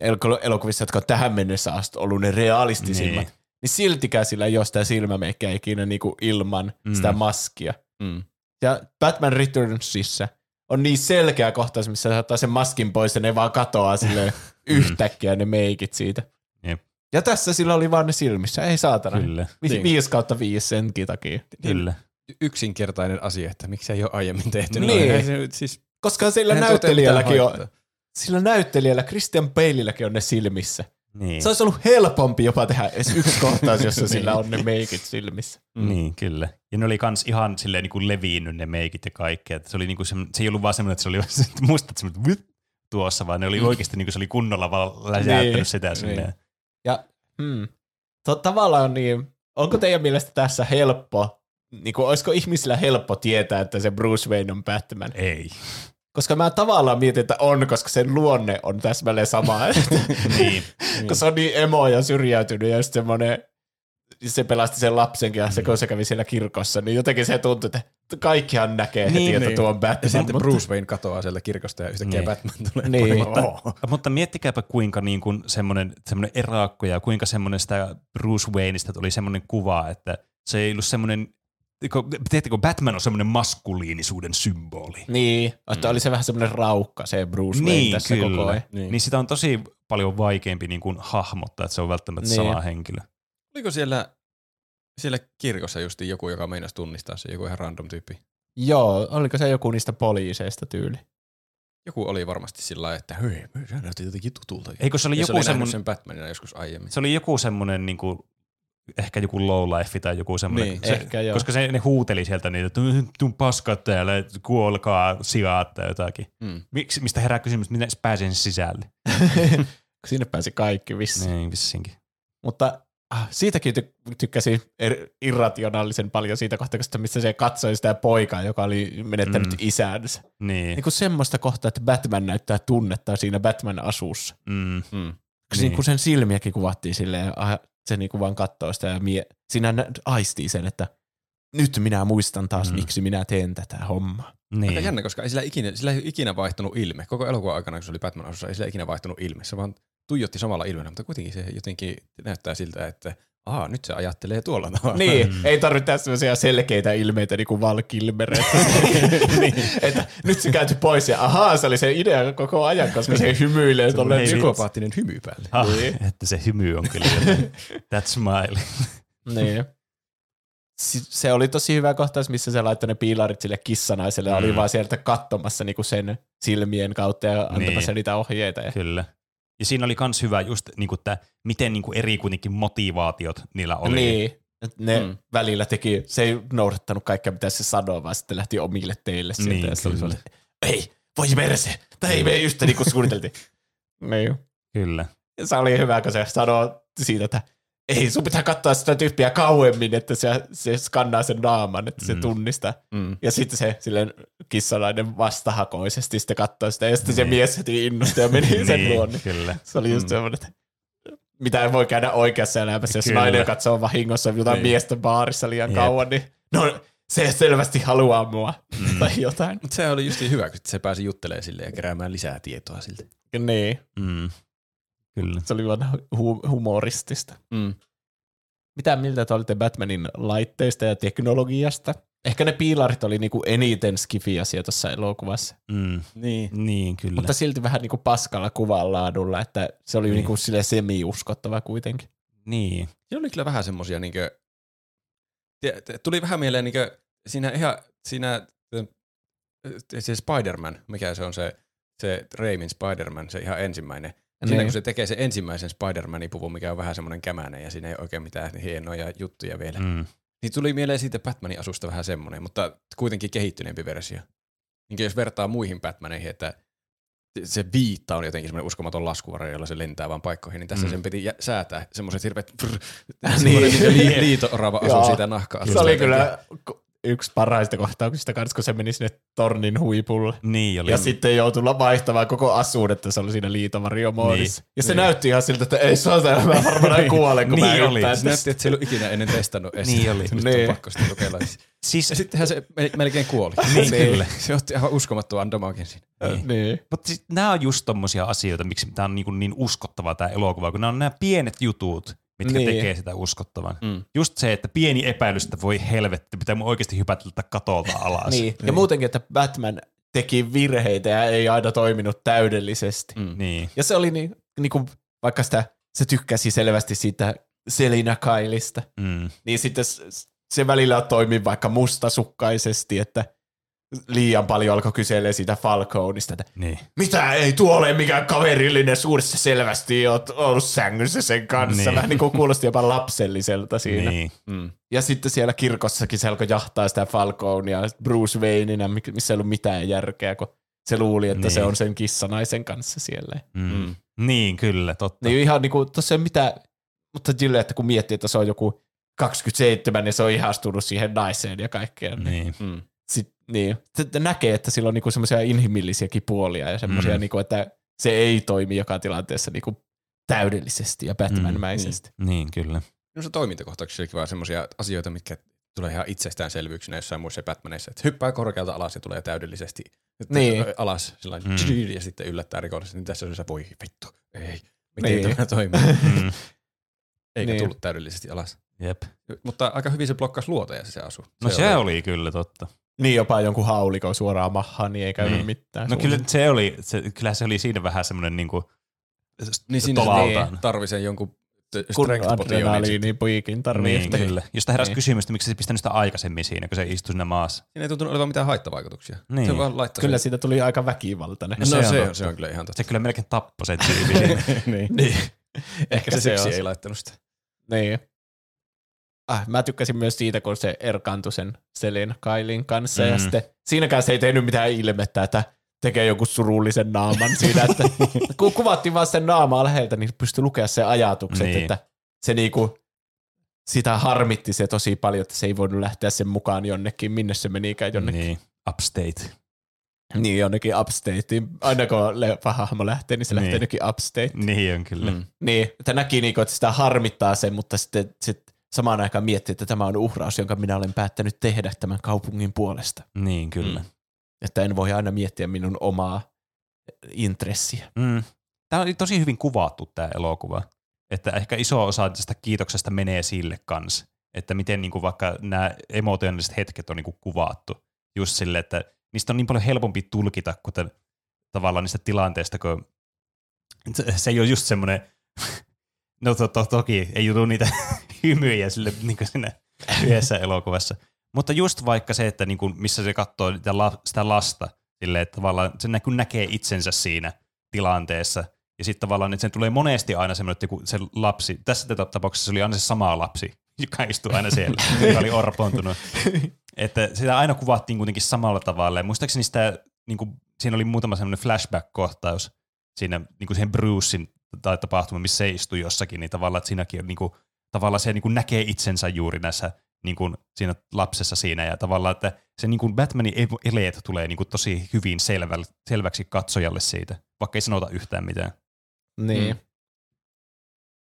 elo- elokuvissa, jotka on tähän mennessä asti ollut ne realistisimmat, Niin. Niin, siltikään sillä ei ole sitä silmämeikkiä ikinä niin kuin ilman Mm. mm. sitä maskia. Mm. Ja Batman Returnsissa on niin selkeä kohtaus, missä se ottaa sen maskin pois ja ne vaan katoaa sille [laughs] yhtäkkiä ne meikit siitä. Jep. Ja tässä sillä oli vaan ne silmissä, ei saatana. Kyllä, Vi- Niin. 5 kautta 5 senkin takia. kyllä. Yksinkertainen asia, että miksi ei ole aiemmin tehty. Niin. se siis, Koska sillä näyttelijälläkin on, sillä näyttelijällä Christian Baleilläkin on ne silmissä. Niin. Se olisi ollut helpompi jopa tehdä edes yksi kohtaus, jossa [laughs] sillä Niin. on ne meikit silmissä. Mm. Niin, kyllä. Ja ne oli kans ihan silleen niin kuin leviinnyt ne meikit ja kaikkea. Se, oli niin kuin se, se ei ollut vaan semmoinen, että se oli musta että semmoinen tuossa, vaan ne oli oikeasti niin kuin se oli kunnolla vaan läjäyttänyt Niin, sitä sinne. niin. Ja hmm, to, tavallaan niin, onko teidän mielestä tässä helppo, niin kuin, olisiko ihmisillä helppo tietää, että se Bruce Wayne on Batman? Ei. Koska mä tavallaan mietin, että on, koska sen luonne on täsmälleen sama. [laughs] Että, niin. kun se on niin emo ja syrjäytynyt ja just semmoinen, se pelasti sen lapsenkin ja se, kun se kävi siellä kirkossa, niin jotenkin se tuntui, että kaikkihan näkee heti, Niin, että niin. tuo on Ja Batman. sitten mutta- Bruce Wayne katoaa sieltä kirkosta ja yhtäkkiä Niin. Batman tulee. Niin. paikalla. Mutta miettikääpä kuinka niin kuin semmoinen, semmoinen erakko ja kuinka semmoinen sitä Bruce Wayneista tuli semmoinen kuva, että se ei ollut semmoinen, tiedättekö, Batman on semmoinen maskuliinisuuden symboli. Niin, että oli se vähän semmoinen raukka, se Bruce Wayne Niin, tässä kyllä. koko ajan. Niin. Niin sitä on tosi paljon vaikeampi niin kuin hahmottaa, että se on välttämättä Niin. sama henkilö. Oliko siellä, siellä kirkossa justiin joku, joka meinasi tunnistaa se, joku ihan random tyyppi? Joo, oliko se joku niistä poliiseista tyyli? Joku oli varmasti sillä lailla, että hei, sä näytit jotenkin tutulta. Eikö se oli ja se joku oli nähnyt semmoinen, sen Batmanina joskus aiemmin. se oli joku semmoinen niin kuin, ehkä joku low life tai joku semmoinen, Niin, se, ehkä joo. koska se, ne huuteli sieltä niitä, että tuu paskat täällä, kuolkaa, sijaat tai jotakin. Mm. Miksi, mistä herää kysymys, miten edes pääsen sisälle? [laughs] Sinne pääsi kaikki vissi. Niin, vissinkin. Mutta ah, siitäkin ty- tykkäsin er- irrationaalisen paljon siitä kohtaa, missä se katsoi sitä poikaa, joka oli menettänyt Mm. mm. isänsä. Niin. Niin kuin semmoista kohtaa, että Batman näyttää tunnetta siinä Batman-asussa. Mm. Mm. Niin. Niin. kun sen silmiäkin kuvattiin silleen, ah, se niinku vaan katsoo sitä ja mie- siinä nä- aistii sen, että nyt minä muistan taas, Mm. miksi minä teen tätä hommaa. Aika Niin. jännä, koska ei sillä, ikinä, sillä ei ole ikinä vaihtunut ilme. Koko elokuvan aikana, kun se oli Batman asussa, ei sillä ikinä vaihtunut ilme. Se vaan tuijotti samalla ilmenä, mutta kuitenkin se jotenkin näyttää siltä, että Aa, nyt se ajattelee tuolla tavalla. Niin, Mm. ei tarvitse tehdä sellaisia selkeitä ilmeitä niin kuin Val Kilmer, että, [laughs] niin, että nyt se käänty pois ja ahaa, se oli se idea koko ajan, koska se hymyilee Tolleen tolleen psykopaattinen hymy päälle. Ah, Niin. että se hymy on kyllä jotain. That smile. Niin. Si- Se oli tosi hyvä kohtaus, missä se laittoi ne piilarit sille kissanaiselle ja Mm. oli vaan sieltä katsomassa niinku sen silmien kautta ja antamassa Niin. niitä ohjeita. Ja... Kyllä. Ja siinä oli myös hyvä just, niin kuin, että miten niin kuin eri kuitenkin motivaatiot niillä oli. Niin. Et Ne Mm. välillä teki, se ei noudattanut kaikkea mitä se sanoi, vaan sitten lähti omille teille sieltä. Niin, ja se oli ei, voi perse, tai ei mene just niin kuin suunniteltiin. [laughs] niin. Kyllä. Ja se oli hyvä, kun se sanoi siitä, että ei, sun pitää katsoa sitä tyyppiä kauemmin, että se, se skannaa sen naaman, että se Mm. tunnistaa. Mm. Ja sitten se silleen kissalainen vastahakoisesti sitten katsoi sitä, ja sitten se Niin. mies heti innostui ja meni sen niin, luonne. Kyllä. Se oli just Mm. semmoinen, että mitä voi käydä oikeassa elämässä, jos Kyllä. nainen katsoo vahingossa jotain Niin. miestä baarissa liian Jep. kauan, niin no se selvästi haluaa mua Mm. [laughs] tai jotain. Mutta se oli just hyvä, kun se pääsi juttelemaan sille ja keräämään lisää tietoa siltä. Niin, Mm. Kyllä. se oli vaan hu- humoristista. Mm. Mitä miltä te olitte Batmanin laitteista ja teknologiasta? Ehkä ne piilarit oli niinku eniten skifi-asia tuossa elokuvassa, Mm. Niin. Niin, kyllä. mutta silti vähän niinku paskalla kuvanlaadulla, että se oli Niin. niinku sille semi-uskottava kuitenkin. niin. Siinä oli kyllä vähän semmosia te- tuli vähän mieleen niinkö, siinä ihan, siinä se Spider-Man, mikä se on se, se Raimin Spider-Man, se ihan ensimmäinen. Siinä Niin. kun se tekee se ensimmäisen Spider-Manin puvun, mikä on vähän semmoinen kämäinen ja siinä ei oikein mitään hienoja juttuja vielä. Mm. Niin tuli mieleen siitä Batmanin asusta vähän semmoinen, mutta kuitenkin kehittyneempi versio. Niin jos vertaa muihin Batmaneihin, että se viitta on jotenkin semmoinen uskomaton laskuvarjo, jolla se lentää vaan paikkoihin, niin tässä Mm. sen piti jä- säätää semmoiset hirveät brr, [laughs] Niin. liito-orava asuu siitä nahka Se oli kyllä ko- yksi parhaista kohtauksista kanssa, kun se meni sinne tornin huipulle. Niin oli. Ja sitten joutui vaihtamaan koko asuun, että se oli siinä liitovariomoodissa. Niin. Ja se Niin. näytti ihan siltä, että ei saatana, mä varmaan kuolen, kun mä Niin oli. hyppään Se näytti, että se ei ollut ikinä ennen testannut edes. Niin oli. Nyt Niin. on pakko sitä kokeilla. [laughs] Siis, Ja sittenhän se me- melkein kuoli. [laughs] Niin, kyllä. Se otti ihan uskomattoman damagen siinä. Niin. Niin. Mutta siis, nämä on just tommosia asioita, miksi tämä on niin, niin uskottava tämä elokuva, kun nämä on nämä pienet jutut, mitkä Niin. niin. tekee sitä uskottavan. Mm. Just se, että pieni epäilys, että voi helvetti, pitää mun oikeasti hypätä katolta alas. Niin. Ja muutenkin, että Batman teki virheitä ja ei aina toiminut täydellisesti. Mm. niin. Ja se oli niin, niin kuin, vaikka sitä, se tykkäsi selvästi siitä Selina Kailista, Mm. niin sitten se välillä toimi vaikka mustasukkaisesti, että liian paljon alkoi kyselee siitä Falconista, että niin. mitä ei tuo ole mikään kaverillinen suurissa selvästi oot ollut sängyssä sen kanssa. Niin. Niin. Vähän niin kuin kuulosti jopa lapselliselta siinä. Niin. Niin. Mm. Ja sitten siellä kirkossakin se alkoi jahtaa sitä Falconia Bruce Wayneina, missä ei ollut mitään järkeä, kun se luuli, että Niin. se on sen kissanaisen kanssa siellä. Mm. Mm. Niin, kyllä, totta. Niin ihan tossa ei ole mitään, mutta silleen, että kun miettii, että se on joku 27 ja se on ihastunut siihen naiseen ja kaikkea. Niin. Niin. Mm. Niin. Sitten näkee, että sillä on niinku semmoisia inhimillisiäkin puolia ja semmoisia, Mm. mm. niinku, että se ei toimi joka tilanteessa niinku täydellisesti ja Batman-mäisesti. Niin, kyllä. Minusta toimintakohtauksissakin vaan semmoisia asioita, mitkä tulee ihan itsestäänselvyyksinä jossain muissa Batmaneissa, että hyppää korkealta alas ja tulee täydellisesti Niin. alas sillä Mm. mm. ja sitten yllättää rikollisesti, niin tässä on se voi vittu, ei, miten Niin. tämä toimii, [laughs] Mm. eikä Niin. tullut täydellisesti alas. Jep. Mutta aika hyvin se blokkasi luoteja se asu. No se, se oli. oli kyllä totta. Niin jopa jonkun haulikon suoraan mahaan, niin ei käynyt Niin. mitään. No kyllä se oli, se, kyllä se oli siinä vähän semmoinen niinku Niin siinä se tarvii sen jonkun kun strength-potionin. adrenaliini poikin tarvii. Niin, kyllä. Josta heräsi Niin. kysymys, että miksi se pistänyt sitä aikaisemmin siinä, kun se istui siinä maassa. Siinä ei tuntunut olevan mitään haittavaikutuksia. Niin. Se vaan laittaa Kyllä sen. siitä tuli aika väkivaltainen. No, se se, on on se, on, se on kyllä ihan totta. Se kyllä melkein tappoi se tyyppi siinä. [laughs] niin. niin. Ehkä se, se siksi on. ei laittanut sitä. Niin. Ah, mä tykkäsin myös siitä, kun se erkaantui sen Selin Kailin kanssa, mm. ja sitten siinäkään se ei tehnyt mitään ilmettä, että tekee joku surullisen naaman siinä, että [laughs] kun kuvattiin vaan sen naamaa läheltä, niin pystyi lukea sen ajatukset, Niin. että se niinku, sitä harmitti se tosi paljon, että se ei voinut lähteä sen mukaan jonnekin, minne se menikään jonnekin. niin. Upstate. Niin, jonnekin upstateen. Aina kun leffahahmo lähtee, niin se Niin. lähtee jonnekin upstate. Niin on kyllä. Mm. Niin, että näki niinku, että sitä harmittaa sen, mutta sitten sit samaan aikaan miettii, että tämä on uhraus, jonka minä olen päättänyt tehdä tämän kaupungin puolesta. Niin, kyllä. Mm. Että en voi aina miettiä minun omaa intressiä. Mm. Tämä oli tosi hyvin kuvattu tämä elokuva. Että ehkä iso osa tästä kiitoksesta menee sille kanssa. Että miten niin kuin vaikka nämä emotionaaliset hetket on niin kuin kuvattu. Just sille, että niistä on niin paljon helpompi tulkita, kuten tavallaan niistä tilanteista, kun se, se ei ole just semmoinen, no to, to, toki ei jutu niitä [laughs] hymyjä sille niin siinä yhdessä elokuvassa. Mutta just vaikka se, että niin kuin, missä se katsoo sitä, la, sitä lasta, sille, että tavallaan se näkyy, näkee itsensä siinä tilanteessa. Ja sitten tavallaan, että sen tulee monesti aina semmoinen, että se lapsi, tässä tapauksessa se oli aina se sama lapsi, [laughs] joka istuu aina siellä, joka oli orpoontunut. Että sitä aina kuvattiin kuitenkin samalla tavalla. Ja muistaakseni sitä, niin kuin, siinä oli muutama semmoinen flashback-kohtaus siinä niin kuin siihen Brucein tai tapahtuma, missä se istui jossakin, niin tavallaan, että siinäkin on niin kuin, tavallaan se niin kuin näkee itsensä juuri näissä niin kuin siinä lapsessa siinä ja tavallaan, että se niin kuin Batmanin eleet tulee niin kuin tosi hyvin selvä, selväksi katsojalle siitä, vaikka ei sanota yhtään mitään. Niin.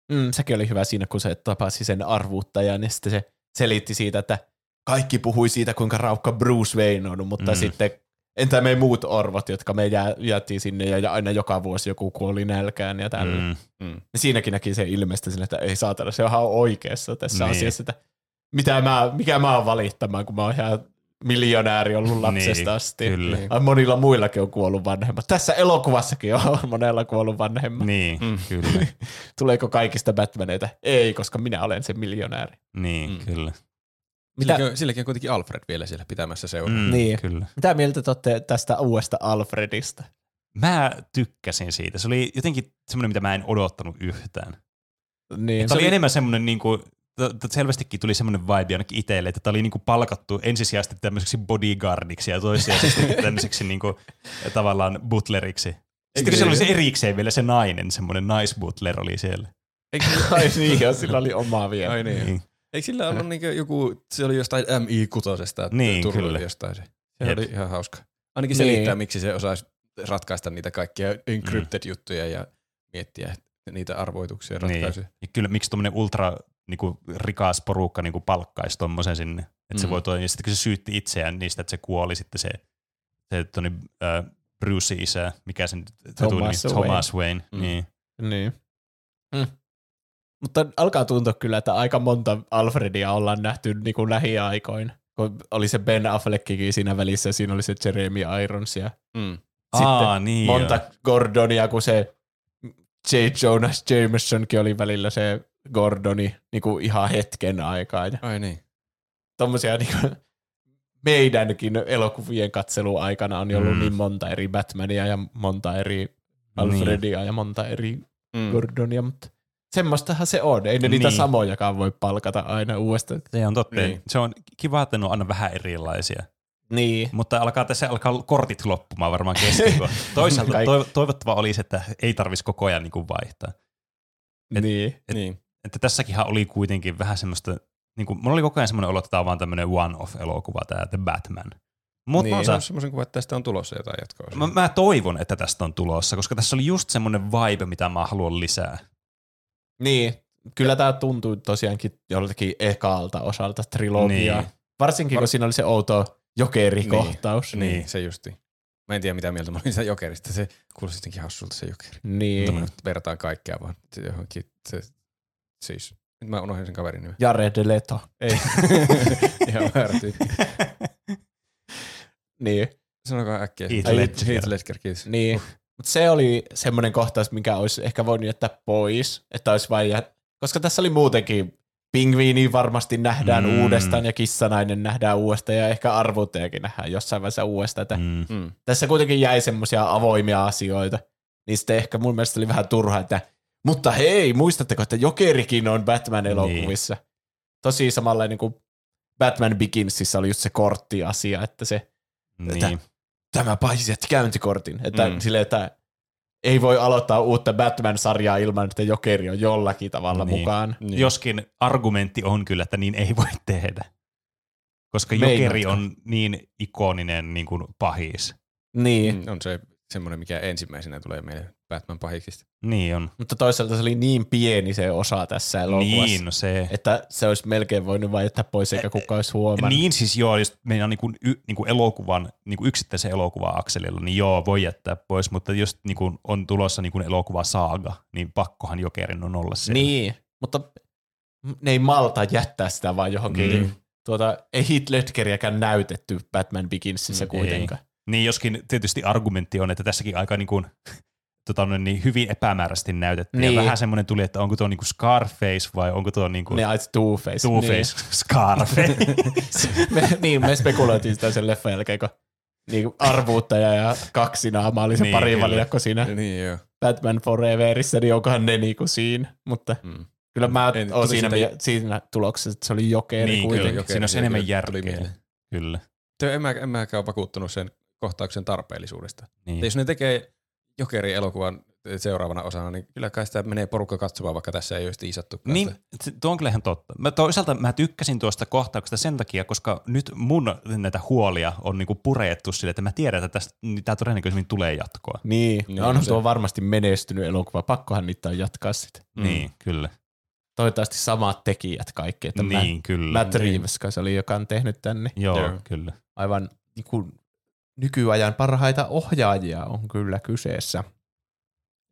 Mm. Mm, sekin oli hyvä siinä, kun se tapasi sen arvuuttajan, ja sitten se selitti siitä, että kaikki puhui siitä, kuinka raukka Bruce Wayne on, mutta mm. sitten entä me muut orvot, jotka me jää, jäätiin sinne ja aina joka vuosi joku kuoli nälkään ja tällä. Mm. Mm. Siinäkin näki se ilmeistä sille, että ei saatana, se on ihan oikeassa tässä niin. asiassa, että mitä mä, mikä mä oon valittamaan, kun mä oon ihan miljonääri ollut lapsesta niin, asti. Kyllä. Niin. Monilla muillakin on kuollut vanhemmat. Tässä elokuvassakin on [laughs] monella kuollut vanhemmat. Niin, mm. kyllä. [laughs] Tuleeko kaikista Batmaneita? Ei, koska minä olen se miljonääri. Niin, mm. kyllä. Mitä? Silläkin, on, silläkin on kuitenkin Alfred vielä siellä pitämässä seuraa. Mm, niin. kyllä. Mitä mieltä te olette tästä uudesta Alfredista? Mä tykkäsin siitä. Se oli jotenkin semmoinen, mitä mä en odottanut yhtään. Niin, se oli, oli enemmän semmoinen niin kuin, selvästikin tuli semmoinen vibe ainakin itselle, että tämä oli niinku palkattu ensisijaisesti tämmöiseksi bodyguardiksi ja toissijaisesti [laughs] tämmöiseksi niinku, tavallaan butleriksi. Sitten se oli se erikseen vielä se nainen, semmoinen naisbutler oli siellä. Eikö, ai niin, ja sillä oli oma vielä. Ai niin. niin. Eikö sillä ollut niinku joku, se oli jostain MI-kutosesta, niin, kyllä. jostain se. Se Jep. oli ihan hauska. Ainakin selittää, niin. miksi se osaisi ratkaista niitä kaikkia encrypted-juttuja ja miettiä niitä arvoituksia ja niin. ratkaisuja. Niin. Ja kyllä, miksi tuommoinen ultra niinku, rikas porukka niinku, palkkaisi tuommoisen sinne. Että mm. se voi toimia. Sitten kun se syytti itseään niistä, että se kuoli sitten se, se toni, äh, Bruce isä, mikä sen Thomas, tuli, Thomas Wayne. Mm. Niin. niin. Mm. Mutta alkaa tuntua kyllä, että aika monta Alfredia ollaan nähty niin kuin lähiaikoin. Kun oli se Ben Affleckikin siinä välissä, siinä oli se Jeremy Irons ja mm. sitten Aa, niin monta jo. Gordonia, kun se J. Jonas Jamesonkin oli välillä se Gordoni niin kuin ihan hetken aikaa. Ja Ai niin. Tommosia niin kuin, meidänkin elokuvien katseluaikana on ollut mm. niin monta eri Batmania ja monta eri Alfredia niin. ja monta eri mm. Gordonia, mutta semmoistahan se on. Ei ne niin. niitä samojakaan voi palkata aina uudestaan. Se on totta. Niin. Se on kiva, että ne on aina vähän erilaisia. Niin. Mutta alkaa tässä alkaa kortit loppumaan varmaan kesken. [laughs] Toisaalta toivottava olisi, että ei tarvitsisi koko ajan niin kuin vaihtaa. Et, niin. Et, niin. Että tässäkinhän oli kuitenkin vähän semmoista, niin kuin, mulla oli koko ajan semmoinen olo, että tämä on vaan tämmöinen one-off-elokuva, tämä The Batman. Mutta niin, on semmoisen kuvan, että tästä on tulossa jotain jatkoa. Mä, mä, toivon, että tästä on tulossa, koska tässä oli just semmoinen vibe, mitä mä haluan lisää. Niin, kyllä tämä tuntuu tosiaankin joltakin ekalta osalta trilogiaa. Niin. Varsinkin, Var... kun siinä oli se outo jokerikohtaus. Niin, niin. se justi. Mä en tiedä, mitä mieltä mä olin sen jokerista. Se kuulosti jotenkin hassulta se jokeri. Niin. Mutta vertaan kaikkea vaan johonkin. Se, siis, nyt mä unohdin sen kaverin nimen. Jared Leto. Ei. [laughs] Ihan väärä tyyppi. niin. Sanokaa äkkiä. Heath Ledger. Heath Ledger, kiitos. Niin. Mutta se oli semmoinen kohtaus, mikä olisi ehkä voinut jättää pois, että olisi vain jät... koska tässä oli muutenkin pingviini varmasti nähdään mm. uudestaan ja kissanainen nähdään uudestaan ja ehkä arvuuttajakin nähdään jossain vaiheessa uudestaan. Että mm. mm. Tässä kuitenkin jäi semmoisia avoimia asioita, niin sitten ehkä mun mielestä oli vähän turha, että mutta hei, muistatteko, että Jokerikin on Batman-elokuvissa? Niin. Tosi samalla niin kuin Batman Beginsissä oli just se korttiasia, että se, niin. että tämä paisit käyntikortin, että mm. silleen, että ei voi aloittaa uutta Batman-sarjaa ilman, että Jokeri on jollakin tavalla niin. mukaan. Niin. Joskin argumentti on kyllä, että niin ei voi tehdä. Koska Meinatka. Jokeri on niin ikoninen niin kuin pahis. Niin. Mm, on se semmoinen, mikä ensimmäisenä tulee meille Batman pahiksista. Niin on. Mutta toisaalta se oli niin pieni se osa tässä elokuvassa, Niin, no se. että se olisi melkein voinut vain jättää pois, eikä kukaan olisi huomannut. Niin siis joo, jos meidän niinku, y, niinku elokuvan, niinku yksittäisen elokuvan akselilla, niin joo, voi jättää pois, mutta jos niinku on tulossa niinku elokuva saaga, niin pakkohan Jokerin on olla se. Niin, mutta ne ei malta jättää sitä vaan johonkin. Niin. Niin. Tuota, ei Heath Ledgeriäkään näytetty Batman Beginsissä Mm, kuitenkaan. Niin joskin tietysti argumentti on, että tässäkin aika niinku, tota, niin hyvin epämääräisesti näytetty. Niin. Ja vähän semmoinen tuli, että onko tuo niinku Scarface vai onko tuo niinku Ne ait Two-Face. Two-Face [laughs] Scarface. Niin. [laughs] me, niin, me spekuloitiin sitä sen leffan jälkeen, kun niin arvuuttaja ja kaksi naamaa oli se Niin, pari valjakko siinä Niin joo. Batman Foreverissa, niin onkohan ne niinku siinä. Mutta Mm. kyllä mä En- oon tuli siinä, sitä- siinä tuloksessa, että se oli jokeri Niin, kuitenkin. kyllä. Jokeri- Siinä olisi enemmän Jokeri järkeä. Kyllä. Te- En, mä, en mäkään ole vakuuttunut sen kohtauksen tarpeellisuudesta. Niin. Ja jos ne tekee Jokerin elokuvan seuraavana osana, niin kyllä kai sitä menee porukka katsomaan, vaikka tässä ei olisi tiisattu. Niin, se- tuo on kyllä ihan totta. Mä toisaalta mä tykkäsin tuosta kohtauksesta sen takia, koska nyt mun näitä huolia on niinku purettu sille, että mä tiedän, että tästä niin tää todennäköisemmin tulee jatkoa. Niin, Niin, niin onhan se- tuo varmasti menestynyt elokuva. Pakkohan niitä on jatkaa sitä. Mm. Niin, kyllä. Toivottavasti samat tekijät kaikki. Että niin, Matt, kyllä. Matt Reeves kai se oli, joka on tehnyt tänne. Joo, Joo. kyllä. Aivan niin kuin nykyajan parhaita ohjaajia on kyllä kyseessä.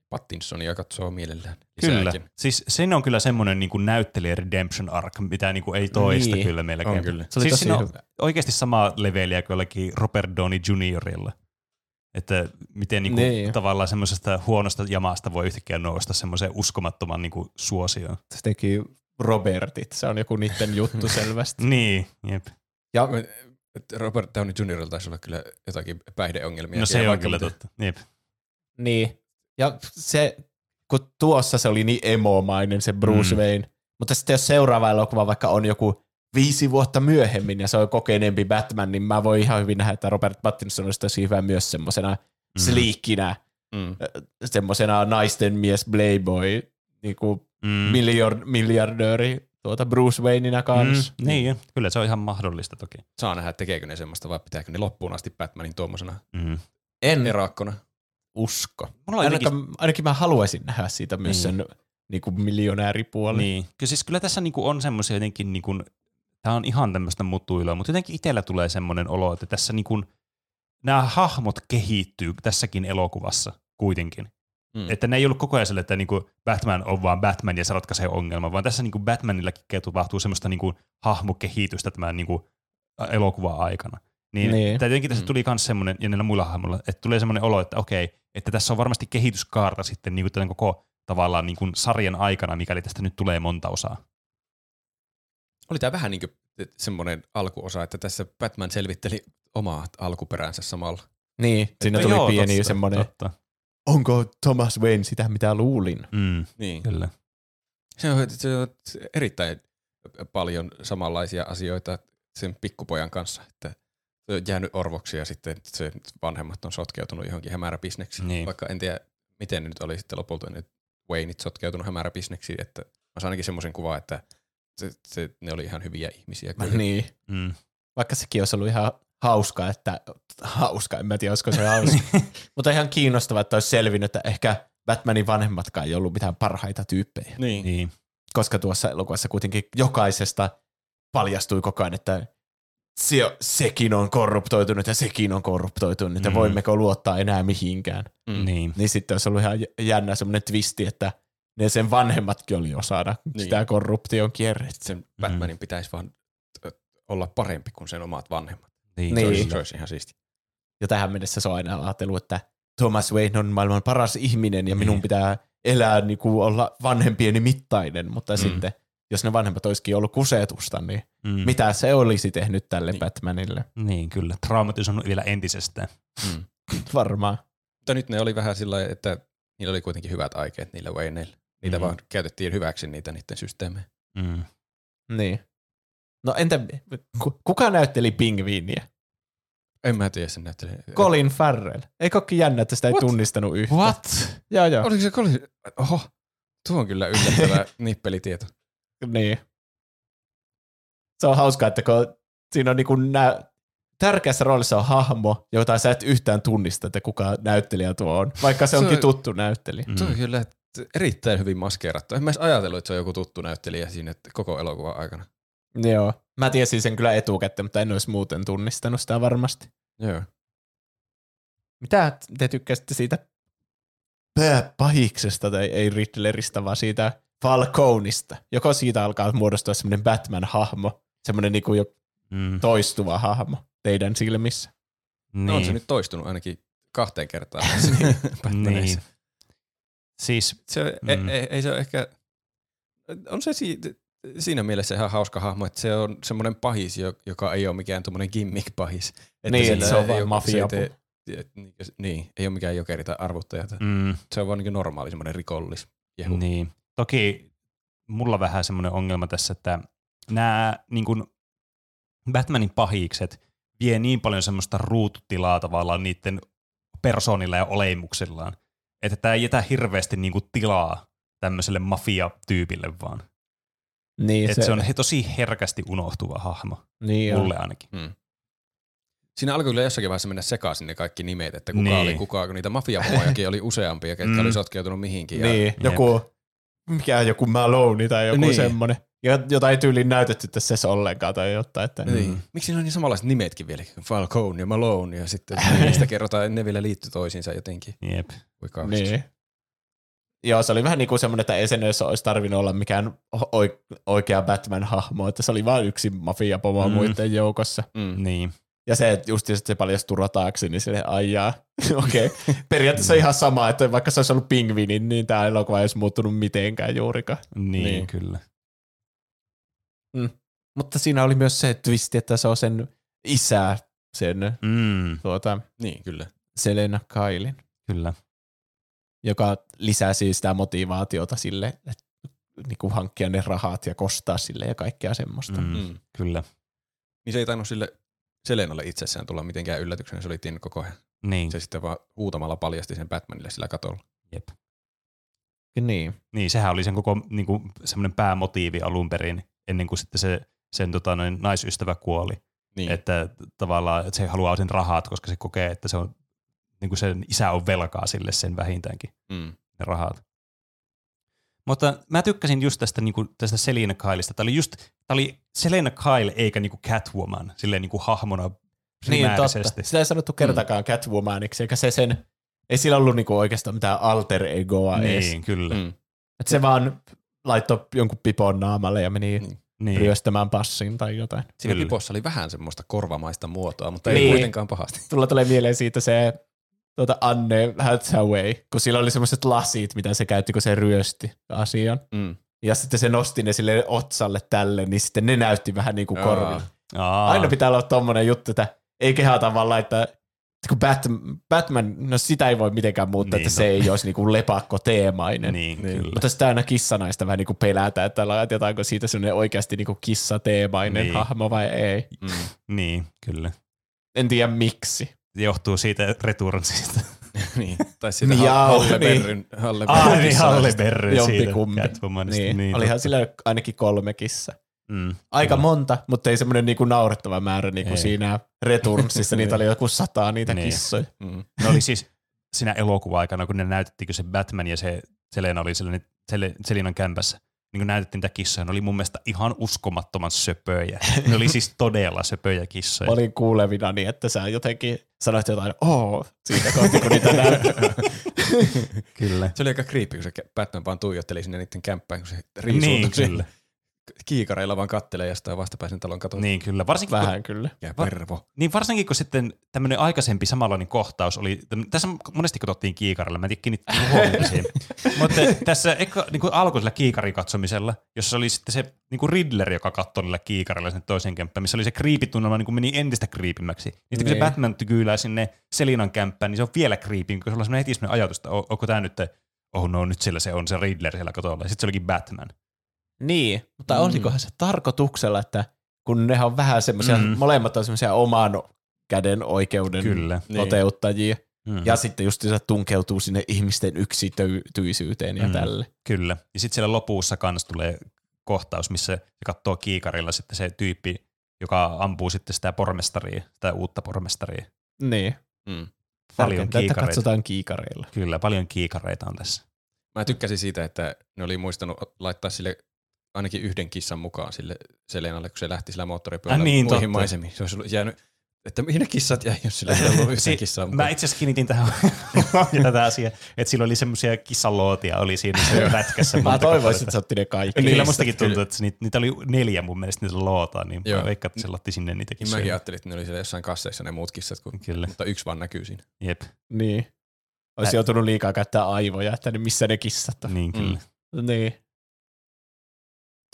Pattinsonia katsoo mielellään. Kyllä. lisääkin. Siis siinä on kyllä semmoinen niin näyttelijä redemption arc, mitä niin kuin ei toista Niin, kyllä melkein. on kyllä. Se oli siis siinä on oikeasti sama leveliä kuin jollakin Robert Downey Juniorilla. Että miten niin kuin, Niin. tavallaan semmoisesta huonosta jamasta voi yhtäkkiä nousta semmoiseen uskomattoman niin kuin suosioon. Se teki Robertit. Se on joku niiden juttu [laughs] selvästi. Niin, jep. Ja Robert Downey Jr. taisi olla kyllä jotakin päihdeongelmia. No se on kyllä totta. Jep. niin. Ja se, kun tuossa se oli niin emomainen se Bruce Mm. Wayne. Mutta sitten jos seuraava elokuva vaikka on joku viisi vuotta myöhemmin ja se on kokeneempi Batman, niin mä voin ihan hyvin nähdä, että Robert Pattinson olisi tosi hyvä myös semmoisena Mm. sliikkinä, Mm. semmoisena naisten mies playboy, niinku Mm. miljard, miljardööri tuota Bruce Wayneina kanssa. Mm, niin, kyllä se on ihan mahdollista toki. Saa nähdä, tekeekö ne semmoista vai pitääkö ne loppuun asti Batmanin tuommoisena Mm. En erakkona. usko. Mulla on jotenkin- Ainakin, ainakin mä haluaisin nähdä siitä myös Niin. sen niinku miljonääripuoli. Niin. Kyllä, siis kyllä tässä niinku on semmoisia jotenkin, niinku, tämä on ihan tämmöistä mutuilua, mutta jotenkin itsellä tulee semmoinen olo, että tässä niinku, nämä hahmot kehittyy tässäkin elokuvassa kuitenkin. Mm. Että ne ei ollut koko ajan sille, että niinku Batman on vaan Batman ja se ratkaisee ongelman, vaan tässä niinku Batmanillakin tapahtuu semmoista niinku hahmokehitystä tämän niinku elokuvan aikana. Niin, niin. Niin. jotenkin tässä Mm. tuli myös semmoinen, ja näillä muilla hahmoilla, että tulee semmoinen olo, että okei, että tässä on varmasti kehityskaarta sitten niinku tämän koko tavallaan niinku sarjan aikana, mikäli tästä nyt tulee monta osaa. Oli tämä vähän niin kuin semmoinen alkuosa, että tässä Batman selvitteli omaa alkuperänsä samalla. Niin, siinä tuli joo, pieni totta, semmoinen, Totta. Onko Thomas Wayne sitä, mitä luulin? Mm, Niin. kyllä. Se on, se on erittäin paljon samanlaisia asioita sen pikkupojan kanssa, että se on jäänyt orvoksi ja sitten se vanhemmat on sotkeutunut johonkin hämäräbisneksiin. Niin. Vaikka en tiedä, miten ne nyt oli sitten lopulta ne Wayneit sotkeutunut hämäräbisneksiin, että mä saan ainakin semmoisen kuvan, että se, se, ne oli ihan hyviä ihmisiä. kyllä. Niin. Mm. Vaikka sekin olisi ollut ihan hauska, että hauska, en mä tiedä, olisiko se hauska. [laughs] Mutta ihan kiinnostavaa, että olisi selvinnyt, että ehkä Batmanin vanhemmatkaan ei ollut mitään parhaita tyyppejä. Niin. niin. Koska tuossa elokuvassa kuitenkin jokaisesta paljastui koko ajan, että se, sekin on korruptoitunut ja sekin on korruptoitunut, ja Mm. voimmeko luottaa enää mihinkään. Mm. niin. Niin sitten olisi ollut ihan jännä semmoinen twisti, että ne sen vanhemmatkin oli osana Niin. sitä korruption kierrettä. Sen Batmanin pitäisi vaan olla parempi kuin sen omat vanhemmat. Niin. Se, Niin. olisi, se olisi ihan siisti. Ja tähän mennessä se on aina ajatellut, että Thomas Wayne on maailman paras ihminen ja Niin. minun pitää elää niin kuin olla vanhempieni mittainen, mutta Mm. sitten jos ne vanhemmat olisikin ollut kusetusta, niin Mm. mitä se olisi tehnyt tälle Niin. niin. Batmanille? Niin, kyllä. Traumatisoinut vielä entisestään. Mm. Varmaan. Mutta nyt ne oli vähän sillä että niillä oli kuitenkin hyvät aikeet niillä Wayneilla. Niitä Mm. vaan käytettiin hyväksi niitä niiden systeemejä. Mm. Niin. No entä, ku- kuka näytteli pingviiniä? En mä tiedä sen näyttelijä. Colin Farrell. Eikö olekin jännä, että sitä ei What? tunnistanut yhtään? What? Joo, joo. Oliko se Colin? Oho, tuo on kyllä yllättävä [laughs] nippelitieto. Niin. Se on hauskaa, että kun siinä on niinku nä- tärkeässä roolissa on hahmo, jota sä et yhtään tunnista, että kuka näyttelijä tuo on, vaikka se Se onkin on- tuttu näyttelijä. Se on kyllä erittäin hyvin maskeerattu. En mä edes ajatellut, että se on joku tuttu näyttelijä siinä koko elokuvan aikana. Joo. Mä tiesin sen kyllä etukäteen, mutta en olisi muuten tunnistanut sitä varmasti. Joo. Mitä te tykkäsitte siitä pääpahiksesta, tai ei Riddleristä, vaan siitä Falconista? Joko siitä alkaa muodostua semmoinen Batman-hahmo, semmoinen niinku jo Mm. toistuva hahmo teidän silmissä? Niin. No on se nyt toistunut ainakin kahteen kertaan. [laughs] niin. Batmaneissa. Siis, Se, Mm. mm. ei, ei, se ole ehkä, on se si, siinä mielessä ihan hauska hahmo, että se on semmoinen pahis, jo- joka ei ole mikään tuommoinen gimmick-pahis. Että Niin, sillä se on vaan ole- mafia- niin, niin, ei ole mikään jokeri tai arvuttaja. mm, Se on vaan niin normaali semmoinen rikollis. Jehu. Niin. Toki mulla vähän semmoinen ongelma tässä, että nämä niin kuin Batmanin pahikset vie niin paljon semmoista ruututilaa tavallaan niiden persoonilla ja olemuksillaan, että tämä ei jätä hirveästi niin kuin tilaa tämmöiselle mafia-tyypille vaan. Niin, Että se on he tosi herkästi unohtuva hahmo, niin on. mulle ainakin. Mm. Siinä alkoi kyllä jossakin vaiheessa mennä sekaisin ne kaikki nimet, että kuka Niin. oli kuka, kun niitä mafiapomojakin oli useampia, ketkä Mm. oli sotkeutunut mihinkin. Niin, Ja, joku, mikä joku Malone tai joku niin. Semmoinen, jo- jota ei tyyliin näytetty tässä ollenkaan tai jotain. Että, niin. Mm. Miksi siinä on niin samanlaiset nimetkin vielä? Falcone ja Malone ja sitten [laughs] niistä kerrotaan, että ne vielä liittyy toisiinsa jotenkin. Jep. Niin. Joo, se oli vähän niin kuin semmoinen, että ei sen edes olisi tarvinnut olla mikään oi- oikea Batman-hahmo, että se oli vain yksi mafiapomo Mm. mm. muiden joukossa. Mm. Niin. Ja se, että just se paljastui rataaksi, niin sille aijaa. [laughs] Okei. Okay. Periaatteessa ihan sama, että vaikka se olisi ollut pingviini, niin tämä elokuva ei olisi muuttunut mitenkään juurikaan. Niin, niin, kyllä. Mutta siinä oli myös se twisti, että se on sen isä, sen Mm, tuota, Niin, kyllä. Selena Kailin, kyllä. Joka lisää siis sitä motivaatiota sille, että niin kuin hankkia ne rahat ja kostaa sille ja kaikkea semmoista. Mm, Mm. Kyllä. Niin se ei tainnut sille Selenalle itsessään tulla mitenkään yllätyksenä, se oli tiennyt koko ajan. Niin. Se sitten vaan huutamalla paljasti sen Batmanille sillä katolla. Jep. Niin. Niin, sehän oli sen koko niin kuin, semmoinen päämotiivi alun perin, ennen kuin sitten se, sen tota, noin, naisystävä kuoli. Niin. Että tavallaan että se haluaa sen rahat, koska se kokee, että se on, niin kuin sen isä on velkaa sille sen vähintäänkin, mm. ne rahat. Mutta mä tykkäsin just tästä, niin kuin, tästä Selina Kylesta. Tämä oli just, tämä oli Selena Kyle eikä niin kuin Catwoman, silleen niin kuin hahmona Niin, primäärisesti. totta. Sitä ei sanottu kertakaan mm. Catwomaniksi, eikä se sen, ei sillä ollut niinku oikeastaan mitään alter egoa edes. Niin, kyllä. Mm. Et se vaan laittoi jonkun pipon naamalle ja meni Niin. Niin. ryöstämään passin tai jotain. Siinä Kyllä. pipossa oli vähän semmoista korvamaista muotoa, mutta Niin. ei kuitenkaan pahasti. Tulla tulee mieleen siitä se tuota Anne Hathaway, kun sillä oli semmoiset lasit, mitä se käytti, kun se ryösti asian. Mm. Ja sitten se nosti ne sille otsalle tälle, niin sitten ne näytti vähän niin kuin. Aa. Aina pitää olla tommonen juttu, että ei kehata vaan laittaa, että kun Batman, Batman, no sitä ei voi mitenkään muuttaa, Niin, että no. se ei olisi niinku lepakko teemainen. Niin, Niin. kyllä. Mutta sitä aina kissanaista vähän niinku pelätään, että laitetaanko siitä semmoinen oikeasti niinku kissateemainen Niin. hahmo vai ei. Mm. Niin, kyllä. En tiedä miksi. Johtuu siitä Returnsista. [laughs] niin. Tai siitä Niin, Halle joo, Halle niin. Berryn, Halle Ah, niin kissaista. Halle Berry siitä. Niin, niin totta. olihan sillä ainakin kolme kissa. Mm, Aika kyllä. monta, mutta ei semmoinen niinku naurettava määrä niin kuin Ei. siinä Returnsissa. niitä oli joku sataa niitä Niin. kissoja. Mm. Ne oli siis siinä elokuva-aikana, kun ne näytettiin, kun se Batman ja se Selena oli sellainen, Sel- Selinan kämpässä, niin kun näytettiin niitä kissoja, ne oli mun mielestä ihan uskomattoman söpöjä. Ne oli siis todella söpöjä kissoja. Mä olin kuulevina niin, että sä jotenkin sanoit jotain, oo, siitä kohti kun niitä. [laughs] Kyllä. Se oli aika creepy, kun se Batman vaan tuijotteli sinne niiden kämppään, kun se riisuu Niin, kyllä. Kiikareilla vaan kattelee jostain vastapäisen talon katolta. Niin, kyllä. Varsinkin, kun, Vähän kyllä. Ja Va- pervo. niin varsinkin kun sitten tämmöinen aikaisempi samanlainen kohtaus oli, täm- tässä monesti katsottiin kiikarilla, mä en tiedä siihen. Mutta tässä eka, niin kuin alkoi sillä kiikarin katsomisella, jossa oli sitten se niin kuin Riddler, joka katsoi niillä kiikarilla sen toisen kämppään, missä oli se kriipitunnelma niin kuin meni entistä kriipimmäksi. Ja sitten kun se Niin. Batman tykyylää sinne Selinan kämppään, niin se on vielä kriipin, kun sulla on heti semmoinen ajatus, että onko tämä nyt, oh no nyt sillä se on se Riddler siellä katolla. Ja sitten se olikin Batman. Niin, mutta Mm. olikohan se tarkoituksella, että kun nehän on vähän semmoisia, Mm. mm. molemmat on semmoisia oman käden oikeuden Kyllä. Niin. toteuttajia. Mm. Ja sitten just se tunkeutuu sinne ihmisten yksityisyyteen ja Mm. tälle. Kyllä. Ja sitten siellä lopussa kans tulee kohtaus, missä se katsoo kiikarilla sitten se tyyppi joka ampuu sitten sitä pormestaria, sitä uutta pormestaria. Niin. Mm. Paljon Tärkeintä, että kiikareita. katsotaan kiikareilla. Kyllä, paljon kiikareita on tässä. Mä tykkäsin siitä, että ne oli muistanut laittaa sille ainakin yhden kissan mukaan sille Selenalle, kun se lähti sillä moottoripyörällä Äh, niin, muihin totta. maisemiin. Se olisi jäänyt, että mihin ne kissat jäi, jos sillä ei ollut yhtään Si- kissaa Mä mukaan. itse asiassa kiinnitin tähän [laughs] tätä asiaa, että sillä oli semmoisia kissanlootia oli siinä se pätkässä. Mä toivoisin, että se otti ne kaikki. Kyllä mustakin tuntuu, että niitä, niitä oli neljä mun mielestä niitä lootaa, niin Joo. mä veikkaan, että se lotti sinne niitä Niin kissoja. mäkin ajattelin, että ne oli siellä jossain kasseissa ne muut kissat, kun, Kyllä, mutta yksi vaan näkyy siinä. jep, Niin. Olisi Ä- joutunut liikaa käyttää aivoja, että missä ne kissat on. niin kyllä. Mm. Niin,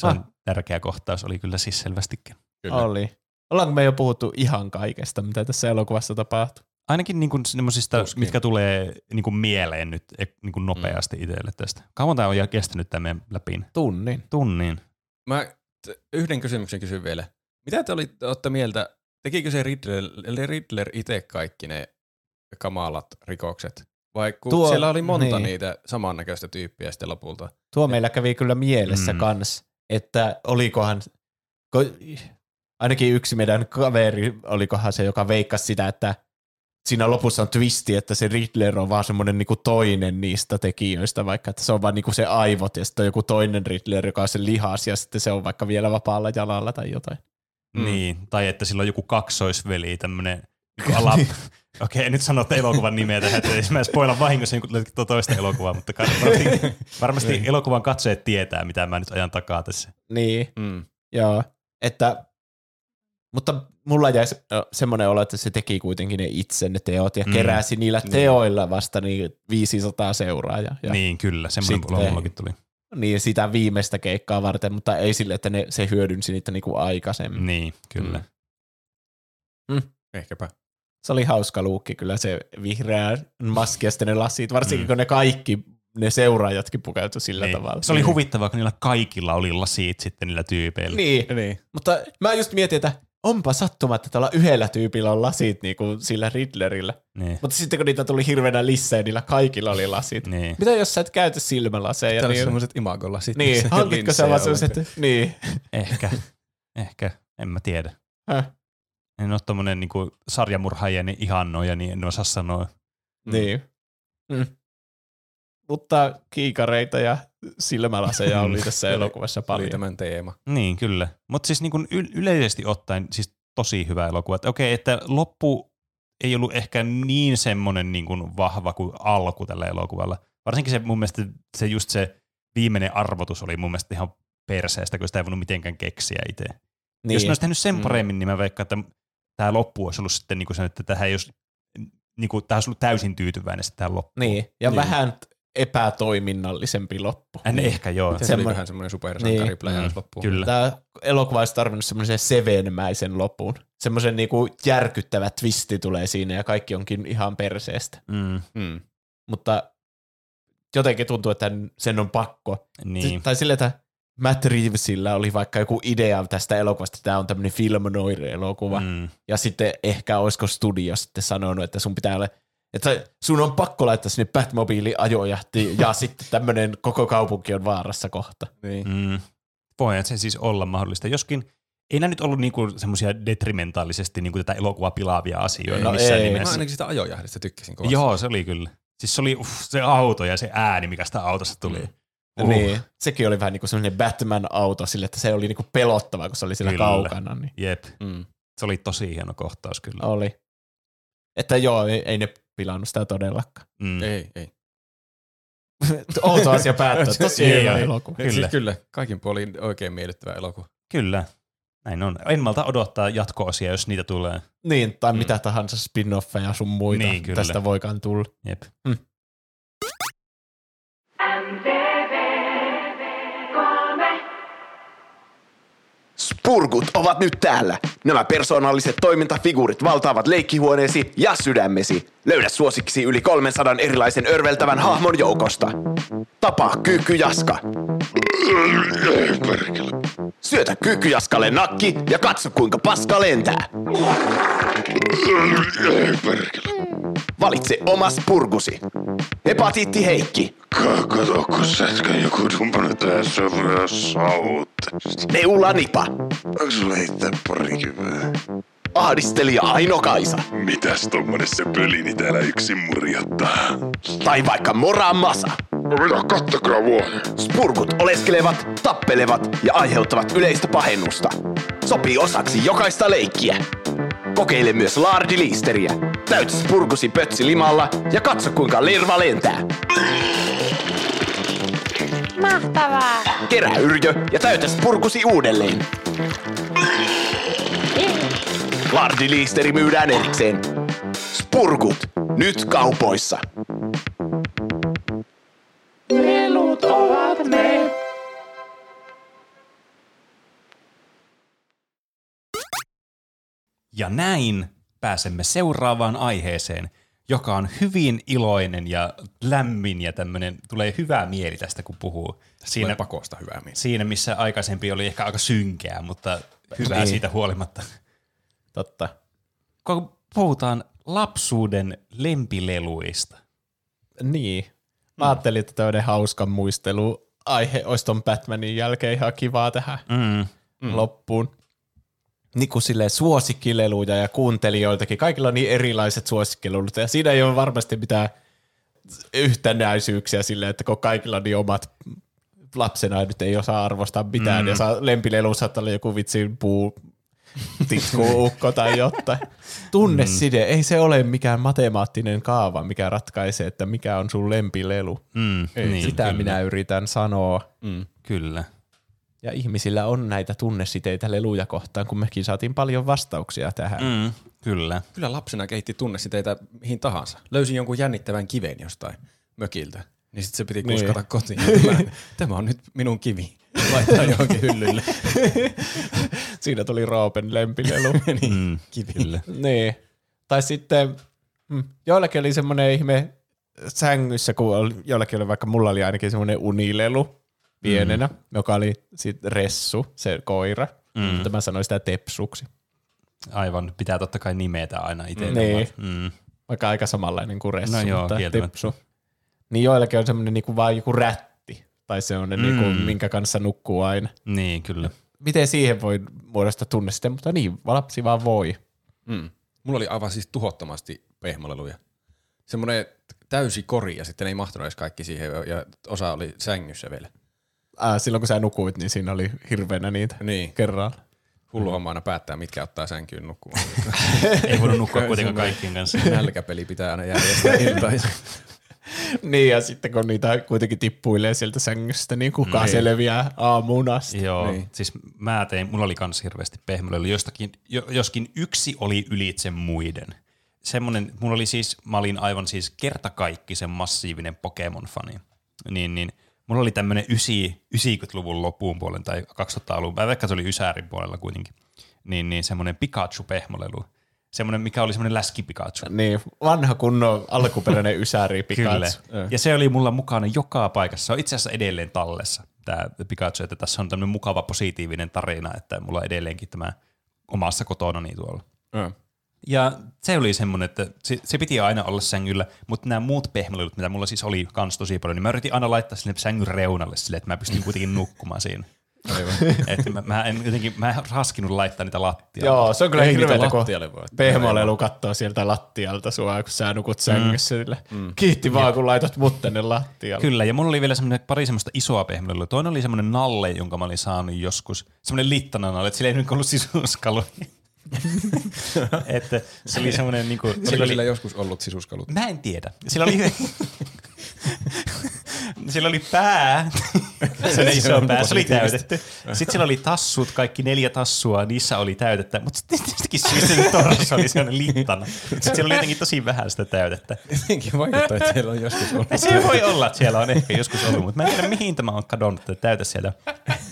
Se on Ah. tärkeä kohtaus, oli kyllä siis selvästikin. Kyllä. oli. Ollaanko me jo puhuttu ihan kaikesta, mitä tässä elokuvassa tapahtuu? Ainakin niin kuin semmoisista, Tuskin. mitkä tulee niin kuin mieleen nyt niin kuin nopeasti Mm. itselle tästä. Kauan tämä on jo kestänyt tämä meidän läpi? Tunnin. Tunnin. Mä t- yhden kysymyksen kysyn vielä. Mitä te olitte olette mieltä, tekikö se Riddler, eli Riddler itse kaikki ne kamalat rikokset? Vai kun Tuo- siellä oli monta niin. niitä samannäköistä tyyppiä sitten lopulta? Tuo meillä kävi kyllä mielessä Mm. mm. kans, että olikohan, ko, ainakin yksi meidän kaveri, olikohan se, joka veikkasi sitä, että siinä lopussa on twisti, että se Riddler on vaan semmoinen niinku toinen niistä tekijöistä, vaikka että se on vaan niinku se aivot ja sitten on joku toinen Riddler, joka on se lihas ja sitten se on vaikka vielä vapaalla jalalla tai jotain. Mm. Niin, tai että sillä on joku kaksoisveli, tämmöinen [laughs] niin ala... Okei, nyt sanot elokuvan nimeä tähän, että mä spoilan vahingossa niin tuo toista elokuvaa, mutta varmasti, varmasti elokuvan katsojat tietää, mitä mä nyt ajan takaa tässä. Niin, Mm. joo. Että, mutta mulla jäi se- ö, semmoinen olo, että se teki kuitenkin ne itse ne teot ja Mm. mm. keräsi niillä Niin. teoilla vasta niin 500 seuraajaa. Ja Niin, kyllä, semmoinen Sitten- pulo mullakin tuli. niin sitä viimeistä keikkaa varten, mutta ei sille, että ne, se hyödynsi niitä niinku aikaisemmin. Niin, kyllä. Mm. Ehkäpä. Se oli hauska luukki kyllä se vihreä maski ja sitten ne lasit, varsinkin Mm. kun ne kaikki, ne seuraajatkin pukeutu sillä Niin. tavalla. Se oli Niin. huvittavaa, kun niillä kaikilla oli lasit sitten niillä tyypeillä. Niin, Niin. mutta mä just mietin, että onpa sattuma, että tällä yhdellä tyypillä on lasit niin kuin sillä Riddlerillä. Niin. Mutta sitten kun niitä tuli hirveänä lisää, niillä kaikilla oli lasit. niin. Mitä jos sä et käytä silmälaseja? Täällä [laughs] on Niin, semmoiset imagolla sitten. niin hankitko sä vaan sellaiset? Niin. Ehkä, ehkä, en mä tiedä. Häh? En ole tommonen niinku sarjamurhaajien ihannoja, niin en osaa sanoa. Niin. Mm. Mutta kiikareita ja silmälaseja oli tässä Oli- elokuvassa Oli paljon. tämän teema. Niin, kyllä. Mutta siis niinku yleisesti ottaen siis tosi hyvä elokuva. Et Okei, että loppu ei ollut ehkä niin semmoinen niinku vahva kuin alku tällä elokuvalla. Varsinkin se mun mielestä se just se viimeinen arvotus oli mun mielestä ihan perseestä, kun sitä ei voinut mitenkään keksiä itse. Niin. Niin. Jos ne olisi tehnyt sen Mm. paremmin, niin mä veikkaan, että tämä loppu olisi ollut sitten niinku se, että tähän ei olisi, niinku, tähän olisi ollut täysin tyytyväinen sitten tähän loppuun. Niin, ja Niin. vähän epätoiminnallisempi loppu. En ehkä joo. Se Semmo- oli vähän semmoinen supersankaripläjäys Mm, loppuun. Kyllä. Tämä elokuva olisi tarvinnut semmoisen sevenmäisen lopun. Semmoisen niinku järkyttävä twisti tulee siinä ja kaikki onkin ihan perseestä. Mm, Mm. Mutta jotenkin tuntuu, että sen on pakko. niin. Tai sille, että Matt Reevesillä oli vaikka joku idea tästä elokuvasta, että tämä on tämmöinen film noir-elokuva. Mm. Ja sitten ehkä olisiko studio sitten sanonut, että sun pitää olla, että sun on pakko laittaa sinne Batmobiili ajojahti ja [laughs] sitten tämmöinen koko kaupunki on vaarassa kohta. Niin. mm. Voihan se siis olla mahdollista. Joskin ei nämä nyt ollut niinku semmoisia detrimentaalisesti niinku tätä elokuvaa pilaavia asioita No missään ei. Mä nimessä. ainakin sitä ajojahdista tykkäsin kovasti. Joo, se oli kyllä. Siis se oli uff, se auto ja se ääni, mikä sitä autosta tuli. Mm. Uh. Niin, sekin oli vähän niin kuin semmoinen Batman-auto sille, että se oli niin kuin pelottava, kun se oli siellä Kyllä. kaukana. Niin Jep, Mm. se oli tosi hieno kohtaus kyllä. oli. Että joo, ei, ei ne pilannut sitä todellakaan. Mm. Ei, ei. [laughs] Outo asia päättää, [laughs] tosi ei. elokuva. Kyllä. Siis kyllä, kaikin puolin oikein miellyttävä elokuva. Kyllä, näin on. En malta odottaa jatko-osia, jos niitä tulee. Niin, tai Mm. mitä tahansa spin-offeja sun muita Niin, kyllä. tästä voikaan tulla. Jep. Spurgut ovat nyt täällä. Nämä persoonalliset toimintafiguurit valtaavat leikkihuoneesi ja sydämesi. Löydä suosikkisi yli 300 erilaisen örveltävän hahmon joukosta. Tapaa kyykkyjaska. Syötä kyykkyjaskalle nakki ja katso kuinka paska lentää. Valitse oma spurgusi. Hepatiitti Heikki. Ka- kato, kun sätkä joku tähän sovuja sautteesti. Neula Nipa, Onko sulla heittää parikymmentä? ahdistelija Aino Kaisa Mitäs tommonen se pölini täällä yksin murjottaa? tai vaikka Mora Masa. No mitä, kattokaa vuoden. Spurgut oleskelevat, tappelevat ja aiheuttavat yleistä pahennusta. Sopii osaksi jokaista leikkiä. Kokeile myös Lardi Liisteriä. Täytä spurgusi pötsi limalla ja katso kuinka lirva lentää. Mahtavaa! Kerää yrjö ja täytä spurgusi uudelleen. Lardi Liisteri myydään erikseen. Spurgut, nyt kaupoissa. Ja näin pääsemme seuraavaan aiheeseen, joka on hyvin iloinen ja lämmin ja tämmöinen, tulee hyvä mieli tästä kun puhuu. Siinä Siinä, pakosta hyvää mieltä. siinä missä aikaisempi oli ehkä aika synkeä, mutta hyvää Niin. siitä huolimatta. Totta. Kun puhutaan lapsuuden lempileluista. Niin. Mä ajattelin, että tämmöinen hauska muistelu aihe olisi ton Batmanin jälkeen ihan kivaa tähän mm. loppuun. Niin silleen suosikkileluja ja kuuntelijoiltakin. Kaikilla on niin erilaiset suosikkilelut ja siinä ei ole varmasti mitään yhtenäisyyksiä silleen, että kun kaikilla on niin omat lapsena nyt ei osaa arvostaa mitään mm. ja saa lempilelu saattaa olla joku vitsin puu tikkuukko [laughs] tai jotain. Tunneside, ei se ole mikään matemaattinen kaava, mikä ratkaisee, että mikä on sun lempilelu. Mm. Ei, niin, Sitä kyllä. minä yritän sanoa. Mm. Kyllä. Ja ihmisillä on näitä tunnesiteitä leluja kohtaan, kun mekin saatiin paljon vastauksia tähän. Mm. Kyllä. Kyllä lapsena kehitti tunnesiteitä mihin tahansa. Löysin jonkun jännittävän kiven jostain mökiltä. Niin sitten se piti Niin. kuskata kotiin. Tämä, tämä on nyt minun kivi. Laittaa johonkin hyllylle. [laughs] Siinä tuli Roopen lempilelu. [laughs] niin, Mm. kivi. Kyllä. niin. Tai sitten mm, joillakin oli semmoinen ihme sängyssä, kun oli, joillakin oli vaikka, mulla oli ainakin semmoinen unilelu pienenä, mm. joka oli sit Ressu, se koira. Mm. Mutta mä sanoin sitä Tepsuksi. Aivan. Pitää totta kai nimetä aina itse. Niin. Mm. Vaikka aika samanlainen kuin Ressu, No joo, mutta kieltämättä. Tepsu. Niin joillakin on semmoinen niinku vaan joku rätti. Tai semmoinen, mm. niinku, minkä kanssa nukkuu aina. Niin, kyllä. Miten siihen voi muodostaa tunne sitten, mutta niin, lapsi vaan voi. Mm. Mulla oli aivan siis tuhottomasti pehmoleluja. Semmoinen täysi kori ja sitten ei mahtunut edes kaikki siihen ja osa oli sängyssä vielä. Ää, silloin kun sä nukuit, niin siinä oli hirveänä niitä Niin. kerralla. Hullu homma aina päättää, mitkä ottaa sänkyyn nukkumaan. [laughs] Ei voinut nukkua kuitenkaan kaikkien kanssa. [laughs] Nälkäpeli pitää aina järjestää iltaisin. [laughs] Niin, ja sitten kun niitä kuitenkin tippuilee sieltä sängystä, niin kuka Niin. selviää aamuun asti. Joo, Niin. siis mä tein, mulla oli kans hirveästi pehmolelu, jostakin, jo, joskin yksi oli ylitse muiden. Semmonen, mulla oli siis, mä olin aivan siis kertakaikkisen massiivinen Pokemon-fani. Niin, niin mulla oli tämmönen 90-luvun loppuun puolen tai 200-luvun, tai vaikka se oli Ysärin puolella kuitenkin, niin, niin semmoinen Pikachu-pehmolelu. Semmoinen, mikä oli semmoinen läski Pikachu. Niin, vanha kunnon alkuperäinen ysäri Kyllä. Pikachu. Ja se oli mulla mukana joka paikassa. Se on itse asiassa edelleen tallessa, tämä Pikachu, että tässä on tämmöinen mukava positiivinen tarina, että mulla on edelleenkin tämä omassa kotonani tuolla. Mm. Ja se oli semmoinen, että se, se piti aina olla sängyllä, mutta nämä muut pehmolelut, mitä mulla siis oli kans tosi paljon, niin mä yritin aina laittaa sinne sängyn reunalle sille, että mä pystyn [laughs] kuitenkin nukkumaan siinä. Aivan. että mä, mä, en jotenkin, mä en raskinut laittaa niitä lattialle. Joo, se on kyllä hirveetä, kun pehmolelu katsoo sieltä lattialta sua, kun sä nukut sängyssä. Mm. Kiitti vaan, kun laitat mut tänne lattialle. Kyllä, ja mulla oli vielä semmoinen pari semmoista isoa pehmelöä. Toinen oli semmoinen nalle, jonka mä olin saanut joskus, semmoinen littana nalle, että sillä ei nyt ollut sisuskaluja. [laughs] että se oli semmoinen niinku, Oliko sillä sillä oli, joskus ollut sisuskalut? mä en tiedä. Sillä oli, sillä oli pää, se oli iso pää, se oli täytetty. Sitten sillä oli tassut, kaikki neljä tassua, niissä oli täytettä, mutta sitten jostakin syystä se torso oli semmoinen littana. Sitten siellä oli jotenkin tosi vähän sitä täytettä. Jotenkin vaikuttaa, että siellä on joskus ollut. Se voi olla, että siellä on ehkä joskus ollut, mutta mä en tiedä mihin tämä on kadonnut, että täytä sieltä.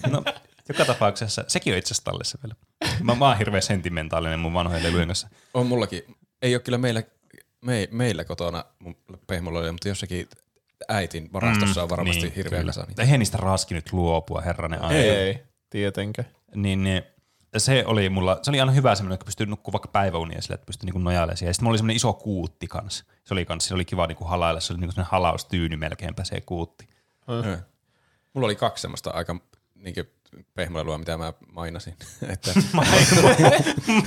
No, joka tapauksessa, sekin on itse asiassa tallessa vielä. Mä, mä oon hirveän sentimentaalinen mun vanhojen lelujen kanssa. On mullakin. Ei ole kyllä meillä, me, meillä kotona mun pehmoleluja, mutta jossakin äitin varastossa on varmasti Niin, hirveä kyllä. kasa niitä. Eihän niistä raski nyt luopua, herranen aika. Ei, tietenkö. Niin, niin, se oli mulla, se oli aina hyvä semmoinen, että pystyi nukkua vaikka päiväunia sille, että pystyi niinku nojailemaan siihen. Sitten mulla oli semmoinen iso kuutti kanssa. Se oli kanssa, se oli kiva niinku halailla, se oli niinku semmoinen halaustyyny melkeinpä se kuutti. Joo. Mulla oli kaksi semmoista aika niin pehmoilua, mitä mä mainasin. [laughs] että,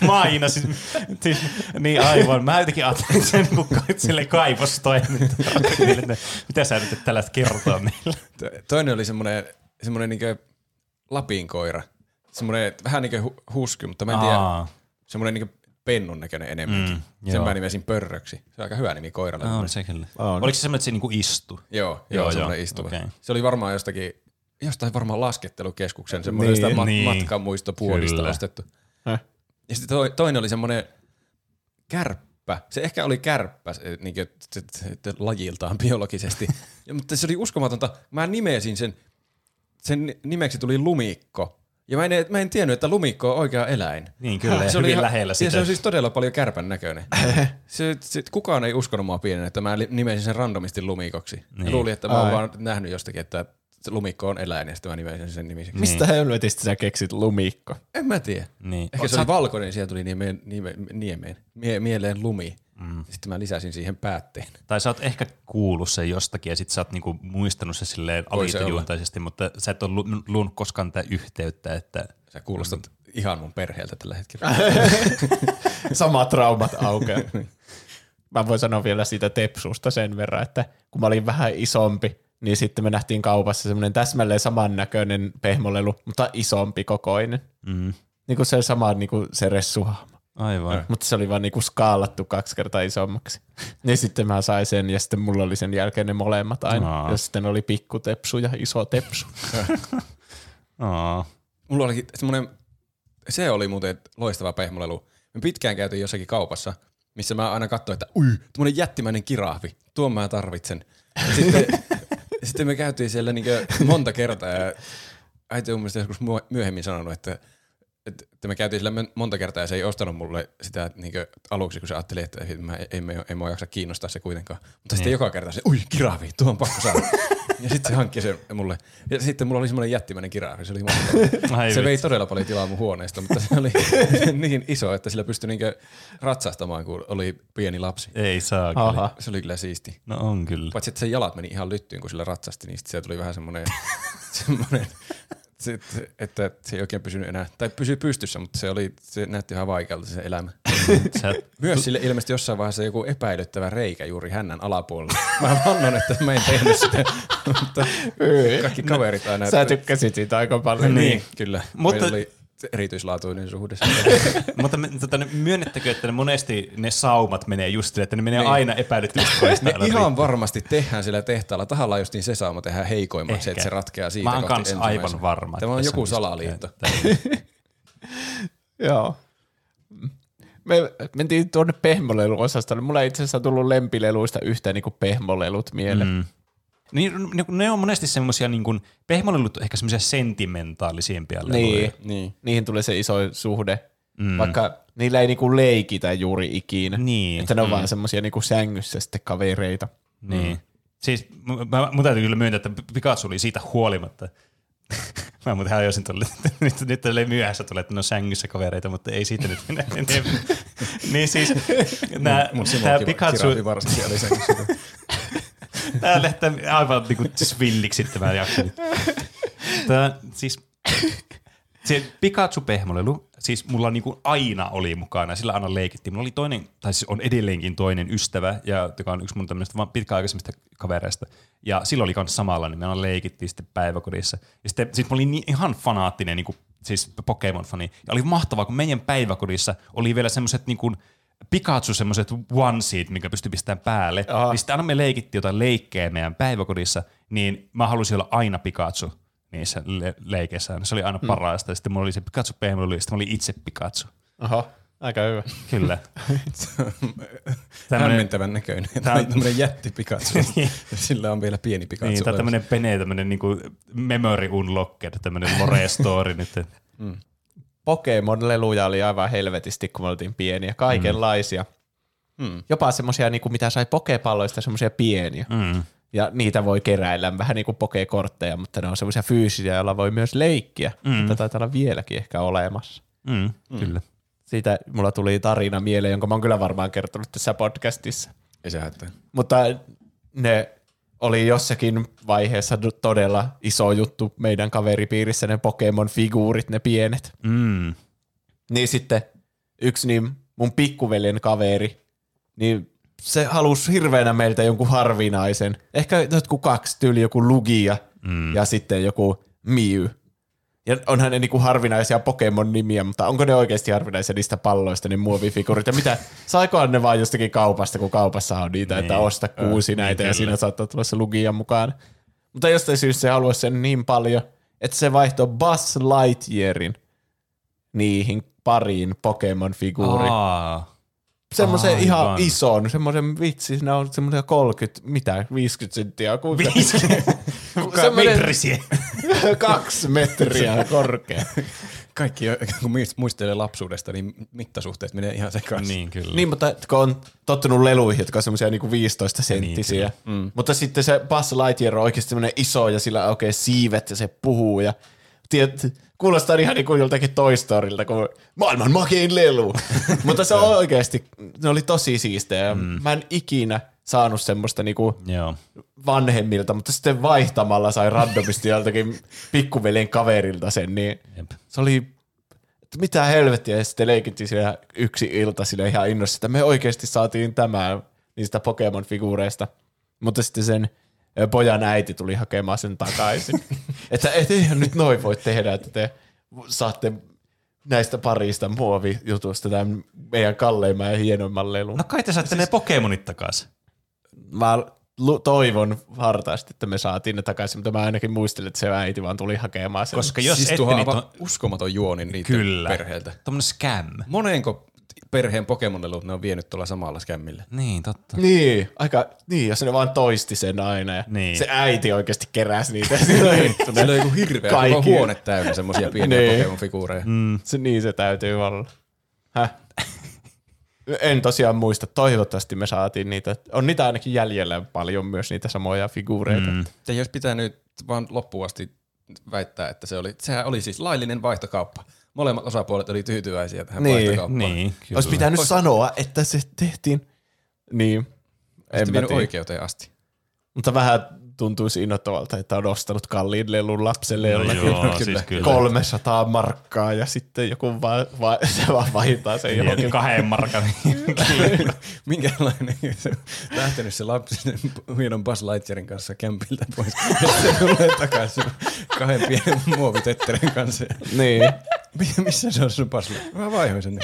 Mainasin. Siis, niin aivan. Mä jotenkin ajattelin, että se on niinku silleen kaivostoiminta. Mitä sä nyt tällaista kertoa meille? to- toinen oli semmoinen, semmoinen niin lapinkoira. Semmoinen vähän niin kuin husky, mutta mä en tiedä, Aa, semmoinen niin pennun näköinen enemmänkin. Mm, Sen joo. mä nimesin pörröksi. Se on aika hyvä nimi koiralle. on se kyllä. On. Oliko se semmoinen, että se niinku istui? Joo, joo, Joo, joo semmoinen joo, istuva. okei. Se oli varmaan jostakin, jostain varmaan laskettelukeskuksen semmoinen Niin, ma- niin. matkamuistopuolista Kyllä. ostettu. Häh? Ja sitten toi, toinen oli semmoinen kärppä. Se ehkä oli kärppä se, niin kuin, se, se, se, lajiltaan biologisesti, [laughs] ja, mutta se oli uskomatonta. Mä nimesin sen, sen nimeksi tuli lumikko. Ja mä en, mä en tiennyt, että lumikko on oikea eläin. Niin kyllä, ja hyvin lähellä ja sitä. se on siis todella paljon kärpän näköinen. se, se, kukaan ei uskonut mua pienen, että mä nimesin sen randomisti lumikoksi. Niin. Niin. Luulin, että mä oon Ai. vaan nähnyt jostakin, että se lumikko on eläin ja sitten mä nimesin sen nimiseksi. Mistä helvetistä sä keksit lumikko? En mä tiedä. Niin. Ehkä se oli valkoinen, siellä tuli niemeen, nieme, niemeen, mie, mieleen lumi. Mm. Sitten mä lisäsin siihen päätteen. Tai sä oot ehkä kuullut sen jostakin ja sit sä oot niinku muistanut se silleen alitajuuntaisesti, mutta sä et ole lu- luonut koskaan tätä yhteyttä, että Sä kuulostat Mm. ihan mun perheeltä tällä hetkellä. [laughs] Samat traumat aukeaa. [laughs] Mä voin sanoa vielä siitä tepsusta sen verran, että kun mä olin vähän isompi, niin sitten me nähtiin kaupassa semmoinen täsmälleen samannäköinen pehmolelu, mutta isompi kokoinen. mm, Niin kuin se sama niin kuin se ressuhahmo. aivan. Mutta se oli vaan niinku skaalattu kaksi kertaa isommaksi. [laughs] Niin sitten mä sain sen ja sitten mulla oli sen jälkeen ne molemmat aina. Aa. Ja sitten oli pikku tepsu ja iso tepsu. [laughs] Aa. Mulla oli semmoinen, se oli muuten loistava pehmolelu. Me pitkään käytiin jossakin kaupassa, missä mä aina katsoin, että ui, tämmönen jättimäinen kirahvi, tuon mä tarvitsen. Ja sitten, [laughs] sitten me käytiin siellä niin monta kertaa ja äiti on mun mielestä joskus myöhemmin sanonut, että, että me käytiin siellä mon- monta kertaa ja se ei ostanut mulle sitä niin aluksi, kun se ajatteli, että ei, mä, ei, me, ei mua jaksa kiinnostaa se kuitenkaan. Mutta sitten joka kerta se, ui, kirahvi, tuo on pakko saada. [laughs] ja sitten se hankki se mulle. Ja sitten mulla oli semmoinen jättimäinen kirahvi, se oli. [laughs] Ai Se vei todella paljon tilaa mun huoneesta, mutta se oli [laughs] niin iso, että sillä pystyi niinkö ratsastamaan, kun oli pieni lapsi. Ei saa. Aha. Se oli kyllä siisti. No on kyllä. Paitsi, että sen jalat meni ihan lyttyyn, kun sillä ratsasti, niin sitten se tuli vähän semmoinen, semmoinen se, että se ei oikein pysynyt enää, tai pysyi pystyssä, mutta se, oli, se näytti ihan vaikealta se elämä. [laughs] Sä, Myös sille ilmestyi jossain vaiheessa joku epäilyttävä reikä juuri hännän alapuolella. Mä vannon, että mä en tehnyt sitä, mutta kaikki kaverit aina. Sä tykkäsit siitä aika paljon. Niin, kyllä. Mutta- Mutta, Meillä oli erityislaatuinen suhde. [laughs] mutta tota, ne- myönnettekö, että ne monesti ne saumat menee just sille, että ne menee Niin. aina epäilyttävästi Ne ihan varmasti tehdään sillä tehtaalla. Tahallaan just niin se sauma tehdään heikoimmaksi, Ehkä. että se ratkeaa siitä Mä oon kans aivan varma. Tämä on joku just- salaliitto. [laughs] [laughs] Joo. Me mentiin tuonne pehmolelu-osastolle. Mulla ei itse asiassa tullut lempileluista yhtään niinku pehmolelut mieleen. Mm. Mm. Niin, ne- ne on monesti semmoisia, niin kuin, pehmolelut ehkä semmoisia sentimentaalisimpia leluja. Niin. Niin. Niihin tulee se iso suhde. Mm. Mm. Vaikka niillä ei niinku leikitä juuri ikinä. Niin. Että ne on Mm. mm. vaan semmosia niinku sängyssä sitten kavereita. Niin. Siis m- mä, mun täytyy kyllä myöntää, että Pikachu oli siitä huolimatta. [laughs] Mä muuten hajosin tuolle, [laughs] nyt, nyt tälle myöhässä tulee, että ne on sängyssä kavereita, mutta ei siitä nyt mennä [laughs] niin siis nää, Mun tää Simo Pikachu, oli se. Tää lähtee aivan niinku svilliksi tämä jakso. Tää, siis se Pikachu-pehmolelu, siis mulla niinku aina oli mukana, sillä aina leikittiin. Mulla oli toinen, tai siis on edelleenkin toinen ystävä, ja, joka on yksi mun tämmöistä vaan pitkäaikaisemmista kavereista. Ja silloin oli kans samalla, niin me aina leikittiin sitten päiväkodissa. Ja sitten siis mä olin niin, ihan fanaattinen, niinku, siis Pokemon-fani. Ja oli mahtavaa, kun meidän päiväkodissa oli vielä semmoiset niinku, Pikachu semmoiset oneseat, mikä pystyi pistämään päälle. Aha. Niin sitten aina me leikittiin jotain leikkejä meidän päiväkodissa, niin mä halusin olla aina Pikachu niissä le- leikeissä. Se oli aina parasta. Ja sitten mulla oli se Pikachu pehmolelu, ja sitten mä olin itse Pikachu. Oho, aika hyvä. Kyllä. [laughs] Tämmönen, Hämmentävän näköinen. Tämä on- tämmöinen jätti Pikachu. [laughs] Sillä on vielä pieni Pikachu. niin, tää on tämmönen pene, tämmönen niinku memory unlocked, tämmönen lore story nyt. Pokemon-leluja oli aivan helvetisti, kun me oltiin pieniä. Kaikenlaisia. Mm. Jopa semmosia, niinku, mitä sai pokepalloista, semmosia pieniä. Mm. Ja niitä voi keräillä vähän niin kuin pokekortteja, mutta ne on semmoisia fyysisiä, joilla voi myös leikkiä. Mm. Mm. Tätä taitaa olla vieläkin ehkä olemassa. Mm, mm. Kyllä. Siitä mulla tuli tarina mieleen, jonka mä oon kyllä varmaan kertonut tässä podcastissa. Ei se haittaa. Mutta ne oli jossakin vaiheessa todella iso juttu meidän kaveripiirissä, ne Pokemon-figuurit, ne pienet. Mm. Niin sitten yksi niin mun pikkuveljen kaveri, niin se halusi hirveänä meiltä jonkun harvinaisen. Ehkä jotkut kaksi tyyli, joku Lugia mm. ja sitten joku Miu. Ja onhan ne niinku harvinaisia Pokemon-nimiä, mutta onko ne oikeasti harvinaisia niistä palloista, niin muovifiguurit? Ja mitä, saikohan ne vaan jostakin kaupasta, kun kaupassa on niitä, niin. että osta kuusi Ö, näitä niin ja kyllä. siinä saattaa tulla se Lugia mukaan. Mutta jostain syystä se haluaisi sen niin paljon, että se vaihtoi Buzz Lightyearin niihin pariin Pokemon-figuuriin. Aa. Semmoisen Aivan. ihan ison, semmoisen vitsi, ne on semmoisia 30, mitä, 50 senttiä. Kuinka, [laughs] Kuka semmoinen metrisiä? [laughs] kaksi metriä korkea. Kaikki, kun muist- muistelee lapsuudesta, niin mittasuhteet menee ihan sekaisin. niin, kyllä. Niin, mutta kun on tottunut leluihin, jotka on semmoisia niinku 15 senttisiä. Niin, mm. Mutta sitten se Buzz Lightyear on oikeasti semmoinen iso ja sillä on oikein siivet ja se puhuu ja tiedät, kuulostaa ihan niin kuin joltakin Toy Storylta, kun maailman makein lelu. [laughs] mutta se on oikeasti, ne oli tosi siistejä. Mm. Mä en ikinä saanut semmoista niinku Joo. vanhemmilta, mutta sitten vaihtamalla sai randomisti joltakin pikkuveljen kaverilta sen, niin Jep. se oli, mitä helvettiä, ja sitten leikittiin siellä yksi ilta sille ihan innossa, että me oikeasti saatiin tämä niistä Pokemon-figuureista, mutta sitten sen pojan äiti tuli hakemaan sen takaisin. [laughs] että et eihän nyt noin voi tehdä, että te saatte näistä parista muovijutusta tämän meidän kalleimman ja hienomman lelun. No kai te saatte ne Pokemonit takaisin. Mä toivon hartaasti, että me saatiin ne takaisin, mutta mä ainakin muistelin, että se äiti vaan tuli hakemaan sen. Koska jos siis ette, on niin to, uskomaton juoni niiden Kyllä. perheeltä. Tommonen scam. Moneenko perheen Pokemonelut ne on vienyt tuolla samalla skämmillä? Niin, totta. Niin, aika, niin, jos ne vaan toisti sen aina ja Niin. se äiti oikeasti keräsi niitä. [laughs] Sillä oli- Se oli joku hirveä koko huone täynnä semmosia [laughs] pieniä Niin. Pokemon-figuureja. Mm. se, niin se täytyy olla. Häh? En tosiaan muista. Toivottavasti me saatiin niitä. On niitä ainakin jäljellä paljon myös niitä samoja figuureita. Mm. Se ei olisi pitänyt vaan loppuun asti väittää, että se oli, sehän oli siis laillinen vaihtokauppa. Molemmat osapuolet oli tyytyväisiä tähän Niin, vaihtokauppaan. Niin, kyllä. Olisi pitänyt Ois- sanoa, että se tehtiin. Niin. En mä tiedä. oikeuteen asti. Mutta vähän tuntuisi innoittavalta, että on ostanut kalliin lelun lapselle No jollakin. joo, siis kyllä. 300 markkaa ja sitten joku vaan, va, se vaan vaihtaa sen Ja johonkin. kahden markan. [laughs] Minkälainen se on lähtenyt se lapsi sen hienon Buzz Lightyearin kanssa kämpiltä pois. [laughs] Ja sitten tulee takaisin kahden pienen muovitetteren kanssa. Niin, Missä se on sun Lightyear? Mä vaihoin sen.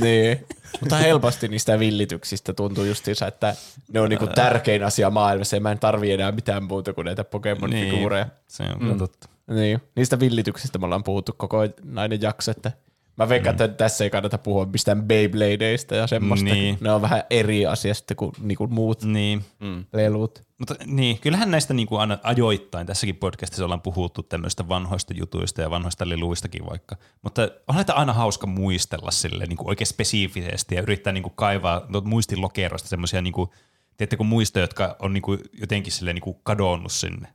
niin. Mutta helposti niistä villityksistä tuntuu justiinsa, että ne on niinku tärkein asia maailmassa ja mä en tarvii enää mitään muuta kuin näitä Pokemon-figuureja. se on kyllä totta. Niin. Niistä villityksistä me ollaan puhuttu koko nainen jakso, että mä veikkaan, että tässä ei kannata puhua mistään Beybladeista ja semmoista. Niin. Ne on vähän eri asia sitten kuin niinku muut Niin. lelut. Mutta niin, kyllähän näistä niin kuin aina ajoittain tässäkin podcastissa ollaan puhuttu tämmöistä vanhoista jutuista ja vanhoista leluistakin vaikka. Mutta on näitä aina hauska muistella sille niin kuin oikein spesifisesti ja yrittää niin kuin kaivaa tuolta muistilokerosta semmoisia niin kuin, muistoja, jotka on niin kuin jotenkin sille niin kuin kadonnut sinne.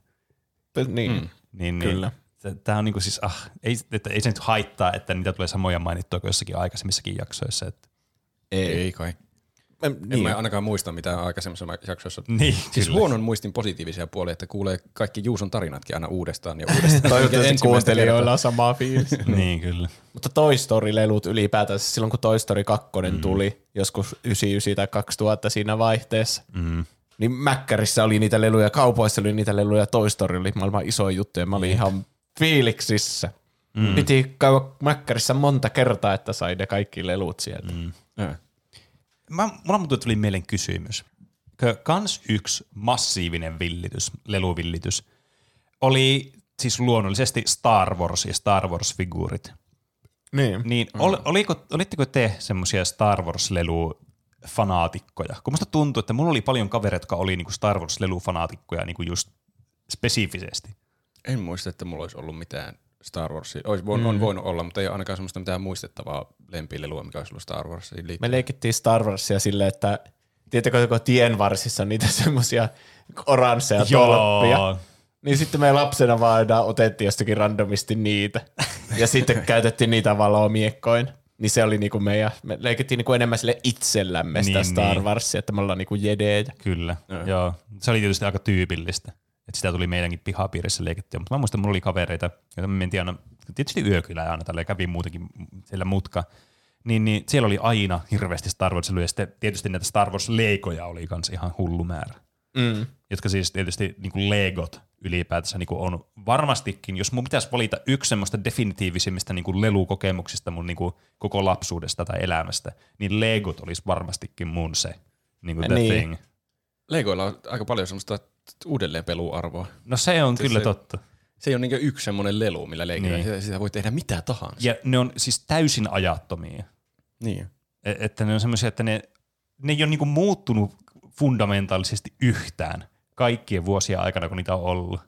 Niin. Mm. Niin, Kyllä. Niin, Tämä on niin kuin siis, ah, ei, että ei se nyt haittaa, että niitä tulee samoja mainittua kuin jossakin aikaisemmissakin jaksoissa. Että. Ei, ei kai. En, En niin. mä ainakaan muista mitään aikaisemmassa jaksossa. Niin, Siis kyllä. huonon muistin positiivisia puolia, että kuulee kaikki Juuson tarinatkin aina uudestaan ja [laughs] uudestaan. Toivottavasti kuuntelijoilla on sama fiilis. [laughs] niin, kyllä. Mutta Toy Story-lelut ylipäätään, siis silloin kun Toy Story 2 mm. tuli, joskus 99 tai 2000 siinä vaihteessa, Mm. niin Mäkkärissä oli niitä leluja, kaupoissa oli niitä leluja, Toy Story oli maailman iso juttu ja mä olin ihan fiiliksissä. Mm. Piti käydä Mäkkärissä monta kertaa, että sai ne kaikki lelut sieltä. Mm. Ää. Mä, mulla muuten tuli mieleen kysymys. Kans yksi massiivinen villitys, leluvillitys, oli siis luonnollisesti Star Wars ja Star Wars-figuurit. Niin. Niin ol, oliko, olitteko te semmoisia Star Wars-lelu-fanaatikkoja? Kun musta tuntuu, että mulla oli paljon kavereita, jotka oli niinku Star Wars-lelu-fanaatikkoja niinku just spesifisesti. En muista, että mulla olisi ollut mitään Star Warsia. Ois, voin, mm. On voinut olla, mutta ei ole ainakaan semmoista mitään muistettavaa lempilelua, mikä olisi ollut Star Warsiin Me liittyen. leikittiin Star Warsia silleen, että tiedätkö, kun tien varsissa on niitä [laughs] semmoisia oransseja tolppia. Niin sitten me lapsena vaan aina otettiin jostakin randomisti niitä. [laughs] Ja sitten käytettiin niitä valomiekkoin. Niin se oli niinku meidän, me leikittiin niinku enemmän sille itsellämme sitä Niin, Star niin. Warsia, että me ollaan niinku jedejä. Kyllä, joo. Se oli tietysti aika tyypillistä. Että sitä tuli meidänkin pihapiirissä leikittyä. Mutta mä muistan, mulla oli kavereita, joita me mentiin aina, tietysti yökylään aina tällä kävi muutenkin siellä mutka. Niin, niin siellä oli aina hirveästi Star Wars ja sitten tietysti näitä Star Wars-leikoja oli kans ihan hullu määrä. Mm. Jotka siis tietysti niin kuin legot ylipäätänsä niin kuin on varmastikin, jos mun pitäisi valita yksi semmoista definitiivisimmistä niin kuin lelukokemuksista mun niin kuin koko lapsuudesta tai elämästä, niin legot olisi varmastikin mun se niin kuin the Niin. thing. Legoilla on aika paljon semmoista uudelleenpeluarvoa. No se on Se- kyllä se- totta. Se ei ole niin yksi semmoinen lelu, millä leikitään. Niin. Sitä, voi tehdä mitä tahansa. Ja ne on siis täysin ajattomia. Niin. E- Että ne on semmoisia, että ne, ne ei ole niinku muuttunut fundamentaalisesti yhtään kaikkien vuosien aikana, kun niitä on ollut.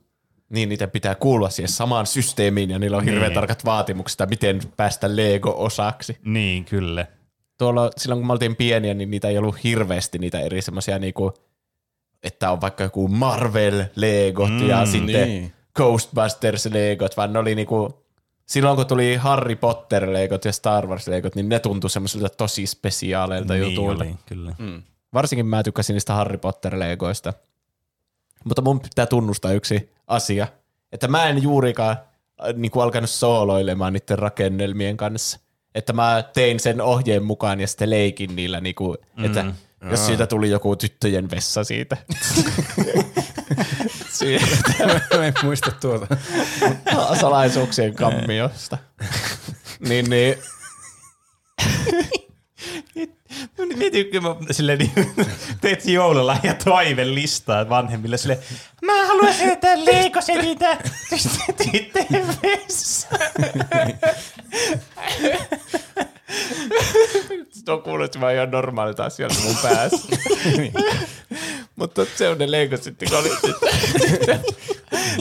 Niin niitä pitää kuulua siihen samaan systeemiin ja niillä on hirveän Niin. tarkat vaatimukset, että miten päästä Lego-osaksi. Niin, kyllä. Tuolla, silloin kun me oltiin pieniä, niin niitä ei ollut hirveästi niitä eri semmoisia niinku, että on vaikka joku Marvel-legot mm, ja sitten niin. Ghostbusters-legot, vaan ne oli niinku, silloin kun tuli Harry Potter-legot ja Star Wars-legot, niin ne tuntui semmoisilta tosi spesiaaleilta niin jutuilta. oli, kyllä. Mm. Varsinkin mä tykkäsin niistä Harry Potter-legoista. Mutta mun pitää tunnustaa yksi asia, että mä en juurikaan äh, niin kuin alkanut sooloilemaan niiden rakennelmien kanssa. Että mä tein sen ohjeen mukaan ja sitten leikin niillä, niin kuin, että jos siitä tuli joku tyttöjen vessa siitä. [laughs] siitä Mä en muista tuota. salaisuuksien kammiosta. niin, niin, Mietitkö mä silleen niin, teet joululla ja toiven listaa vanhemmille silleen, mä haluan heittää leikosetintä tyttöjen vessaan. [laughs] Se on kuulostaa ihan normaalilta asioilta mun päässä. Mutta se on ne leikot sitten, kun oli sitten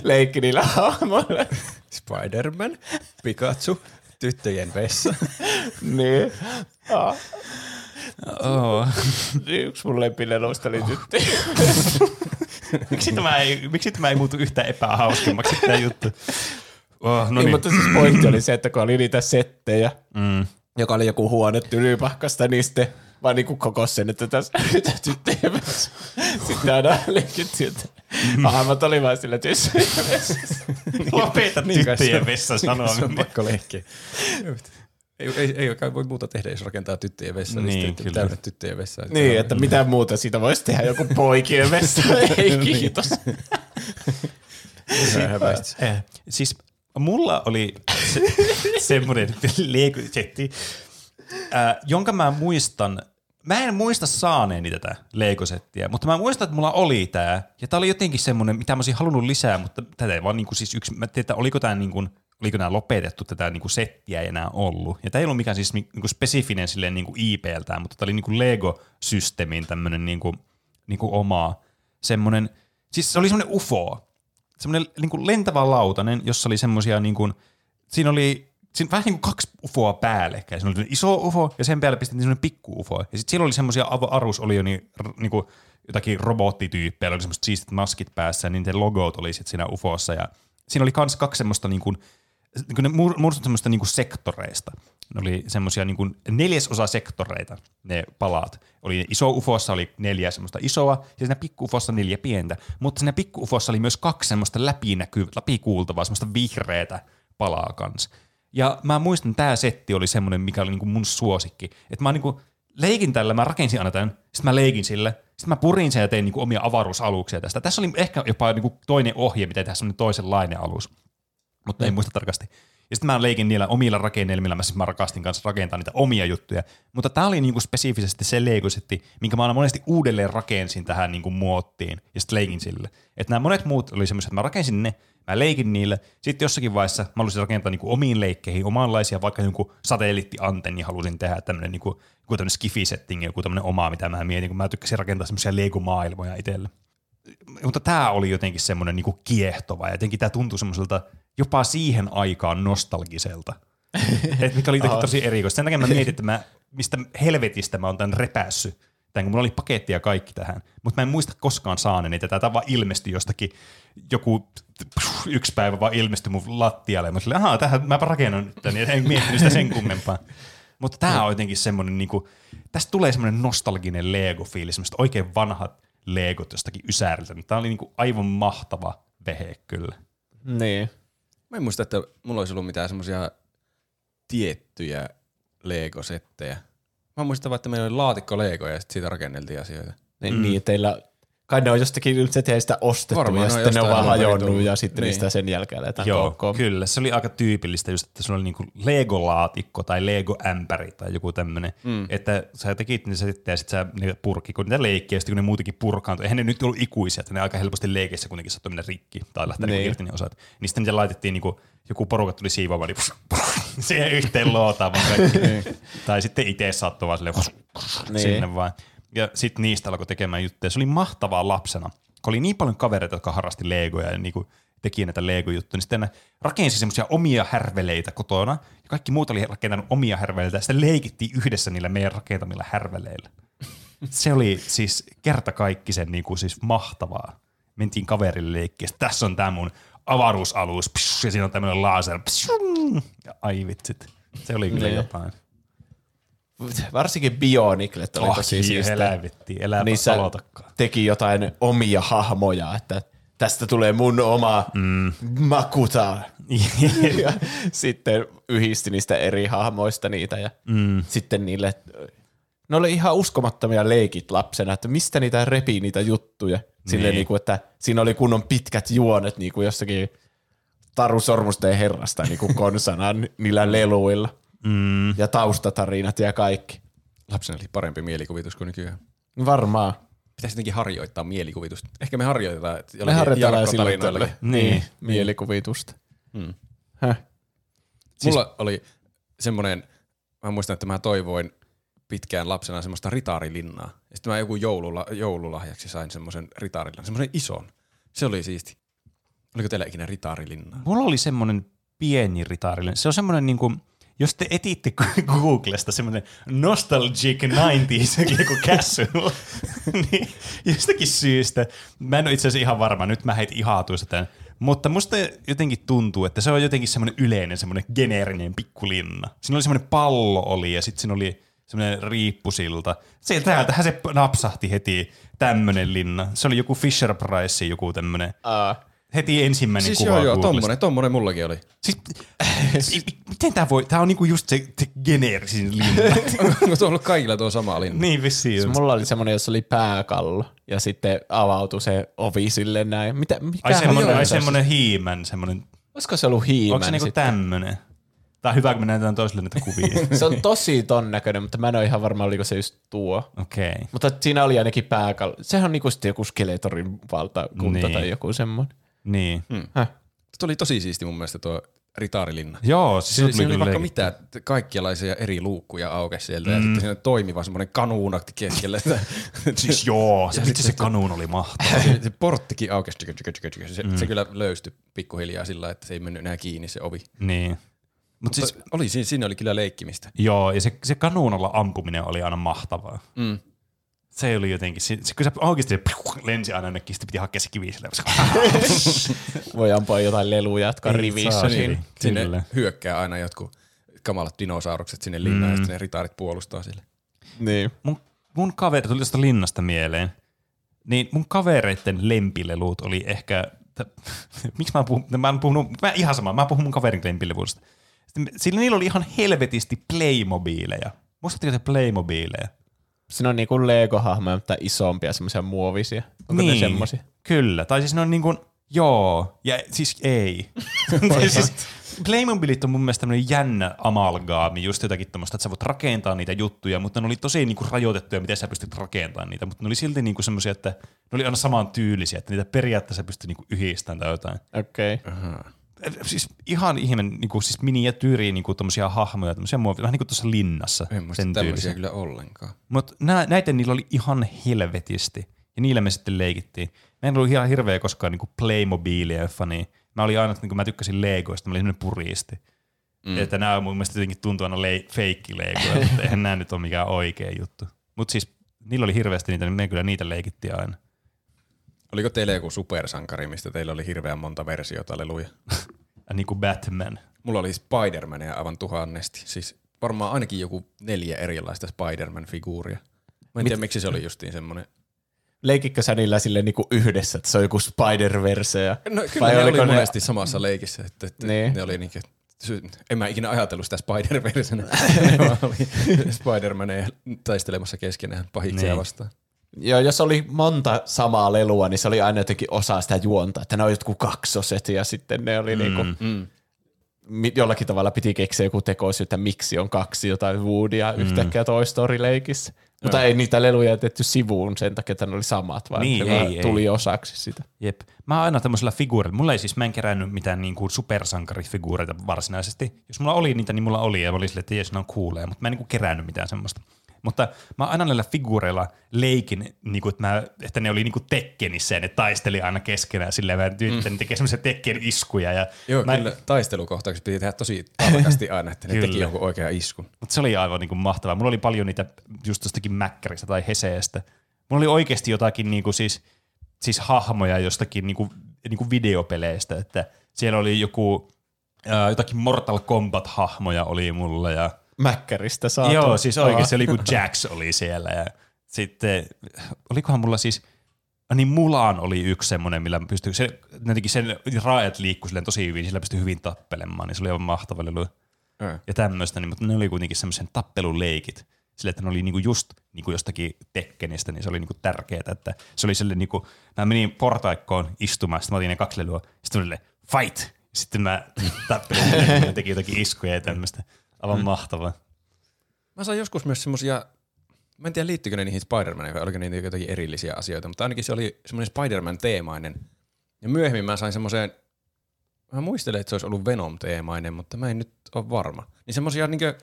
leikki niillä hahmoilla. Spider-Man, Pikachu, tyttöjen vessa. niin. Ah, Oh. niin yksi mun lempileluista oli tyttö. Miksi, tämä ei, miksi tämä ei muutu yhtään epähauskemmaksi tämä juttu? Oh, no niin, niin. mutta siis pointti oli se, että kun oli niitä settejä, Mm. Joka oli joku huone tylypahkasta, niin sitten vaan niinku koko sen, että tässä [laughs] nyt tyttöjen vessa. Sitten aina leikittiin, että hahmot oli vaan sillä [laughs] tyttöjen vessassa. Lopeta Niin se tyttöjen on- vessa [laughs] Se on pakko leikkiä. Ei, ei, ei kai voi muuta tehdä, jos rakentaa tyttöjen vessa, niin, Niin, täynnä tyttöjen vessa. Niin, että mitä muuta siitä voisi tehdä, joku poikien vessa. Ei kiitos. Eh, Siis mulla oli se, semmoinen Lego-setti, äh, jonka mä muistan, mä en muista saaneeni tätä Lego-settiä, mutta mä muistan, että mulla oli tää, ja tää oli jotenkin semmoinen, mitä mä olisin halunnut lisää, mutta tätä ei vaan niinku siis yksi, mä tiedän, että oliko tää niinku, oliko nämä lopetettu, tätä niinku settiä ei enää ollut. Ja tämä ei ollut mikään siis niinku spesifinen silleen niinku IP-ltään, mutta tämä oli niinku Lego-systeemin tämmöinen niinku, niinku oma semmoinen, siis se oli semmoinen UFO, semmoinen niin kuin lentävä lautanen, jossa oli semmoisia, niin kuin, siinä oli siinä vähän niin kuin kaksi ufoa päällekkäin. Siinä oli iso ufo ja sen päälle pistettiin semmoinen pikku ufo. Ja sitten siellä oli semmoisia Arus oli jo niin, niin kuin jotakin robottityyppejä, oli semmoiset siistit maskit päässä, niin niiden logot oli sitten siinä ufossa. Ja siinä oli kans kaksi semmoista niin kuin, niin kuin ne muur- muodostui semmoista niin kuin sektoreista. Ne oli semmoisia niin kuin neljäsosa sektoreita, ne palaat. Oli iso ufossa oli neljä semmoista isoa, ja siinä pikku ufossa neljä pientä. Mutta siinä pikku ufossa oli myös kaksi semmoista läpinäkyvää, läpikuultavaa, semmoista vihreätä palaa kanssa. Ja mä muistan, tämä setti oli semmoinen, mikä oli niinku mun suosikki. Että mä niinku leikin tällä, mä rakensin aina tämän, sitten mä leikin sillä, sitten mä purin sen ja tein niinku omia avaruusaluksia tästä. Tässä oli ehkä jopa niinku toinen ohje, mitä tehdä semmoinen toisenlainen alus mutta en muista tarkasti. Ja sitten mä leikin niillä omilla rakennelmilla, mä, siis mä rakastin kanssa rakentaa niitä omia juttuja. Mutta tämä oli niinku spesifisesti se Lego-setti, minkä mä aina monesti uudelleen rakensin tähän niinku muottiin ja sitten leikin sille. Että nämä monet muut oli semmoiset, että mä rakensin ne, mä leikin niillä, sitten jossakin vaiheessa mä halusin rakentaa niinku omiin leikkeihin omanlaisia, vaikka joku satelliittiantenni halusin tehdä, tämmöinen niinku, joku tämmöinen skifi-setting, joku tämmöinen oma, mitä mä mietin, kun mä tykkäsin rakentaa semmoisia Lego-maailmoja itselle mutta tämä oli jotenkin semmoinen niinku kiehtova ja jotenkin tämä tuntui semmoiselta jopa siihen aikaan nostalgiselta. [laughs] Et mikä oli jotenkin tosi erikoista. Sen takia mä mietin, että mä, mistä helvetistä mä oon tämän repässyt. Tämän, kun mulla oli paketti ja kaikki tähän. Mutta mä en muista koskaan saaneeni tätä. Tämä vaan ilmestyi jostakin joku yksi päivä vaan ilmestyi mun lattialle. Mä silleen, ahaa, tähän mäpä rakennan nyt tän, niin en miettinyt sitä sen kummempaa. [laughs] Mutta tämä on jotenkin semmoinen, niin kuin, tästä tulee semmoinen nostalginen Lego-fiilis, semmoiset oikein vanhat Legot jostakin Ysäriltä. Tämä oli niin kuin aivan mahtava vehe kyllä. Niin. Mä en muista, että mulla olisi ollut mitään semmoisia tiettyjä Lego-settejä. Mä muistan vaan, että meillä oli laatikko Legoja ja sit siitä rakenneltiin asioita. Niin, mm. niin teillä, kai ne on jostakin, se tehdä sitä ostettu Varmaan ja sitten ne on vaan hajonnut ja sitten Niin. niistä sen jälkeen aletaan Joo, koukkoon. kyllä. Se oli aika tyypillistä just, että sulla oli niinku Lego-laatikko tai Lego-ämpäri tai joku tämmöinen. Mm. Että sä tekit ne sitten ja sitten sä niitä purki, kun niitä leikkiä ja sitten kun ne muutenkin purkaantui. Eihän ne nyt ollut ikuisia, että ne aika helposti leikissä kuitenkin saattoi mennä rikki tai lähteä Niin. niin. irti ne osat. Niin sitten niitä laitettiin niinku, joku porukat tuli siivoamaan, niin [laughs] siihen yhteen lootaan vaan kaikki. [laughs] tai sitten itse saattoi vaan silleen Niin. sinne vaan. Ja sitten niistä alkoi tekemään juttuja. Se oli mahtavaa lapsena, kun oli niin paljon kavereita, jotka harrasti Legoja ja niinku teki näitä Lego-juttuja, niin sitten rakensi semmoisia omia härveleitä kotona, ja kaikki muut oli rakentanut omia härveleitä, ja sitten leikittiin yhdessä niillä meidän rakentamilla härveleillä. Se oli siis kertakaikkisen niinku siis mahtavaa. Mentiin kaverille leikkiä, tässä on tämä mun avaruusalus, psh, ja siinä on tämmöinen laser, psh, ja ai vitsit. Se oli kyllä Niin. jotain. Varsinkin Bioniclet oli Oh, tosi siistiä. Niissä aloitakaan. teki jotain omia hahmoja, että tästä tulee mun oma mm. Makuta. [laughs] ja sitten yhdisti niistä eri hahmoista niitä ja mm. sitten niille, ne oli ihan uskomattomia leikit lapsena, että mistä niitä repii niitä juttuja. Silleen Niin. niin kuin, että siinä oli kunnon pitkät juonet niin kuin jostakin Taru Sormusten herrasta niin kuin konsana niillä leluilla. Mm. Ja taustatarinat ja kaikki. Lapsena oli parempi mielikuvitus kuin nykyään. Varmaan. Pitäisi jotenkin harjoittaa mielikuvitusta. Ehkä me harjoitetaan että Me harjoitellaan silloin Jarkko-tarinoilla. tällä. Niin, mielikuvitusta. Mm. Häh? Mulla oli semmoinen, mä muistan, että mä toivoin pitkään lapsena semmoista ritaarilinnaa. Ja sitten mä joku joulula, joululahjaksi sain semmoisen ritaarilinnan, semmoisen ison. Se oli siisti. Oliko teillä ikinä ritaarilinnaa? Mulla oli semmoinen pieni ritaarillinen. Se on semmoinen niinku, jos te etitte Googlesta semmoinen nostalgic 90s joku castle, [laughs] niin jostakin syystä, mä en ole itse asiassa ihan varma, nyt mä heitin ihatuista tämän, mutta musta jotenkin tuntuu, että se on jotenkin semmoinen yleinen, semmoinen geneerinen pikkulinna. Siinä oli semmoinen pallo oli ja sitten siinä oli semmoinen riippusilta. Sieltä täältähän se napsahti heti tämmöinen linna. Se oli joku Fisher Price, joku tämmöinen. Uh, Heti ensimmäinen Siis kuva joo, joo, Googlesta. tommonen, tommonen mullakin oli. Siis, [laughs] siis miten tää voi, tää on niinku just se, se geneerisin linna. [laughs] Onko tuo ollut kaikilla tuo sama linna? niin vissiin. se mulla oli semmoinen, jossa oli pääkallo ja sitten avautui se ovi silleen näin. Mitä, mikä ai semmonen, ai se- semmonen hiimän, semmonen, Olisiko se ollut hiimän onko se niinku sitten? tämmönen? Tää on hyvä, kun me näytetään toisille näitä kuvia. [laughs] Se on tosi ton näköinen, mutta mä en ole ihan varma, oliko se just tuo. Okei. Okay. Mutta siinä oli ainakin pääkallo. Sehän on niinku sitten joku Skeletorin valtakunta Niin. tai joku semmoinen. Niin. Hmm. Häh? Tuo oli tosi siisti mun mielestä tuo ritaarilinna. Joo, siis Siinä, se siinä oli kyllä vaikka leikki. mitä, kaikkialaisia eri luukkuja aukesi sieltä mm. ja sitten siinä toimiva semmoinen kanuunakti keskellä. sitä. [laughs] Siis joo, se, se sitten- kanuun oli mahtava. se, [laughs] se porttikin aukesi. tykö, tykö, tykö, tykö. Se, mm. se kyllä löystyi pikkuhiljaa sillä, että se ei mennyt enää kiinni se ovi. niin. Mut Mutta siis, siis, oli, siinä, siinä oli kyllä leikkimistä. joo, ja se, se kanuunalla ampuminen oli aina mahtavaa. Mm. Se oli jotenkin, se, se, kun se oikeasti se lensi aina jonnekin, sitten piti hakea se kivi sille. [laughs] Voi ampua jotain leluja, jotka on Ei rivissä niin. Sinne Kyllä. hyökkää aina jotkut kamalat dinosaurukset sinne linnaan Mm. ja sitten ne ritaarit puolustaa sille. Niin. mun, mun kaveri, tuli tästä linnasta mieleen, niin mun kavereiden lempilelut oli ehkä, t- [laughs] miksi mä puhun, mä en puhunut, mä ihan sama, mä puhun mun kaverin lempilevuudesta. Sillä niillä oli ihan helvetisti Playmobiileja. Muistatteko te Playmobiileja? Siinä on niinku Lego-hahmoja, mutta isompia, semmoisia muovisia. Onko niin, ne semmoisia? Kyllä, tai siis ne on niin kuin, joo, ja siis ei. [laughs] Siis Playmobilit on mun mielestä tämmöinen jännä amalgaami, just jotakin tämmöistä, että sä voit rakentaa niitä juttuja, mutta ne oli tosi niinku rajoitettuja, miten sä pystyt rakentamaan niitä, mutta ne oli silti niinku semmoisia, että ne oli aina saman tyylisiä, että niitä periaatteessa pystyt niinku yhdistämään tai jotain. Okei. Okay. Siis ihan ihme, niinku, siis miniatyyriä niinku tommosia hahmoja, tämmöisiä muovia, vähän niin kuin tuossa linnassa. En muista sen tämmöisiä tyylisiä. kyllä ollenkaan. Mutta näitä niillä oli ihan helvetisti. Ja niillä me sitten leikittiin. Mä en ollut ihan hirveä koskaan niinku Playmobilia fani. Mä olin aina, niin mä tykkäsin Legoista, mä olin semmoinen puristi. Mm. Että nämä mun mielestä jotenkin tuntuu aina le- feikki Legoja, eihän nämä nyt ole mikään oikea juttu. Mutta siis niillä oli hirveästi niitä, niin me kyllä niitä leikittiin aina. Oliko teillä joku supersankari, mistä teillä oli hirveän monta versiota leluja? [laughs] Niin kuin Batman. Mulla oli Spider-Mania aivan tuhannesti. Siis varmaan ainakin joku neljä erilaista Spider-Man-figuuria. Mä en tiedä, miksi se oli justiin semmoinen. Leikikö sä niillä sille niinku yhdessä, että se on joku Spider-Verse? Ja, No kyllä Vai ne oliko oli ne- monesti samassa leikissä. Että, että Niin. Ne oli niinkö, sy- en mä ikinä ajatellut sitä Spider-Versenä. [laughs] ne oli Spider-Maneja taistelemassa keskenään pahiksia Niin. vastaan. Joo, jos oli monta samaa lelua, niin se oli aina jotenkin osa sitä juonta, että ne on jotkut kaksoset ja sitten ne oli mm. niinku, Mm. mi- jollakin tavalla piti keksiä joku tekosyy, että miksi on kaksi jotain Woodia mm. yhtäkkiä Toy Story-leikissä. Mutta ei niitä leluja jätetty sivuun sen takia, että ne oli samat, vaan Niin, ne ei, vaan ei. tuli osaksi sitä. Jep. Mä oon aina tämmöisellä figuurilla. Mulla ei siis, mä en kerännyt mitään niin kuin supersankarifiguureita varsinaisesti. Jos mulla oli niitä, niin mulla oli ja mä olin silleen, että jes, ne on cooleja, mutta mä en niin kuin kerännyt mitään semmoista. Mutta mä aina näillä figuureilla leikin, niin kuin, että, mä, että ne oli niin kuin Tekkenissä ja ne taisteli aina keskenään silleen, mä tyyttelin mm. tekee semmoisia Tekken iskuja. Ja Joo, mä, kyllä taistelukohtaukset piti tehdä tosi tarkasti [laughs] aina, että ne Kyllä. teki jonkun oikean iskun. Mutta se oli aivan niin kuin mahtavaa. Mulla oli paljon niitä just tostakin Mäkkäristä tai Heseestä. Mulla oli oikeasti jotakin niin kuin siis, siis hahmoja jostakin niin kuin, niin kuin videopeleistä, että siellä oli joku ää, jotakin Mortal Kombat-hahmoja oli mulla ja Mäkkäristä saatu. Joo, siis oikeasti Aa. oli kun Jax oli siellä ja sitten, olikohan mulla siis, niin Mulan oli yksi semmoinen, millä pystyi, se, jotenkin sen raajat liikkui tosi hyvin, sillä pystyi hyvin tappelemaan, niin se oli aivan mahtava lelu Joo. ja tämmöistä, niin, mutta ne oli kuitenkin semmoisen tappeluleikit, sille, että ne oli niinku just niinku jostakin tekkenistä, niin se oli niinku tärkeää, että se oli sille niinku, mä menin portaikkoon istumaan, sitten mä otin ne kaksi lelua, sitten silleen, fight! Sitten mä [laughs] tappelin ja teki jotakin iskuja ja tämmöistä. Aivan mahtavaa. Mä sain joskus myös semmosia, mä en tiedä liittyykö ne niihin Spider-Maniin vai oliko niitä jotakin erillisiä asioita, mutta ainakin se oli semmoinen Spider-Man-teemainen. Ja myöhemmin mä sain semmoiseen, mä muistelen, että se olisi ollut Venom-teemainen, mutta mä en nyt ole varma. Niin semmosia niinkö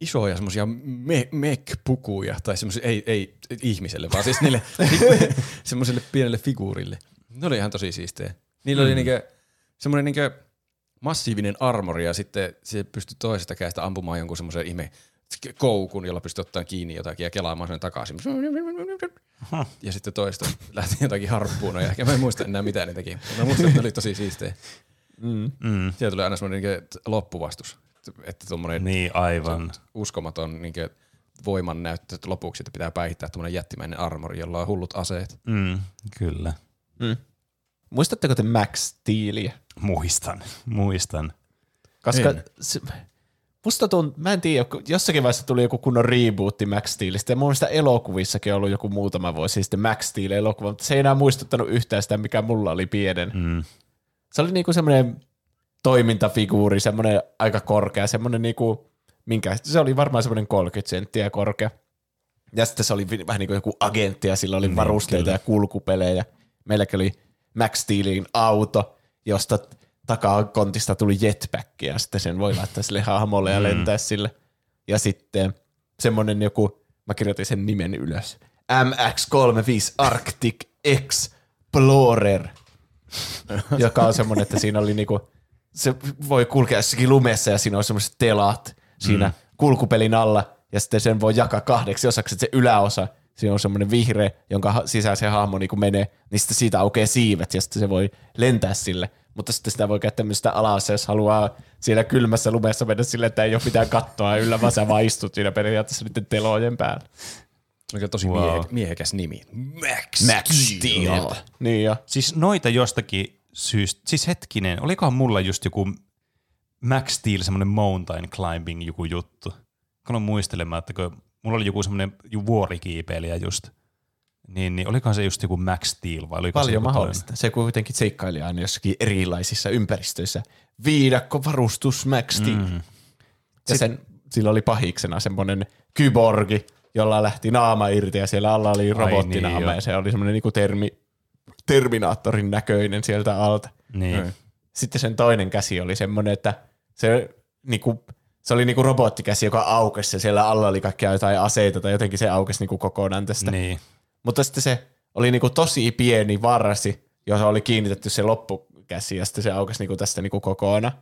isoja semmosia me- mek-pukuja, tai semmosia, ei, ei ihmiselle, vaan siis niille [laughs] semmoiselle pienelle figuurille. Ne oli ihan tosi siistejä. Niillä oli niinkö semmoinen niinkö massiivinen armori ja sitten se pystyi toisesta kädestä ampumaan jonkun semmoisen ihme koukun, jolla pystyi ottaa kiinni jotakin ja kelaamaan sen takaisin. [laughs] Ja sitten toista lähti jotakin harppuunoja. Ja mä en muista enää mitä ne teki. Mutta Mä muistan, että ne oli tosi siistejä. Mm. Sieltä tuli aina semmoinen niin loppuvastus. Että tuommoinen Niin, aivan. uskomaton niin voiman näyttö että lopuksi, että pitää päihittää tuommoinen jättimäinen armori, jolla on hullut aseet. Mm, kyllä. Muistatteko te Max Steelia? Muistan, muistan. Koska En. se, musta tunt, mä en tiedä, kun jossakin vaiheessa tuli joku kunnon rebootti Max Steelistä, ja mun mielestä elokuvissakin on ollut joku muutama vuosi sitten Max Steel elokuva, mutta se ei enää muistuttanut yhtään sitä, mikä mulla oli pienen. Mm. Se oli niinku semmoinen toimintafiguuri, semmoinen aika korkea, semmoinen niinku, minkä, se oli varmaan semmoinen 30 senttiä korkea. Ja sitten se oli vähän niin kuin joku agentti ja sillä oli Niin, varusteita kyllä. ja kulkupelejä. Meilläkin oli Max Steelin auto, josta takakontista tuli jetpack ja sitten sen voi laittaa sille hahmolle ja Mm. lentää sille. Ja sitten semmoinen joku, mä kirjoitin sen nimen ylös, MX-35 Arctic Explorer, joka on semmoinen, että siinä oli niinku, se voi kulkea jossakin lumessa ja siinä on semmoiset telat siinä mm. kulkupelin alla ja sitten sen voi jakaa kahdeksi osaksi, että se yläosa, siinä on semmoinen vihreä, jonka sisään se hahmo niinku menee, niin sitten siitä aukeaa siivet ja sitten se voi lentää sille. Mutta sitten sitä voi käyttää myös sitä alassa, jos haluaa siellä kylmässä lumessa mennä sille, että ei ole mitään kattoa yllä, vaan sä vaan istut siinä periaatteessa niiden telojen päällä. Se oli tosi Wow. miehekäs nimi. Max, Max Steel. Niin jo. Siis noita jostakin syystä, siis hetkinen, olikohan mulla just joku Max Steel, semmoinen mountain climbing joku juttu. Kun on muistelemaan, että kun mulla oli joku semmoinen vuorikiipeilijä just, niin, niin olikohan se just joku Max Steel vai oliko se Paljon joku mahdollista. Se kuitenkin seikkaili aina jossakin erilaisissa ympäristöissä. Viidakko, varustus, Max Steel. toinen? Mm. Ja sen, sillä oli pahiksena semmoinen kyborgi, jolla lähti naama irti ja siellä alla oli robottinaama niin, ja se oli semmoinen niinku termi, Terminaattorin näköinen sieltä alta. Niin. Sitten sen toinen käsi oli semmoinen, että se, niinku, se oli niinku robottikäsi, joka aukesi ja siellä alla oli kaikkia jotain aseita tai jotenkin se aukesi niinku kokonaan tästä. niin. Mutta sitten se oli niinku tosi pieni varsi, johon oli kiinnitetty se loppukäsi ja sitten se aukesi niinku tästä niinku kokonaan.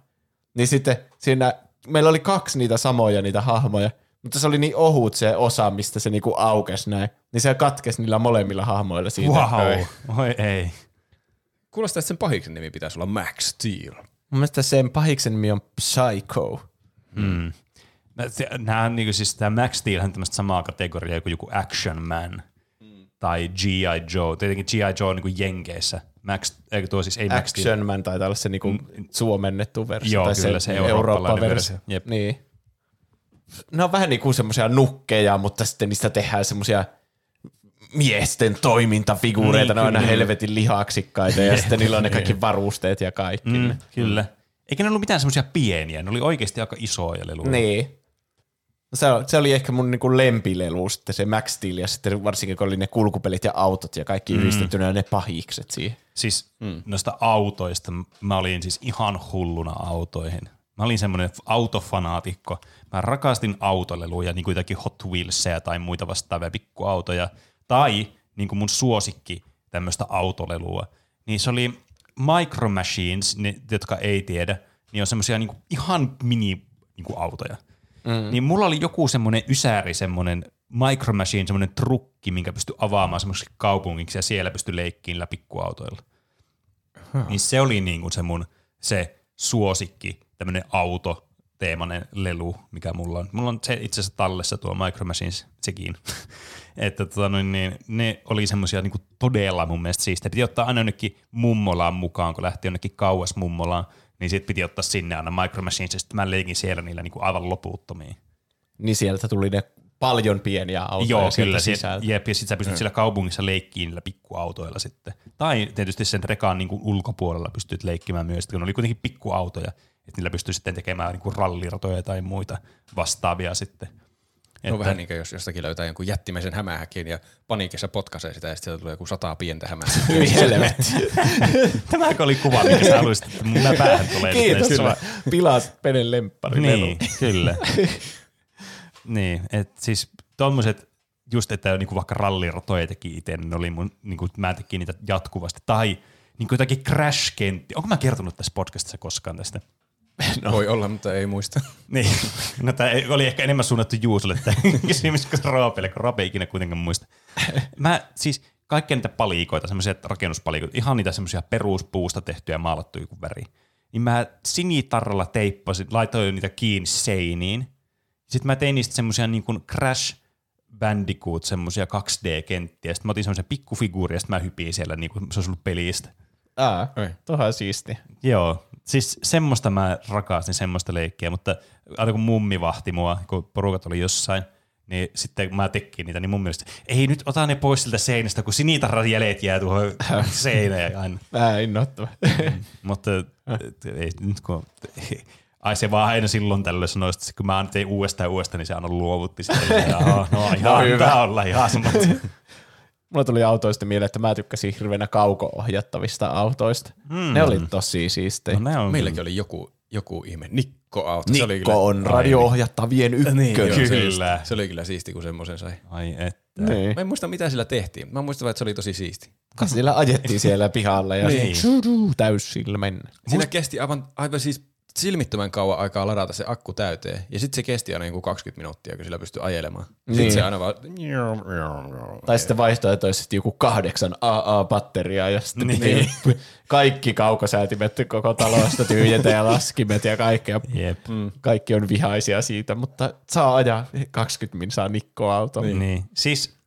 Niin sitten siinä, meillä oli kaksi niitä samoja niitä hahmoja, Mutta se oli niin ohut se osa, mistä se niinku aukesi näin. Niin se katkesi niillä molemmilla hahmoilla siitä. Wow. Oi ei. Kuulostaa, että sen pahiksen nimi pitäisi olla Max Steel. Mun mielestä sen pahiksen nimi on Psycho. Nämä on niinku siis tämä Max Steel on tämmöistä samaa kategoriaa kuin joku Action Man tai G.I. Joe. Tietenkin G.I. Joe on niinku Jenkeissä. Max, eikö tuo siis ei Max Steel. Action Man taitaa olla se niinku suomennettu versio. Joo, tai kyllä, se Eurooppa-versio. eurooppalainen versio. Jep. Niin. Ne on vähän niin kuin semmoisia nukkeja, mutta sitten niistä tehdään semmoisia miesten toimintafiguureita. Niin, ne on aina helvetin lihaksikkaita ja [laughs] sitten niillä on ne kaikki varusteet ja kaikki. Mm, kyllä. Eikä ne ollut mitään semmoisia pieniä, ne oli oikeasti aika isoja leluja. Niin. No Se, se oli ehkä mun niinku lempilelu sitten se Max Steel ja sitten varsinkin kun oli ne kulkupelit ja autot ja kaikki mm. yhdistettynä ne pahikset siihen. Siis mm. noista autoista, mä olin siis ihan hulluna autoihin. Mä olin semmoinen autofanaatikko. Mä rakastin autoleluja, niin kuin jotakin Hot Wheelsia tai muita vastaavia pikkuautoja. Tai niin kuin mun suosikki tämmöistä autolelua. Niin se oli Micro Machines, ne, jotka ei tiedä, niin on semmoisia niin ihan mini niin kuin autoja. Mm. Niin mulla oli joku semmoinen ysäri, semmoinen Micro Machine, semmoinen trukki, minkä pystyi avaamaan semmoiseksi kaupungiksi ja siellä pystyi leikkiin pikkuautoilla. Niin se oli niin kuin se mun se suosikki, tämmöinen autoteemainen lelu, mikä mulla on. Mulla on se itse asiassa tallessa tuo Micro Machines, sekin. [laughs] että tota, noin, niin, ne oli semmoisia niin todella mun mielestä siistejä. Piti ottaa aina jonnekin mummolaan mukaan, kun lähti jonnekin kauas mummolaan, niin sit piti ottaa sinne aina Micro Machines, ja sitten mä leikin siellä niillä niin kuin aivan loputtomiin. Niin sieltä tuli ne paljon pieniä autoja Joo, kyllä. Sisältä. jep, ja sit sä pystyt siellä kaupungissa leikkiin niillä pikkuautoilla sitten. Tai tietysti sen rekaan niin kuin ulkopuolella pystyt leikkimään myös, kun ne oli kuitenkin pikkuautoja, että niillä pystyy sitten tekemään niin kuin ralliratoja tai muita vastaavia sitten. No vähän niin kuin jos jostakin löytää jonkun jättimäisen hämähäkin ja paniikissa potkaisee sitä ja sitten tulee joku sata pientä hämähäkkiä. [laughs] Helvetti. [laughs] Tämäkö oli kuva, mikä sä haluaisit, että mun päähän tulee. Kiitos, mä pilasit Penen lemppari. Niin, kyllä. [laughs] niin, että siis tommoset, just että niinku vaikka ralliratoja teki itse, niin oli mun, niinku, mä tekin niitä jatkuvasti. Tai niinku jotakin crash-kentti. Onko mä kertonut tässä podcastissa koskaan tästä? No. Voi olla, mutta ei muista. [laughs] Niin, no tämä oli ehkä enemmän suunnattu Juusolle tämä [laughs] kysymys kuin Roopelle, kun Roope ei ikinä kuitenkaan muista. Mä siis kaikkia niitä palikoita, semmoisia rakennuspalikoita, ihan niitä semmoisia peruspuusta tehtyjä maalattuja kuin väri. Niin mä sinitarralla teippasin, laitoin niitä kiinni seiniin. Sitten mä tein niistä semmoisia niin kuin Crash Bandicoot, semmoisia 2D-kenttiä. Sitten mä otin semmoisen pikkufiguurin ja sitten mä hypin siellä, niin kuin se olisi ollut pelistä. Aa, Oi. tohan siisti. Joo, siis semmoista mä rakastin, semmoista leikkiä, mutta aina kun mummi vahti mua, kun porukat oli jossain, niin sitten mä tekin niitä, niin mun mielestä, ei nyt ota ne pois siltä seinästä, kun sinitarran jäljet jää tuohon [laughs] seinään aina. Vähän innoittava. Mutta et, ei nyt kun, ai se vaan aina silloin tällöin sanoi, että kun mä aina tein uudestaan ja uudestaan, niin se aina luovutti sitten. [laughs] Joo, no ihan hyvä olla ihan sama. [laughs] Mulla tuli autoista mieleen, että mä tykkäsin hirveänä kauko-ohjattavista autoista. Mm. Ne oli tosi siistejä. No ne on Meilläkin oli joku, joku ihme Nikko-auto. se oli kyllä, Nikko on radio-ohjattavien ykkönen. Joo, se, Kyllä. just- se oli kyllä siisti, kun semmoisen sai. Ai että. Niin. Mä en muista, mitä sillä tehtiin. Mä muistan että se oli tosi siisti. Kas siellä ajettiin siellä pihalla ja Niin. niin. täyssilmän. Siinä kesti aivan, aivan siis silmittömän kauan aikaa ladata se akku täyteen. Ja sitten se kesti aina niin 20 minuuttia, kun sillä pystyi ajelemaan. Sitten Niin. se aina vaan... Tai sitten vaihtoehtoisesti joku kahdeksan AA-batteriaa ja sitten Niin. niin. kaikki kaukosäätimet koko talosta tyhjentä ja laskimet ja kaikkea. Jep. Mm, kaikki on vihaisia siitä, mutta saa ajaa 20 min saa Nikko-auto. Niin. niin. Siis,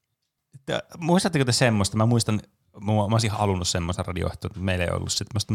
muistatteko te semmoista? Mä muistan, mä, mä olisin halunnut semmoista radio-ohjelmaa, mutta meillä ei ollut semmoista.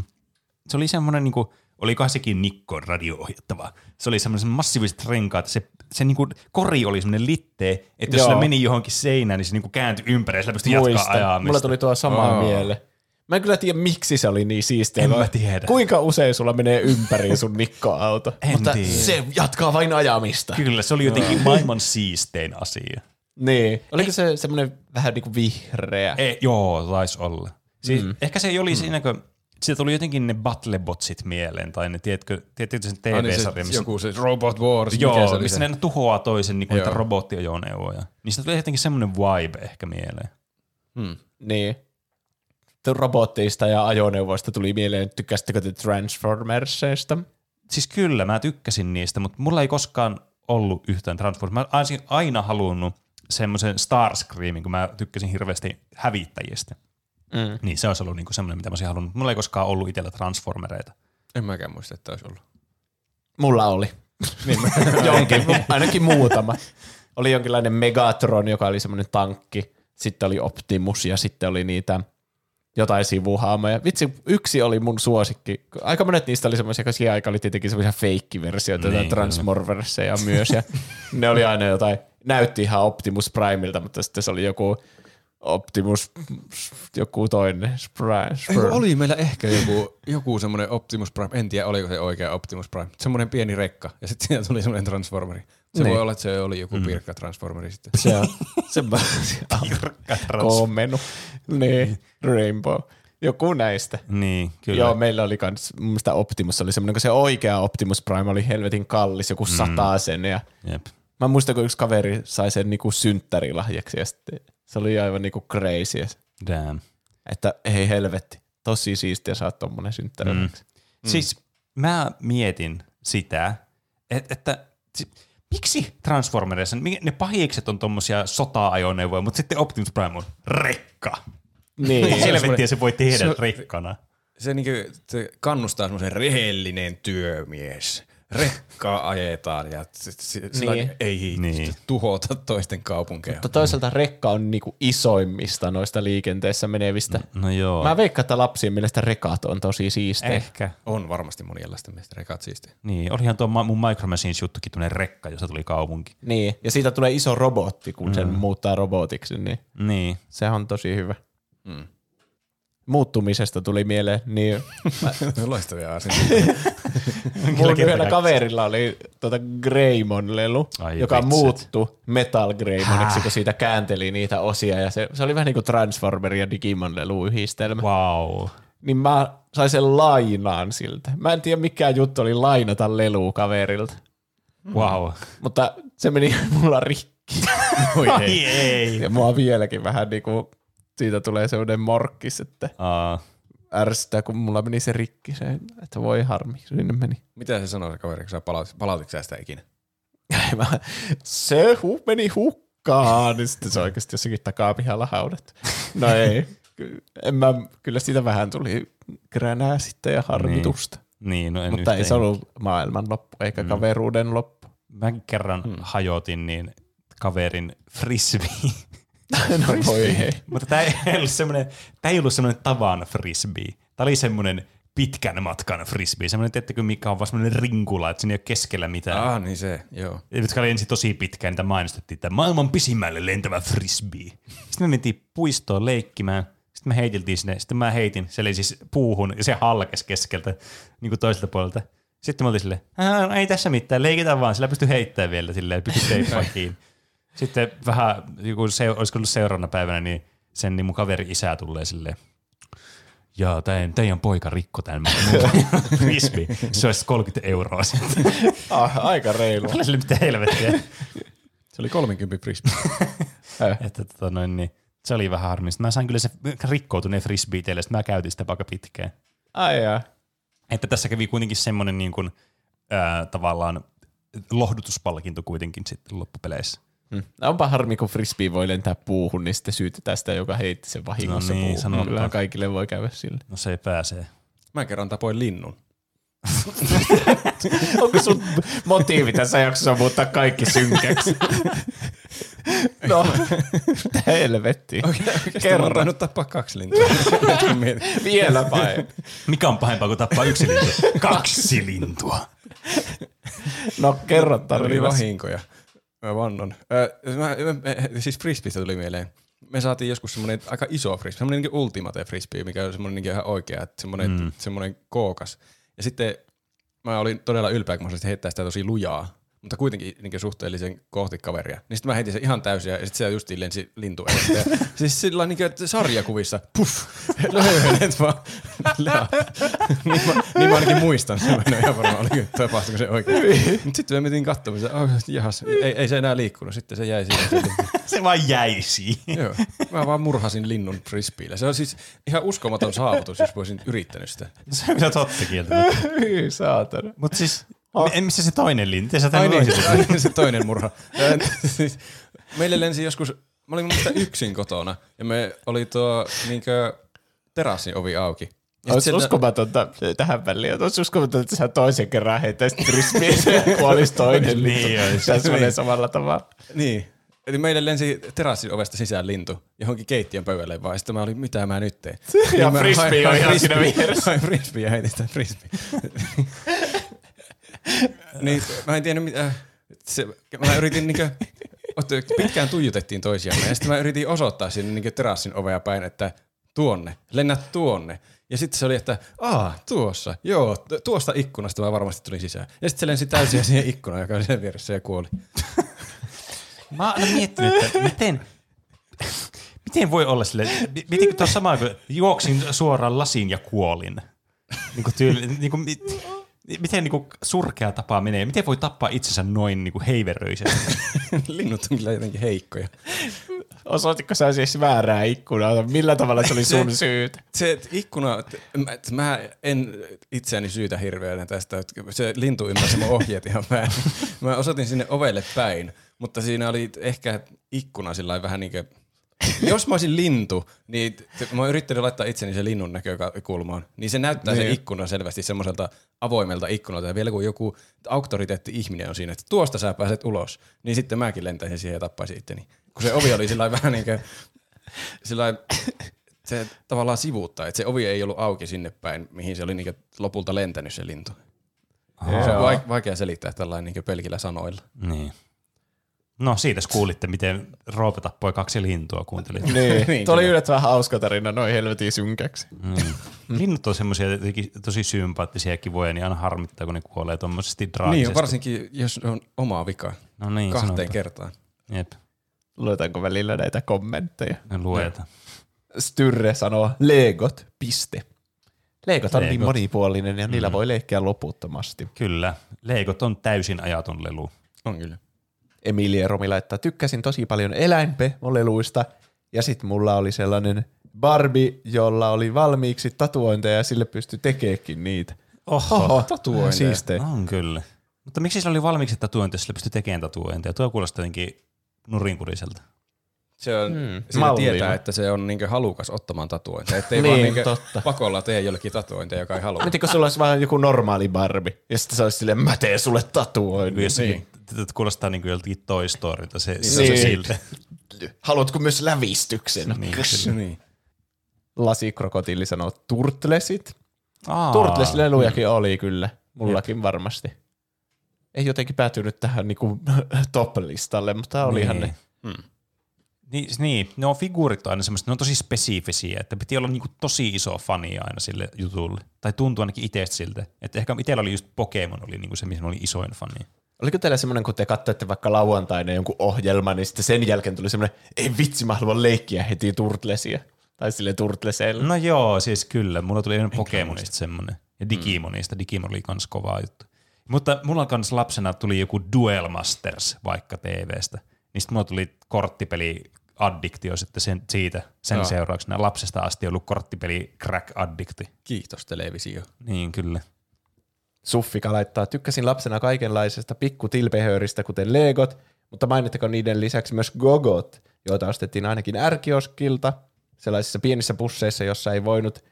Se oli semmoinen, niin olikohan sekin Nikko radio-ohjattava. Se oli semmoinen massiiviset renkaat, se, se niin kuin, kori oli semmoinen littee, että jos Joo. sillä meni johonkin seinään, niin se niin kuin kääntyi ympäri ja sillä pystyi jatkaa ajamista. Mulla tuli tuo sama Aa. mieleen. Mä en kyllä tiedä, miksi se oli niin siistiä. En mä tiedä. Kuinka usein sulla menee ympäri sun Nikko-auto? En Mutta tiedä. se jatkaa vain ajamista. Kyllä, se oli jotenkin maailman siistein asia. Niin. Oliko se semmoinen vähän niin kuin vihreä? Ei, joo, taisi olla. Siis mm. Ehkä se ei oli mm. siinä, kun siitä tuli jotenkin ne battlebotsit mieleen, tai ne, tiedätkö, tiedätkö sen niin se, TV-sarja, missä joku se Robot Wars. mikä se Joo, oli missä se? ne tuhoaa toisen niin Joo. niitä robottiajoneuvoja. Niistä tuli jotenkin semmoinen vibe ehkä mieleen. Niin. Tuo Robotteista ja ajoneuvoista tuli mieleen, tykkäsittekö te Transformersista? Siis kyllä, mä tykkäsin niistä, mutta mulla ei koskaan ollut yhtään Transformers. Mä olisin aina halunnut semmoisen Starscreamin, kun mä tykkäsin hirveästi hävittäjistä. Mm. Niin se olisi ollut niinku semmoinen, mitä mä olisin halunnut. Mulla ei koskaan ollut itsellä Transformereita. En mäkään muista, että olisi ollut. Mulla oli. Niin [laughs] [laughs] Jonkin, ainakin muutama. Oli jonkinlainen Megatron, joka oli semmoinen tankki. Sitten oli Optimus ja sitten oli niitä jotain sivuhaamoja. Vitsi, yksi oli mun suosikki. Aika monet niistä oli semmoisia, koska siihen aikaan oli tietenkin semmoisia feikkiversioita, Niin, niin, Transmorverseja myös. Ja ne oli aina jotain, näytti ihan Optimus Primeilta, mutta sitten se oli joku Optimus, joku toinen. Spry, Eikö, oli meillä ehkä joku, joku semmoinen Optimus Prime, en tiedä oliko se oikea Optimus Prime, semmoinen pieni rekka ja sitten siinä tuli semmoinen Transformeri. Se Niin. voi olla, että se oli joku pirkka Transformeri sitten. Se on, se [laughs] koomenu. Niin, Rainbow. Joku näistä. Niin, kyllä. Joo, meillä oli kans, mun mielestä Optimus oli semmoinen, kun se oikea Optimus Prime oli helvetin kallis, joku mm. sen ja Jep. mä muistan, kun yksi kaveri sai sen niinku synttärilahjaksi ja sitten se oli aivan niinku crazy. Damn. Että ei helvetti, tosi siistiä saada tommonen synttärilahjaksi. Mm. Siis mä mietin sitä, että, että si- miksi Transformereissa mi- ne pahikset on tommosia sota-ajoneuvoja, mutta sitten Optimus Prime on rekka. Niin, Helvettiä se voi tehdä se rekkana. Se, niinku, se kannustaa semmoisen rehellinen työmies. Rekkaa ajetaan ja se, niin. Niin. ei Niin. niin. tuhota toisten kaupunkeja. mutta toisaalta rekka on niinku isoimmista noista liikenteessä menevistä. No joo. Mä veikkaan, että lapsien mielestä rekat on tosi siistejä. Ehkä. On varmasti monien lasten mielestä rekat siistiä. Niin, olihan tuo mun Micro Machines juttukin tuonne rekka, jossa tuli kaupunki. Niin, ja siitä tulee iso robotti, kun sen muuttaa robotiksi, niin Niin. se on tosi hyvä. Muuttumisesta tuli mieleen, niin [laughs] Loistavia asioita. [laughs] mun yhdellä kaverilla oli tuota Greymon-lelu, Ai joka vitsit. muuttui Metal Greymoniksi, kun siitä käänteli niitä osia, ja se, se oli vähän niin kuin Transformer ja Digimon-lelu yhdistelmä. Wow. Niin mä sain sen lainaan siltä. Mä en tiedä mikä juttu oli lainata lelu kaverilta, Wow. mutta se meni [laughs] mulla rikki. Oi ei. Ja mua vieläkin vähän niinku, siitä tulee sellainen morkkis, että Aa, ärsyttää, kun mulla meni se rikki, se, että voi harmi, sinne meni. Mitä se sanoi se kaveri, kun sä palautit, palautitko sä sitä ikinä? [laughs] Mä, se hu, meni hukkaan, niin sitten se oikeasti jossakin takapihalla haudattu. No [laughs] ei, en mä, kyllä siitä vähän tuli kränää sitten ja harmitusta. niin, no en Mutta ei se ollut maailman loppu, eikä mm. kaveruuden loppu. Mäkin kerran hmm. hajotin niin kaverin frisbee. No voi hei. Mutta tämä ei ollut semmoinen, tämä ei ollut semmoinen tavan frisbee. Tämä oli semmoinen pitkän matkan frisbee. Semmoinen, tiedättekö, mikä on vaan semmoinen rinkula, että siinä ei ole keskellä mitään. Ah, niin se, joo. Ja jotka oli ensin tosi pitkään, niitä mainostettiin, että maailman pisimmälle lentävä frisbee. Sitten me mentiin puistoon leikkimään. Sitten me heitiltiin sinne. Sitten mä heitin. Se oli siis puuhun ja se halkesi keskeltä niin kuin toiselta puolelta. Sitten mä olin silleen, "Ää, ei tässä mitään, leikitään vaan. Sillä pystyy heittämään vielä silleen, pysty teippaan [laughs] kiinni. Sitten vähän, joku se, olisiko ollut seuraavana päivänä, niin sen niin mun kaveri isä tulee silleen, Jaa, teidän, teidän poika rikko tämän frisbee. [laughs] Se olisi 30 euroa sitten. Ah, aika reilu. [laughs] Silleen, mitä helvettiä. Se oli 30 frisbee. [laughs] Että tota noin, niin, se oli vähän harmista. Mä sain kyllä se rikkoutuneen frisbee teille, mä käytin sitä aika pitkään. Ai jaa. Että tässä kävi kuitenkin semmoinen niin kuin, ää, tavallaan lohdutuspalkinto kuitenkin sitten loppupeleissä. Hmm. Onpa harmi, kun frisbee voi lentää puuhun, niin sitten syytetään sitä, joka heitti sen vahingossa No niin, puuhun. Kyllähän kaikille voi käydä sille. No se pääsee. Mä kerran tapoin linnun. [laughs] Onko sun motiivi tässä jaksossa muuttaa kaikki synkäksi? [laughs] no, [laughs] mitä helvettiä. Oikeasti mä oon tappaa kaksi lintua. Vielä pahempi. Mikä on pahempaa kuin tappaa yksi lintu? Kaksi lintua. No, kerro oli tarinasi. vahinkoja. Mä vannon. Ö, mä, mä, siis frisbeestä tuli mieleen. Me saatiin joskus semmoinen aika iso frisbee, semmoinen niin ultimate frisbee, mikä on semmoinen niin ihan oikea, että semmoinen, mm. semmoinen kookas. Ja sitten mä olin todella ylpeä, kun mä saisin heittää sitä tosi lujaa, mutta kuitenkin niin suhteellisen kohti kaveria. Niin sitten mä heitin sen ihan täysin ja sitten siellä justiin lensi lintu edestä. [laughs] Siis sillä niin että sarjakuvissa, puff, [laughs] löyhenet vaan. [laughs] Niin, mä, niin mä ainakin muistan, se en ihan varma, oliko tapahtuiko se oikein. Mutta sitten me menin katsomaan, että oh, jahas, ei, ei, se enää liikkunut, sitten se jäi siihen. Se vaan jäi siihen. Joo. Mä vaan murhasin linnun frisbeellä. Se on siis ihan uskomaton saavutus, jos voisin yrittänyt sitä. Se on kyllä totta kieltä. Hyi saatana. Mutta siis Oh. Missä se toinen lintu? Ai tämän niin, niin, [laughs] se toinen murha. Siis Meille lensi joskus, mä olin mielestä yksin kotona, ja me oli tuo niinkö terassin ovi auki. Ja Olisi sieltä- uskomatonta tähän väliin. Olisi uskomatonta, että sä toisen kerran heittäisit frisbeeä ja kuolisi toinen [laughs] Niin lintu. olisi. Täsmälleen Niin. samalla tavalla. Niin. Eli meille lensi terassin ovesta sisään lintu johonkin keittiön pöydälle vaan. Sitten mä olin, mitä mä nyt teen. Ja Niin mä frisbee on ihan siinä vieressä. Hain frisbee ja heitin sitä frisbee. [laughs] [laughs] niin mä en tiennyt mitä. Se, mä yritin niinkö, oot- pitkään tuijotettiin toisiamme ja sitten mä yritin osoittaa sinne niinkö terassin ovea päin, että tuonne, lennä tuonne. Ja sitten se oli, että aa, tuossa, joo, tu- tuosta ikkunasta mä varmasti tulin sisään. Ja sitten se lensi täysin siihen ikkunaan, joka oli sen vieressä ja kuoli. [laughs] Mä aina miettinyt, että miten, miten voi olla sille, miten tuossa sama kuin juoksin suoraan lasiin ja kuolin. Niin kuin tyyli, niin kuin, miten niin kuin surkea tapa menee? Miten voi tappaa itsensä noin niin kuin heiveröisesti? [laughs] Linnut on kyllä jotenkin heikkoja. Osoititko sä siis väärää ikkunaa? Millä tavalla se oli sun syytä? Se että ikkuna, että mä, mä en itseäni syytä hirveänä tästä, se lintu ymmärsi mun ohjeet ihan väärin. Mä osoitin sinne ovelle päin, mutta siinä oli ehkä ikkuna sillä vähän niin kuin, [laughs] jos mä olisin lintu, niin t- mä oon yrittänyt laittaa itseni sen linnun näkökulmaan, niin se näyttää se Niin. ikkuna selvästi semmoiselta avoimelta ikkunalta. Ja vielä kun joku auktoriteetti-ihminen on siinä, että tuosta sä pääset ulos, niin sitten mäkin lentäisin siihen ja tappaisin itteni. Kun se ovi oli sillä vähän niin kuin, sillä se tavallaan sivuuttaa, että se ovi ei ollut auki sinne päin, mihin se oli niinku lopulta lentänyt se lintu. Se on vaik- vaikea selittää tällainen niinku pelkillä sanoilla. niin. No siitä kuulitte, miten Roope tappoi kaksi lintua, kuuntelit. Niin, Niin, tuo oli yllättävän hauska tarina noin helvetin synkäksi. Mm. Linnut on semmoisia tosi sympaattisia ja kivoja, niin aina harmittaa, kun ne kuolee tuommoisesti Niin, draagisesti. varsinkin jos on omaa vikaa. No niin, Kahteen sanotaan. kertaan. Jep, Luetaanko välillä näitä kommentteja? ne luetaan. Styrre sanoo Legot, piste. Legot on niin monipuolinen ja niillä voi leikkiä loputtomasti. Kyllä, Legot on täysin ajaton lelu. On kyllä. Emilia Romi laittaa, tykkäsin tosi paljon eläinpemoleluista ja sitten mulla oli sellainen Barbie, jolla oli valmiiksi tatuointeja ja sille pystyi tekeekin niitä. Oho, tatuointeja. Siistejä. on kyllä. Mutta miksi sillä oli valmiiksi tatuointi, jos sillä pystyi tekemään tatuointeja? Tuo kuulostaa jotenkin nurinkuriselta. Se on, mm, tietää, että se on niinku halukas ottamaan tatuointeja. Ettei Niin, vaan niinku totta. pakolla tee jollekin tatuointeja, joka ei halua. Mietin, kun sulla olisi vaan joku normaali Barbie ja sitten se olisi silleen, mä teen sulle tatuoinnin. Jossakin, niin. Kuulostaa niin kuin joltakin Toy Storylta se, se, Niin. se siltä. Haluatko myös lävistyksen? Niin, niin. Lasikrokotiili sanoo turtlesit. Aa, Turtles-lelujakin oli kyllä, mullakin varmasti. Ei jotenkin päätynyt tähän niinku [laughs] top-listalle, mutta olihan niin. ne. Niin, niin, ne on figuurit aina semmoista, ne on tosi spesifisiä, että piti olla niinku tosi iso fani aina sille jutulle. Tai tuntuu ainakin itsestä siltä. Että ehkä itsellä oli just Pokemon oli niinku se, missä oli isoin fani. Oliko teillä semmoinen, kun te katsoitte vaikka lauantaina jonkun ohjelman, niin sitten sen jälkeen tuli semmoinen, ei vitsi, mä haluan leikkiä heti turtlesia. Tai sille turtleseilla. No joo, siis kyllä. Mulla tuli ennen Pokemonista semmoinen. Ja Digimonista. Digimon oli kans kova juttu. Mutta mulla kans lapsena tuli joku Duel Masters vaikka TVstä. Niin sitten mulla tuli korttipeli addiktio sitten sen, siitä sen Joo. seurauksena. Lapsesta asti ollut korttipeli crack addikti. Kiitos televisio. Niin kyllä. Suffika laittaa, tykkäsin lapsena kaikenlaisesta pikkutilpehööristä, kuten Legot, mutta mainittako niiden lisäksi myös Gogot, joita ostettiin ainakin ärkioskilta, sellaisissa pienissä pusseissa, jossa ei voinut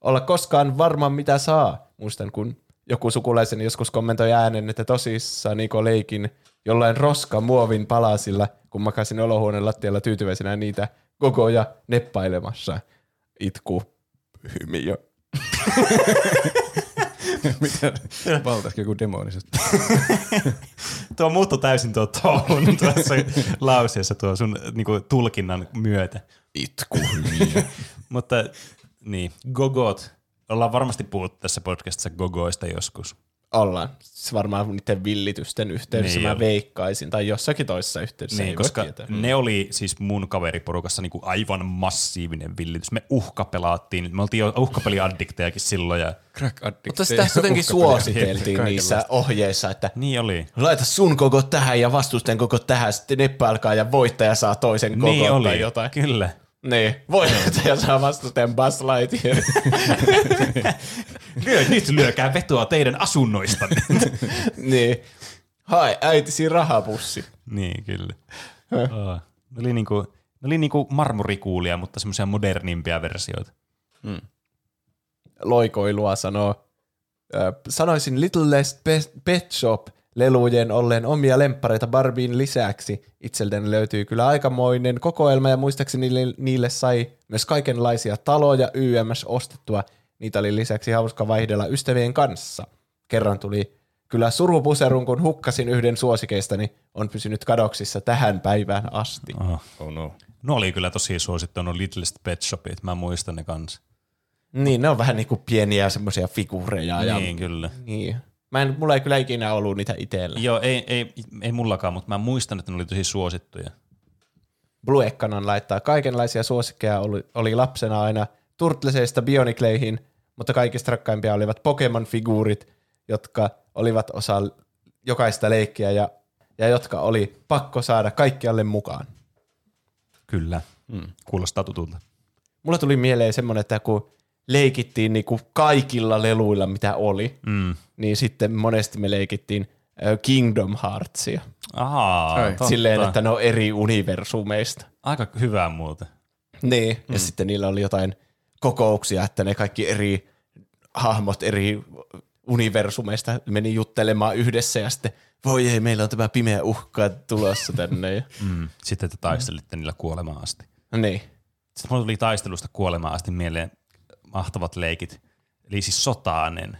olla koskaan varma mitä saa. Muistan, kun joku sukulaiseni joskus kommentoi äänen, että tosissaan Niko leikin jollain roska muovin palasilla, kun makasin olohuoneen lattialla tyytyväisenä niitä gogoja neppailemassa. Itku. Hymiö. [laughs] Mitä? Valtaisiko joku demonisesta? [laughs] Tuo muuttui täysin tuo tone tuossa lauseessa tuo sun niinku, tulkinnan myötä. Itku. [laughs] Mutta niin, gogot. Ollaan varmasti puhuttu tässä podcastissa gogoista joskus. Ollaan. Se varmaan niiden villitysten yhteydessä Niin mä oli. veikkaisin, tai jossakin toisessa yhteydessä. Niin, ei koska tietää. ne oli siis mun kaveriporukassa niinku aivan massiivinen villitys. Me uhkapelaattiin, me oltiin jo uhkapeliaddiktejakin silloin. Ja, Crack. Mutta sitä jotenkin suositeltiin niissä ohjeissa, että niin oli. laita sun koko tähän ja vastusten koko tähän, sitten neppa alkaa ja voittaja saa toisen koko niin tai oli, jotain. kyllä. Niin, voittaja saa vastustajan Buzz Lightyear. Lyö, nyt lyökää vetoa teidän asunnoistanne. niin. Hai, äitisi rahapussi. niin, kyllä. Ne oli niinku, ne oli niinku marmorikuulia, mutta semmoisia modernimpia versioita. Loikoilua sanoo. Sanoisin Little Less Pe- Pet Shop lelujen olleen omia lemppareita Barbien lisäksi. Itseltäni löytyy kyllä aikamoinen kokoelma ja muistaakseni niille, niille sai myös kaikenlaisia taloja YMS ostettua. Niitä oli lisäksi hauska vaihdella ystävien kanssa. Kerran tuli kyllä surupuserun, kun hukkasin yhden suosikeistani. On pysynyt kadoksissa tähän päivään asti. Aha. Oh no. No oli kyllä tosi suosittu, no Littlest Pet Shopit, mä muistan ne kanssa. Niin, ne on vähän niinku pieniä semmoisia figuureja. Ja, Niin, kyllä. niin. Mä en, mulla ei kyllä ikinä ollut niitä itsellä. Joo, ei, ei, ei mullakaan, mutta mä muistan, että ne oli tosi suosittuja. Blue Ekkanan laittaa kaikenlaisia suosikkeja, oli, oli lapsena aina Turtleseista Bionicleihin, mutta kaikista rakkaimpia olivat Pokemon-figuurit, jotka olivat osa jokaista leikkiä ja, ja jotka oli pakko saada kaikkialle mukaan. Kyllä. Mm. Kuulostaa tutulta. Mulla tuli mieleen semmoinen, että kun leikittiin niinku kaikilla leluilla, mitä oli, Mm. niin sitten monesti me leikittiin Kingdom Heartsia. Ahaa, Ai. totta. Silleen, että ne on eri universumeista. Aika hyvää muuten. Niin, ja sitten niillä oli jotain kokouksia, että ne kaikki eri hahmot eri universumeista meni juttelemaan yhdessä ja sitten voi ei, meillä on tämä pimeä uhka tulossa tänne. Ja, [laughs] Mm. Sitten te taistelitte niillä kuolemaan asti. niin. Sitten mulla tuli taistelusta kuolemaan asti mieleen mahtavat leikit. Eli siis sotaanen.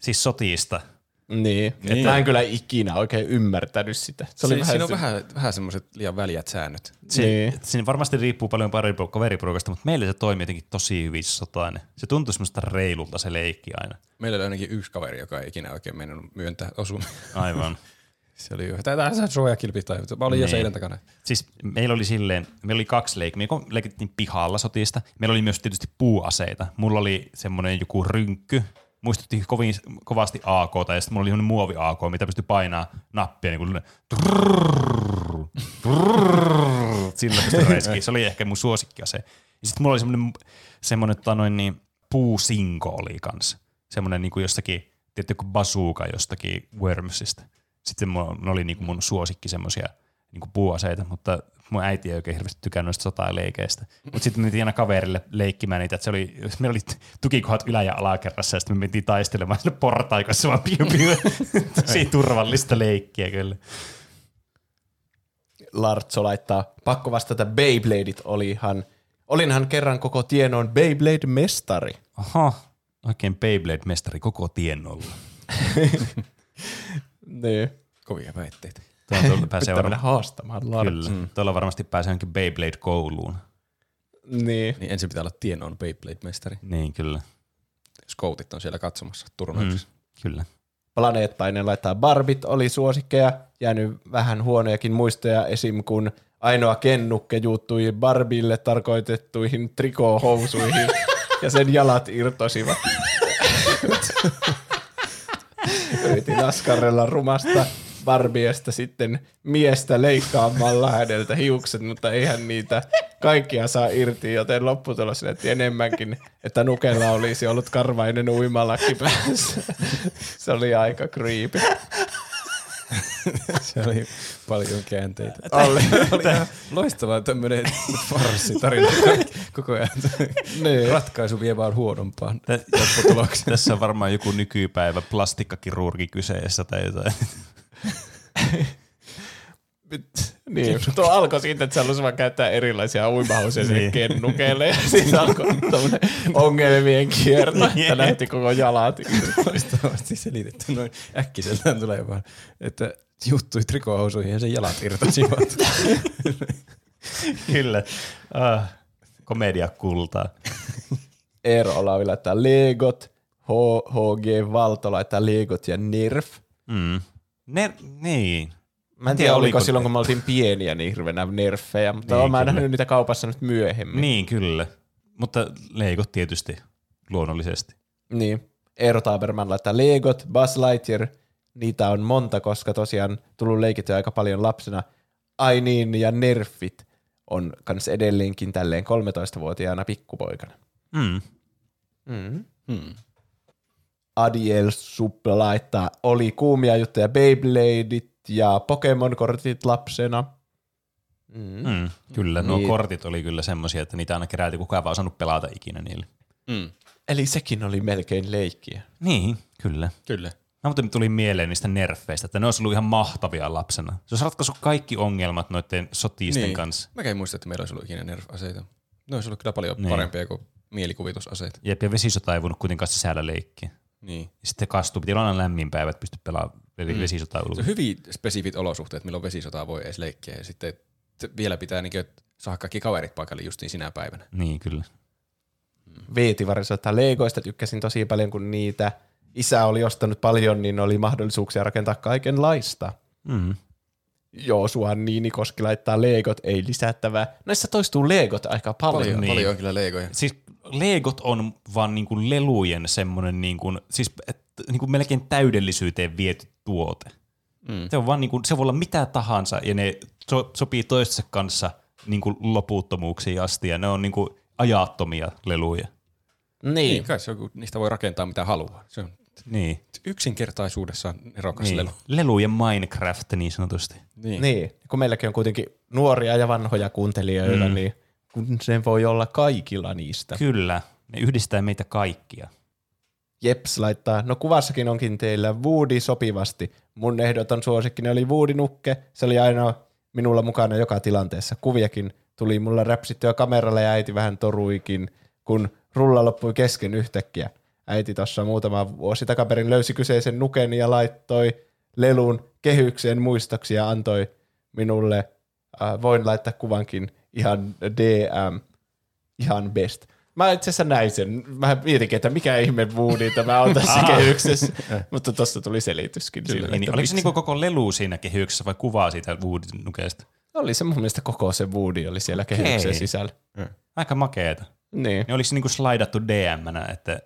Siis sotiista. Niin. niin. Mä en kyllä ikinä oikein ymmärtänyt sitä. Se oli Se, vähän, siinä on se- vähän, vähän semmoiset liian väljät säännöt. Se, Niin. niin. Siinä varmasti riippuu paljon pari kaveriporukasta, mutta meillä se toimii jotenkin tosi hyvin sotainen. Se tuntui semmoista reilulta se leikki aina. Meillä oli ainakin yksi kaveri, joka ei ikinä oikein mennyt myöntää osumia. Aivan. [laughs] Se oli jo, tää sä suojakilpi tai mä olin jo seinän takana. Siis meillä oli silleen, meillä oli kaksi leikkiä. Me leikittiin pihalla sotista. Meillä oli myös tietysti puuaseita. Mulla oli semmoinen joku rynkky. Muistutti kovin, kovasti AK, ja sitten mulla oli semmoinen muovi AK, mitä pystyi painaa nappia niin kuin trrrr, trrrr, sillä pystyi. Se oli ehkä mun suosikkiase. Ja sitten mulla oli semmoinen, semmoinen tota noin, niin, puusinko oli kanssa. Semmoinen niin kuin jostakin, tiedätkö, kuin bazooka jostakin Wormsista. Sitten mulla, ne oli niin kuin mun suosikki semmoisia niin puuaseita, mutta mun äiti ei oikein hirveästi tykännyt noista sotaleikeistä. Mutta sitten me mentiin aina kaverille leikkimään niitä, että se oli, meillä oli tukikohdat ylä- ja alakerrassa, ja sitten me mentiin taistelemaan sinne portaikossa vaan piu piu. Tosi turvallista leikkiä kyllä. Lartso laittaa, pakko vastata, Beybladeit olihan, olinhan kerran koko tienoon Beyblade-mestari. Aha, oikein Beyblade-mestari koko tiennolla. [laughs] Niin. Kovia väitteitä. Tuolla, tuolla [laughs] pääsee Pitää mennä varmaan, haastamaan kyllä. Mm. Tuolla varmasti pääsee johonkin Beyblade-kouluun. Niin. Niin ensin pitää olla tienoon Beyblade-mestari. Niin, kyllä. Scoutit on siellä katsomassa turnauksessa. Mm, kyllä. Planeettainen laittaa Barbit oli suosikkeja, jäänyt vähän huonojakin muistoja esim. kun ainoa kennukke juuttui Barbille tarkoitettuihin trikohousuihin [laughs] ja sen jalat irtosivat. [laughs] Yritin askarrella rumasta Barbiesta sitten miestä leikkaamalla häneltä hiukset, mutta eihän niitä kaikkia saa irti, joten lopputulos näytti enemmänkin, että Nukella olisi ollut karvainen uimalakki päässä. Se oli aika creepy. [laughs] Se oli paljon käänteitä. Oli. oli ihan loistava tämmöinen farssitarina koko ajan. Niin. Ratkaisu vie vaan huonompaan lopputulokseen. Tässä on varmaan joku nykypäivä plastikkakirurgi kyseessä tai jotain. Niin, [laughs] tuo alkoi siitä, että se halusi vaan käyttää erilaisia uimahousuja sinne Niin. kennukeelle ja siitä [laughs] alkoi tämmöinen ongelmien kierto, että näytti koko jalat. Loistavasti selitetty noin äkkiseltään tulee vaan, että juttui trikohousuihin ja sen jalat irtosivat. [laughs] Kyllä. Ah, komedia kultaa. Eero Olavi laittaa Legot, HG Valto laittaa Legot ja Nerf. Mm. Ne, niin. Mä en tiedä, oliko silloin, kun me oltiin pieniä, niin hirveänä nerfejä, mutta Niin, mä kyllä. nähnyt niitä kaupassa nyt myöhemmin. Niin, kyllä. Mutta leikot tietysti luonnollisesti. Niin. Eero Taberman laittaa Legot, Buzz Lightyear, niitä on monta, koska tosiaan tullut leikittyä aika paljon lapsena. Ai niin, ja Nerfit on kans edelleenkin tälleen 13-vuotiaana pikkupoikana. Mm. Mm. Hmm. Adiel Sub laittaa, oli kuumia juttuja Beybladeit ja Pokemon-kortit lapsena. Mm, kyllä, nuo Niin. kortit oli kyllä semmoisia, että niitä aina keräiltiin, kukaan vaan osannut pelata ikinä niillä. Mm. Eli sekin oli melkein leikkiä. Niin, kyllä. Kyllä. No, mutta tuli mieleen niistä nerfeistä, että ne olisi ollut ihan mahtavia lapsena. Se olisi ratkaissut kaikki ongelmat noiden sotisten Niin. kanssa. Mä en muista, että meillä olisi ollut ikinä nerf-aseita. Ne olisi ollut kyllä paljon Niin. parempia kuin mielikuvitusaseet. Jep, ja vesisota ei voinut kuitenkaan sisällä leikkiä. Niin. Sitten kastuu, piti olla aina lämmin päivä, että pysty pelaamaan mm. vesisotaa Se ulkona. on hyvin spesifit olosuhteet, milloin vesisotaa voi edes leikkiä. Ja sitten vielä pitää niin saada kaikki kaverit paikalle justiin sinä päivänä. Niin, kyllä. Veetivari soittaa Legoista, tykkäsin tosi paljon, kun niitä isä oli ostanut paljon, niin oli mahdollisuuksia rakentaa kaikenlaista. Mm. Joosua Niinikoski laittaa Legot, ei lisättävää. Näissä toistuu Legot aika paljon. Paljon, Niin. niin. paljon on kyllä legoja. Siis Legot on vaan niinku lelujen semmoinen niinku, siis et, niinku melkein täydellisyyteen viety tuote. Mm. Se on vaan niinku, se voi olla mitä tahansa ja ne so, sopii toistensa kanssa niinku loputtomuuksiin asti ja ne on niinku ajattomia leluja. Niin. Niin, kai se on, kun niistä voi rakentaa mitä haluaa. Se on Niin. yksinkertaisuudessaan erokas niin. lelu. Lelujen Minecraft niin sanotusti. Niin. niin. Kun meilläkin on kuitenkin nuoria ja vanhoja kuuntelijoita, mm. niin kun se voi olla kaikilla niistä. Kyllä, ne yhdistää meitä kaikkia. Jeps laittaa, no kuvassakin onkin teillä Woody sopivasti. Mun ehdoton suosikkini oli Woody Nukke. Se oli aina minulla mukana joka tilanteessa. Kuviakin tuli mulla räpsittyä kameralla ja äiti vähän toruikin, kun rulla loppui kesken yhtäkkiä. Äiti tuossa muutama vuosi takaperin löysi kyseisen nuken ja laittoi lelun kehykseen muistoksi ja antoi minulle, äh, voin laittaa kuvankin ihan DM, ihan best. Mä itse asiassa näin sen. Mä mietinkin, että mikä ihme Woody tämä on tässä kehyksessä. [laughs] Mutta tuossa tuli selityskin sille. Niin, oliko se niinku koko lelu siinä kehyksessä vai kuvaa siitä Wood-nukeesta? Oli se mun mielestä koko se Woody oli siellä kehyksen Okei. sisällä. Aika makeeta. Niin. Niin oliko se niinku slaidattu DM-nä, että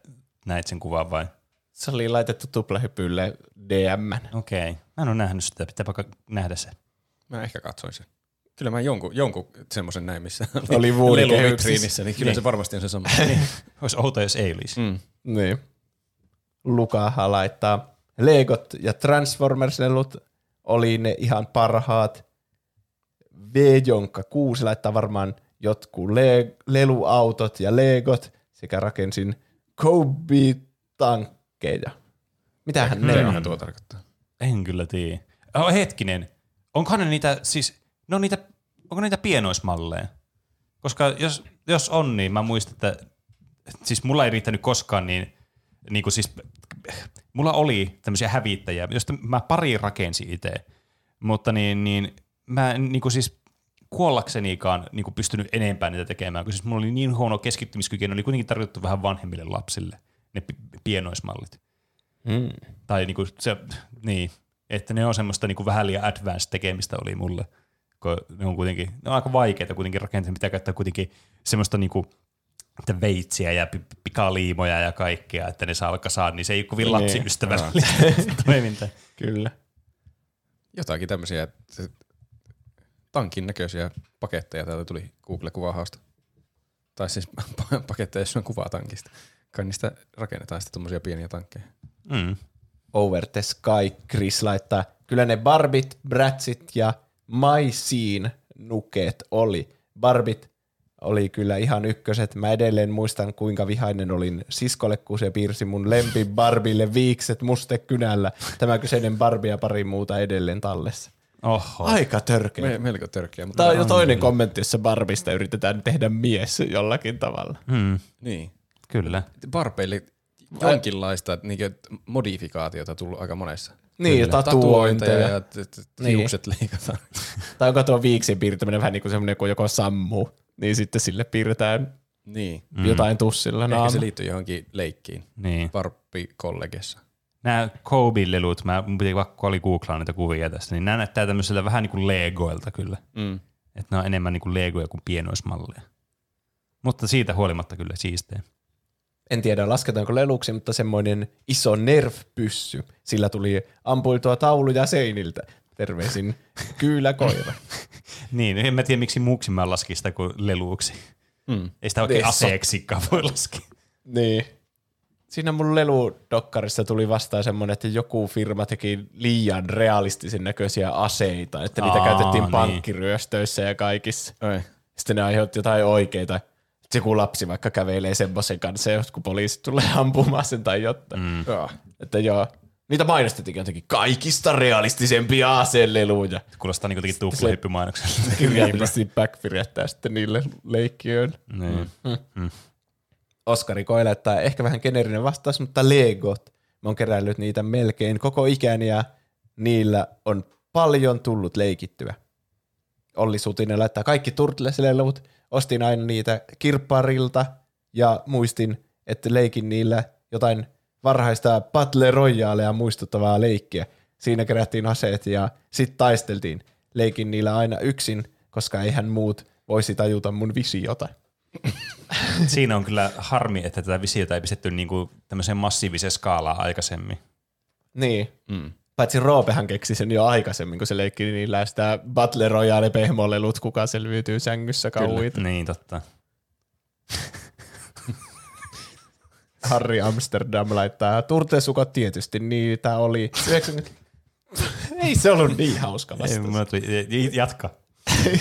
näit sen kuvan vai? Se oli laitettu tuplahypylle DM. Okei. Mä en ole nähnyt sitä, pitääpä nähdä se. Mä ehkä katsoin sen. Kyllä mä jonkun, jonkun semmoisen näin, missä [laughs] Oli Woody lelu kehyksissä. vitriinissä, niin kyllä Niin. se varmasti on se sama. [laughs] Olisi outoa, jos ei olisi. mm. Niin. Lukahan laittaa Legot ja Transformers-lelut oli ne ihan parhaat. V-Jonkka 6 laittaa varmaan jotkut le- leluautot ja Legot sekä rakensin Kobe-tankkeja. Mitähän ne on? Tuo tarkoittaa? En kyllä tiedä. Oh, hetkinen. Onkohan ne niitä, siis, ne on niitä, onko niitä pienoismalleja? Koska jos, jos on, niin mä muistan, että siis mulla ei riittänyt koskaan niin, niin kuin siis, mulla oli tämmöisiä hävittäjiä, joista mä pari rakensin itse, mutta niin, niin mä en niin kuin siis kuollaksenikaan niin kuin pystynyt enempää niitä tekemään, kun siis mulla oli niin huono keskittymiskyky, ne oli kuitenkin tarkoitettu vähän vanhemmille lapsille, ne pi- pienoismallit. Mm. Tai niinku se, niin, että ne on semmoista niinku vähän liian advanced tekemistä oli mulle. Kun ne on kuitenkin, ne on aika vaikeita kuitenkin rakentaa, pitää käyttää kuitenkin semmoista niinku, että veitsiä ja pi- pikaliimoja ja kaikkea, että ne saa kasaan, niin se ei ole kovin Niin. lapsiystävällistä [laughs] toimintaa. Kyllä. Jotakin tämmöisiä tankin näköisiä paketteja täältä tuli Google-kuvahausta. Tai siis pa- [laughs] paketteja, jossa on kuva tankista. Kai niistä rakennetaan sitten tommosia pieniä tankkeja. Mm. Over the Sky Chris laittaa, kyllä ne Barbit, Bratsit ja Maisiin nuket oli. Barbit oli kyllä ihan ykköset. Mä edelleen muistan, kuinka vihainen olin siskolle, kun se piirsi mun lempi Barbille viikset mustekynällä. Tämä kyseinen Barbie ja pari muuta edelleen tallessa. Oho. Aika törkeä. Me, melko törkeä, mutta Tämä on jo toinen kommentti, jossa Barbista yritetään tehdä mies jollakin tavalla. Mm. niin. Kyllä. Barbeille jonkinlaista niin modifikaatiota tullut aika monessa. Niin, ja tatuointeja. ja t- t- Niin. hiukset leikataan. [laughs] Tai onko tuo viiksien piirtäminen vähän niin kuin semmoinen, kun joko sammuu, niin sitten sille piirretään niin. mm. jotain tussilla Ehkä naama. se liittyy johonkin leikkiin. Niin. Barbie-kollegessa. Nämä Kobe-lelut, mä, piti vaikka oli googlaa niitä kuvia tästä, niin nämä näyttää tämmöisellä vähän niin kuin Legoilta kyllä. Mm. Että ne on enemmän niin kuin Legoja kuin pienoismalleja. Mutta siitä huolimatta kyllä siistejä. En tiedä, lasketaanko leluksi, mutta semmoinen iso nerf-pyssy. Sillä tuli ampuiltua tauluja seiniltä. Terveisin [laughs] Kyylä koira. Niin, en mä tiedä miksi muuksi mä laskin sitä kuin leluuksi. Mm. Ei sitä oikein Niin, aseeksikaan voi laskea. niin. siinä mun leludokkarissa tuli vastaan semmoinen, että joku firma teki liian realistisen näköisiä aseita, että niitä Aa, käytettiin niin. pankkiryöstöissä ja kaikissa. Oi. Sitten ne aiheutti jotain oikeita. Sitten joku lapsi vaikka kävelee semmoisen kanssa, ja kun poliisit tulee ampumaan sen tai jotain. Mm. Joo. Että joo, niitä mainostettiin jotenkin kaikista realistisempia aseleluja. Kuulostaa niin jotenkin tuplahyppymainokselta. [laughs] Kirjaimellisesti backfirettää sitten niille leikkiöille. niin. Oskari koilettaa ehkä vähän generinen vastaus, mutta Legot. Mä oon keräillyt niitä melkein koko ikäni ja niillä on paljon tullut leikittyä. Olli Sutinen laittaa kaikki Turtles-levut. Ostin aina niitä kirpparilta ja muistin, että leikin niillä jotain varhaista Battle Royalea muistuttavaa leikkiä. Siinä kerättiin aseet ja sitten taisteltiin. Leikin niillä aina yksin, koska eihän muut voisi tajuta mun visiota. [laughs] Siinä on kyllä harmi, että tätä visiota ei pistetty niinku tämmöiseen massiiviseen skaalaan aikaisemmin. Niin. Mm. Paitsi Roopehan keksi sen jo aikaisemmin, kun se leikki niillä sitä Battle Royale pehmolelut, kuka selviytyy sängyssä kauit. Niin, totta. [laughs] Harri Amsterdam laittaa turtesukot tietysti, niitä oli 90... [laughs] Ei se ollut niin hauska vastaus. tuli, jatka. [laughs]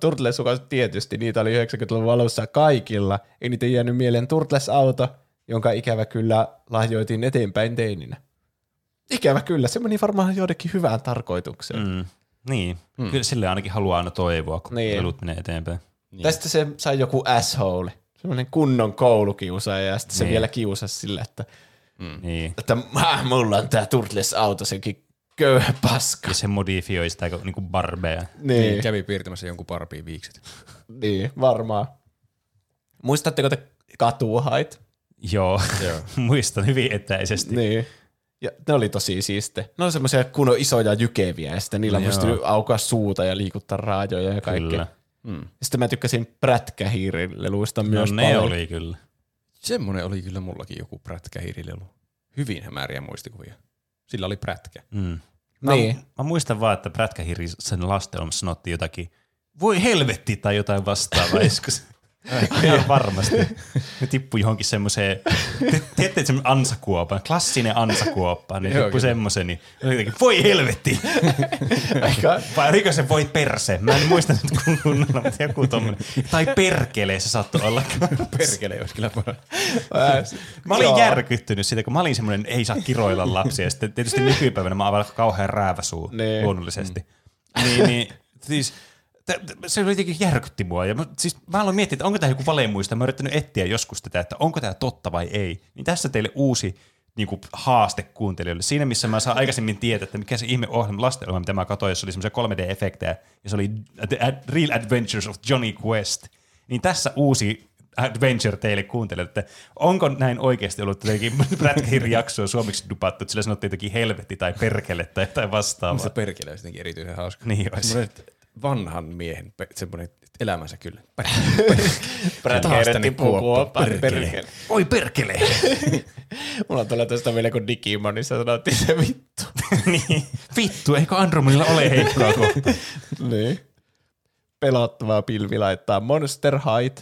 Turtles-sukot tietysti, niitä oli 90-luvun alussa kaikilla. Ei niitä jäänyt mieleen Turtles-auto, jonka ikävä kyllä lahjoitin eteenpäin teininä. Ikävä kyllä, se meni varmaan joidenkin hyvään tarkoitukseen. Mm. Niin, mm. kyllä sille ainakin haluaa aina toivoa, kun Niin. niin. lelut menee eteenpäin. Niin. Tästä se sai joku asshole, semmoinen kunnon koulukiusaaja, ja sitten se Niin. vielä kiusasi sille, että, Mm. Niin. että ah, mulla on tää Turtles-auto, senkin köyhä paska. Ja se modifioi sitä niinku barbeja. Niin. Niin, Kävi piirtämässä jonkun parpiin viikset. niin, varmaan. Muistatteko te katuhait? Joo, Joo. [laughs] muistan hyvin etäisesti. Niin. Ja ne oli tosi siiste. Ne on semmoisia kunnon isoja jykeviä, ja sitten niillä No pystyy aukaa suuta ja liikuttaa raajoja ja kaikkea. Kyllä. Mm. Sitten mä tykkäsin prätkähiirileluista No myös ne paljon. oli kyllä. Semmoinen oli kyllä mullakin joku prätkähiirilelu. Hyvin hämäriä muistikuvia. Sillä oli prätkä. Mm. Mä, Niin. mä muistan vaan, että Prätkähiri sen lastelmassa sanottiin jotakin, voi helvetti tai jotain vastaavaa [laughs] joskus. Ihan varmasti. Ne tippui johonkin semmoiseen, te, tiedätte semmoinen ansakuopa, klassinen ansakuoppa, niin tippui kyllä. semmoisen, niin jotenkin, voi helvetti! Vai oliko se voi perse? Mä en muista nyt kunnolla, mutta joku tommonen. Tai perkele se saattoi olla. Perkele olisi kyllä. Mä olin Joo. järkyttynyt siitä, kun mä olin semmoinen, ei saa kiroilla lapsia. Ja sitten tietysti nykypäivänä mä olen kauhean rääväsuu Niin. luonnollisesti. Niin, niin siis se oli jotenkin järkytti mua. Ja mä, siis mä aloin miettiä, että onko tämä joku valemuista. Mä oon yrittänyt etsiä joskus tätä, että onko tämä totta vai ei. Niin tässä teille uusi niin kuin haaste kuuntelijoille. Siinä, missä mä saan aikaisemmin tietää, että mikä se ihme ohjelma, lastenohjelma, mitä mä katsoin, jossa oli semmoisia 3D-efektejä, ja se oli The Real Adventures of Johnny Quest. Niin tässä uusi adventure teille kuuntelijoille, että onko näin oikeasti ollut jotenkin [laughs] prätkähirjaksoa suomeksi dupattu, että sillä sanottiin jotenkin helvetti tai perkele tai jotain vastaavaa. Musta perkele olisi jotenkin erityisen hauska. Niin olisi. Vanhan miehen, pe- semmoinen elämänsä kyllä. Prätkähiiret tippuu kuoppaan. perkele. Oi perkele! [laughs] Mulla tulee tästä vielä, kun Digimonissa sanottiin se vittu. [laughs] niin. Vittu, eikö Andromonilla ole heikkoa kohtaa? [laughs] niin. Pelottavaa pilvi laittaa Monster Height.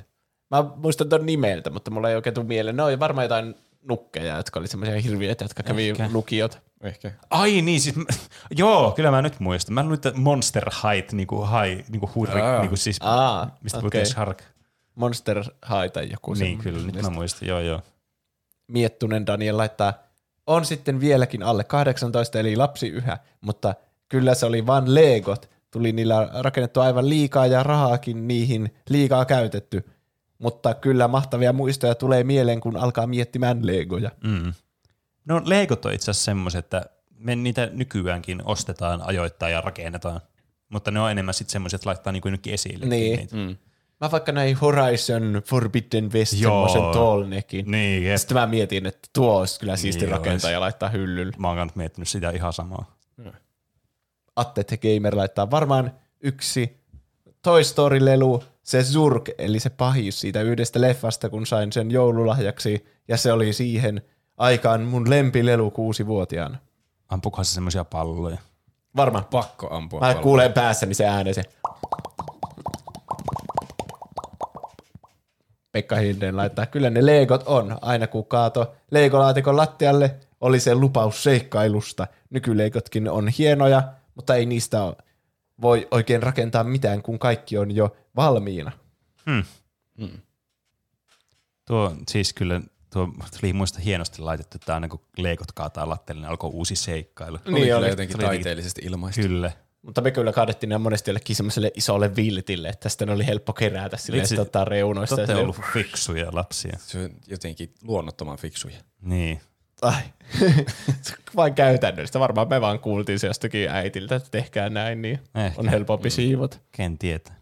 Mä muistan ton nimeltä, mutta mulla ei oikein tule mieleen. Ne oli varmaan jotain nukkeja, jotka oli semmoisia hirviöitä, jotka kävi Ehkä. lukiot. Ehkä. Ai niin, siis, [laughs] joo, kyllä mä nyt muistan. Mä luin, että Monster Height, niinku hai, niinku hurri, Aa. niinku siis, Aa, mistä okei. puhuttiin Shark. Monster High tai joku Niin, semmoinen. kyllä, nyt mä muistan, joo joo. Miettunen Daniel laittaa, on sitten vieläkin alle 18, eli lapsi yhä, mutta kyllä se oli vain Legot. Tuli niillä rakennettu aivan liikaa ja rahaakin niihin liikaa käytetty. Mutta kyllä mahtavia muistoja tulee mieleen, kun alkaa miettimään Legoja. Mm. No Legot on itse asiassa semmoiset, että me niitä nykyäänkin ostetaan, ajoittaa ja rakennetaan. Mutta ne on enemmän sitten semmoiset, että laittaa niinku jonnekin esille. Niin. Niitä. Mm. Mä vaikka näin Horizon Forbidden West Joo. semmoisen tallneckin. Niin, jep. Sitten mä mietin, että tuo olisi kyllä siisti Niin rakentaa ja laittaa hyllylle. Mä oon miettinyt sitä ihan samaa. Atte the Gamer laittaa varmaan yksi Toy Story-lelu, se Zurg, eli se pahis siitä yhdestä leffasta, kun sain sen joululahjaksi, ja se oli siihen aikaan mun lempilelu kuusivuotiaana. Ampukohan se semmoisia palloja. Varmaan. Pakko ampua. Mä palloa. kuulen päässäni se ääne se. Pekka Hinden laittaa, kyllä ne legot on. Aina kun kaato legolaatikon lattialle, oli se lupaus seikkailusta. Nykyleikotkin on hienoja, mutta ei niistä ole- voi oikein rakentaa mitään, kun kaikki on jo valmiina. Tuo siis kyllä, tuo tuli muista hienosti laitettu, että aina kun leikot kaataa lattialle, niin alkoi uusi seikkailu. Oli kyllä oli. jotenkin Se oli taiteellisesti ilmaistu. Kyllä. Mutta me kyllä kaadettiin ne monesti jollekin semmoiselle isolle viltille, että sitten oli helppo kerätä sille, Vitsi, että ottaa reunoista. Totta ja on silleen, ollut fiksuja lapsia. Se on jotenkin luonnottoman fiksuja. Niin. Ai. Se on vain käytännöstä. Varmaan me vaan kuultiin se jostakin äitiltä, että tehkää näin, niin Ehkä. on helpompi siivota. Ken tietää.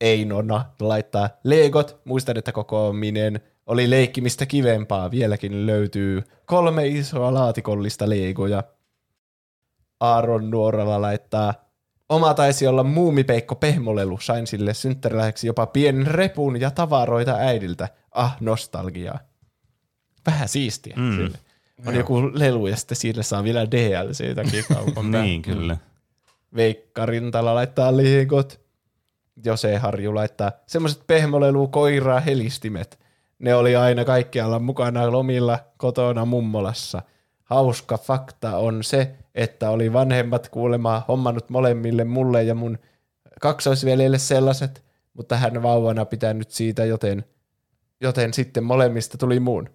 Ei nonna laittaa legot. Muistan, että kokoaminen oli leikkimistä kivempaa. Vieläkin löytyy kolme isoa laatikollista legoja. Aaron nuoralla laittaa Oma taisi olla muumipeikko pehmolelu. Sain sille synttäriläheksi jopa pienen repun ja tavaroita äidiltä. Ah, nostalgiaa. Vähän siistiä. Mm. Sille. On joku lelu ja sitten sille saa vielä DLC-täkin kaupan. [laughs] Niin, kyllä. Veikka Rintala laittaa legot. Jose Harju laittaa semmoiset pehmolelu koiraa helistimet. Ne oli aina kaikkialla mukana lomilla kotona mummolassa. Hauska fakta on se, että oli vanhemmat kuulemma hommannut molemmille mulle ja mun kaksoisveljelle sellaiset, mutta hän vauvana pitänyt siitä, joten, joten sitten molemmista tuli muun.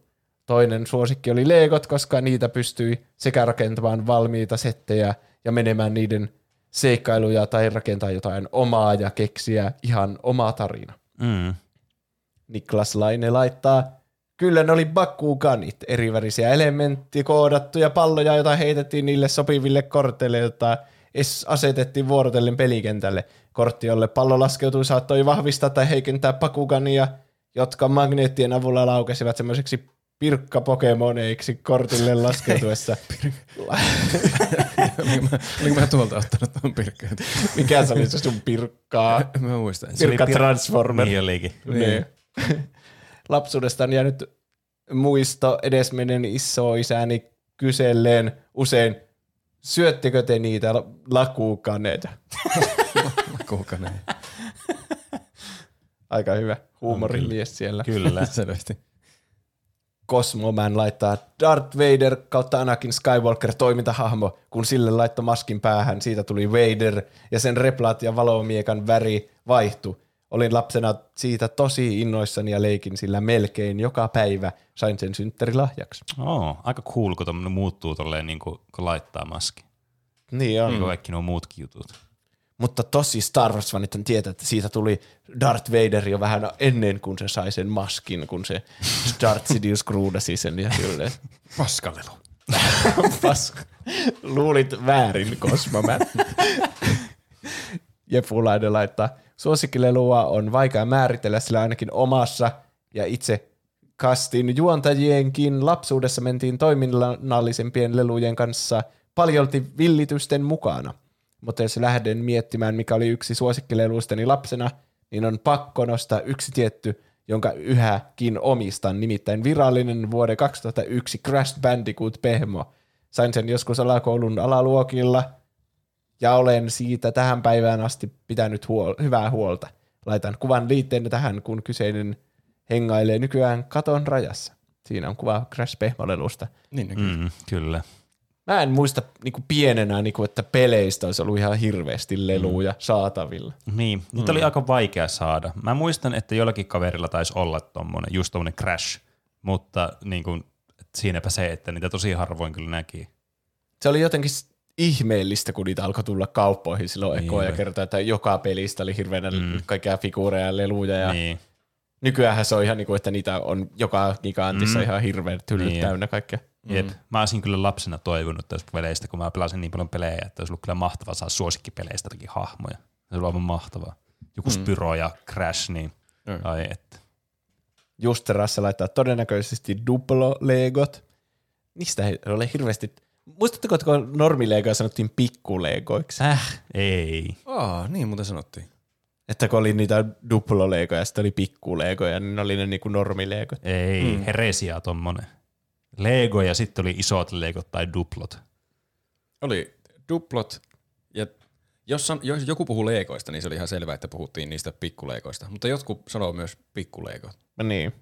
Toinen suosikki oli Legot, koska niitä pystyi sekä rakentamaan valmiita settejä ja menemään niiden seikkailuja tai rakentaa jotain omaa ja keksiä ihan oma tarina. Mm. Niklas Laine laittaa, kyllä ne oli Bakuganit, erivärisiä elementtikoodattuja palloja, joita heitettiin niille sopiville korteille, joita asetettiin vuorotellen pelikentälle. Kortti, jolle pallo laskeutui, saattoi vahvistaa tai heikentää Bakugania, jotka magneettien avulla laukesivat semmoiseksi pirkkapokemoneiksi kortille laskeutuessa. [laughs] Olinko mä, olinko mä tuolta ottanut tuon pirkkaan? Mikä se oli se sun pirkkaa? Mä muistan. Pirkka pir- Transformer. Niin olikin. Niin. Lapsuudesta on jäänyt muisto edesmenen isoisäni kyselleen usein, syöttekö te niitä la- lakukaneita? [laughs] Kuukanen. Aika hyvä huumorimies siellä. Kyllä. [laughs] Selvästi. Cosmoman laittaa Darth Vader kautta Anakin Skywalker toimintahahmo, kun sille laittoi maskin päähän, siitä tuli Vader ja sen replaat ja valomiekan väri vaihtui. Olin lapsena siitä tosi innoissani ja leikin sillä melkein joka päivä. Sain sen synttärilahjaksi. Oo, aika cool, kun muuttuu tolleen, niin kuin, kun laittaa maski. Niin on. Niin kuin kaikki nuo muutkin jutut. Mutta tosi Star Wars-fanit on tietää, että siitä tuli Darth Vader jo vähän ennen kuin se sai sen maskin, kun se Darth Sidious kruudasi sen ja silleen. Paskalelu. Paska. Luulit väärin, Cosmoman. Jefulainen laittaa, suosikkilelua on vaikea määritellä, sillä ainakin omassa ja itse kastin juontajienkin lapsuudessa mentiin toiminnallisempien lelujen kanssa paljolti villitysten mukana. Mutta jos lähden miettimään, mikä oli yksi suosikkileluistani lapsena, niin on pakko nostaa yksi tietty, jonka yhäkin omistan, nimittäin virallinen vuoden 2001 Crash Bandicoot Pehmo. Sain sen joskus alakoulun alaluokilla ja olen siitä tähän päivään asti pitänyt huol- hyvää huolta. Laitan kuvan liitteenä tähän, kun kyseinen hengailee nykyään katon rajassa. Siinä on kuva Crash Pehmolelusta. Niin, niin. Mm, kyllä. Mä en muista niin pienenä, niin kuin, että peleistä olisi ollut ihan hirveästi leluja saatavilla. Niin, niitä oli aika vaikea saada. Mä muistan, että jollakin kaverilla taisi olla tommonen, just tommonen crash, mutta niin kuin, siinäpä se, että niitä tosi harvoin kyllä näki. Se oli jotenkin ihmeellistä, kun niitä alkoi tulla kauppoihin silloin Niin ekoja kertaa, että joka pelistä oli hirveänä mm. kaikkia figuureja ja leluja. Ja Niin. Nykyään se on ihan niin kuin, että niitä on joka gigantissa Mm. ihan hirveän hyllyt Niin. täynnä kaikkea. Jep. Mä olisin kyllä lapsena toivonut tästä peleistä, kun mä pelasin niin paljon pelejä, että olisi ollut kyllä mahtavaa saada suosikkipeleistä jotakin hahmoja. Se olisi aivan mahtavaa. Joku mm. Spyro ja Crash, niin Mm. ai että. Just Rasse laittaa todennäköisesti Duplo-legot. Niistä ei ole hirveästi... Muistatteko, että kun normilegoja sanottiin pikkulegoiksi? Äh, ei. Aa, niin muuten sanottiin. Että kun oli niitä Duplo-legoja ja sitten oli pikkulegoja, niin ne oli ne niinku normilegot. Ei, mm. heresia tommonen. Lego ja sitten oli isot legot tai duplot. Oli duplot ja Jos, san, jos joku puhuu leikoista, niin se oli ihan selvää, että puhuttiin niistä pikkuleikoista. Mutta jotkut sanoo myös pikkuleikot. Niin.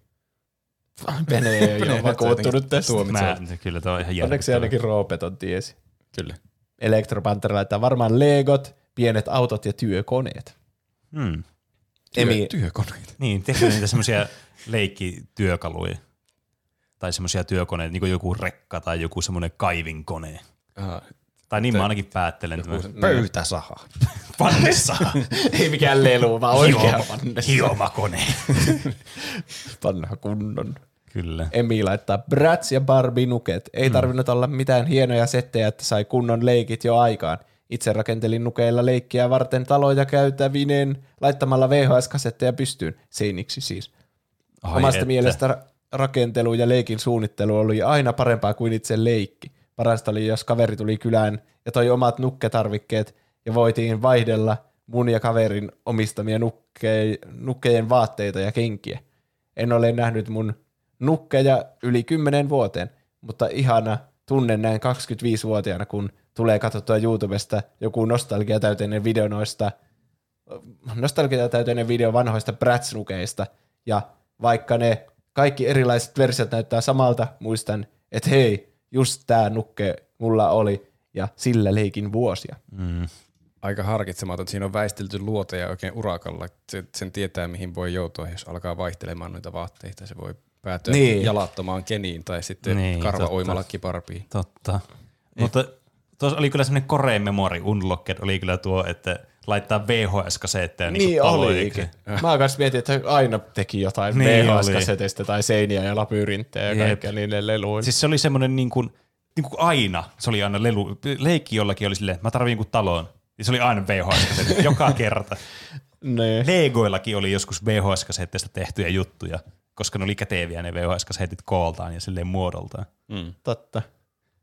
Pene ei ole vakuuttunut tästä. Mä, kyllä tuo on ihan Onneksi ainakin Roopeton tiesi. Kyllä. Elektropanteri laittaa varmaan legot, pienet autot ja työkoneet. Hmm. Emi, Työkoneita. Niin, tehdään niitä semmoisia leikkityökaluja. Tai semmoisia työkoneita, niin kuin joku rekka tai joku semmoinen kaivinkone. Aha. Tai niin mä ainakin päättelen. Joku Tämä. se pöytäsaha. Vannessa. [laughs] ei mikään lelu, vaan oikea Hioma, vanne. hiomakone. Vanha [laughs] kunnon. Kyllä. Emi laittaa Bratz ja Barbie nuket. Ei Hmm. tarvinnut olla mitään hienoja settejä, että sai kunnon leikit jo aikaan. Itse rakentelin nukeilla leikkiä varten taloja käytävineen laittamalla VHS-kasetteja pystyyn. Seiniksi siis. Ai Omasta että. mielestä rakentelu ja leikin suunnittelu oli aina parempaa kuin itse leikki. Parasta oli, jos kaveri tuli kylään ja toi omat nukketarvikkeet ja voitiin vaihdella mun ja kaverin omistamia nukke- nukkejen vaatteita ja kenkiä. En ole nähnyt mun nukkeja yli kymmenen vuoteen, mutta ihana tunne näin 25-vuotiaana, kun tulee katsottua YouTubesta joku nostalgiatäyteinen video noista nostalgiatäyteinen video vanhoista Bratz-nukeista, ja vaikka ne kaikki erilaiset versiot näyttää samalta, muistan, että hei, just tää nukke mulla oli, ja sillä leikin vuosia. Mm. Aika harkitsematon. Siinä on väistelty luoteja oikein urakalla. Se, sen tietää, mihin voi joutua, jos alkaa vaihtelemaan noita vaatteita. Se voi päätyä Niin. jalattomaan keniin tai sitten Niin, karva totta. uimalla kiparpiin. Totta. Mutta tuossa oli kyllä semmoinen Core Memory Unlocked, oli kyllä tuo, että laittaa VHS-kasetteja niin, Niin olikin. Mä kanssa mietin, että aina teki jotain Niin VHS-kaseteista tai seiniä ja labyrintejä ja Jep. kaikkea niille leluille. Siis se oli semmoinen niin kuin, niin kuin aina, se oli aina lelu. Leikki jollakin oli silleen, mä tarviin kuin talon. Ja se oli aina VHS-kasetti, [laughs] joka kerta. ne. Legoillakin oli joskus VHS-kasetteista tehtyjä juttuja, koska ne oli käteviä ne VHS-kasetit kooltaan ja silleen muodoltaan. Totta.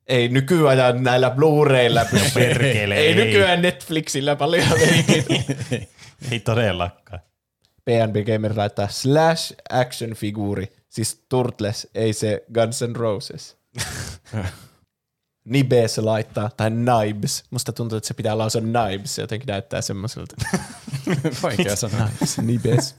Ei nykyajan näillä Blu-rayilla. [laughs] perkele, ei, ei. nykyään Netflixillä paljon leikit. [laughs] Ei todellakaan. PNB Gamer laittaa slash action figuuri, siis Turtles, ei se Guns N' Roses. [laughs] Nibes laittaa, tai Nibes. Musta tuntuu, että se pitää lausua Nibes, se jotenkin näyttää semmoiselta. Vaikea sanoa. Nibes.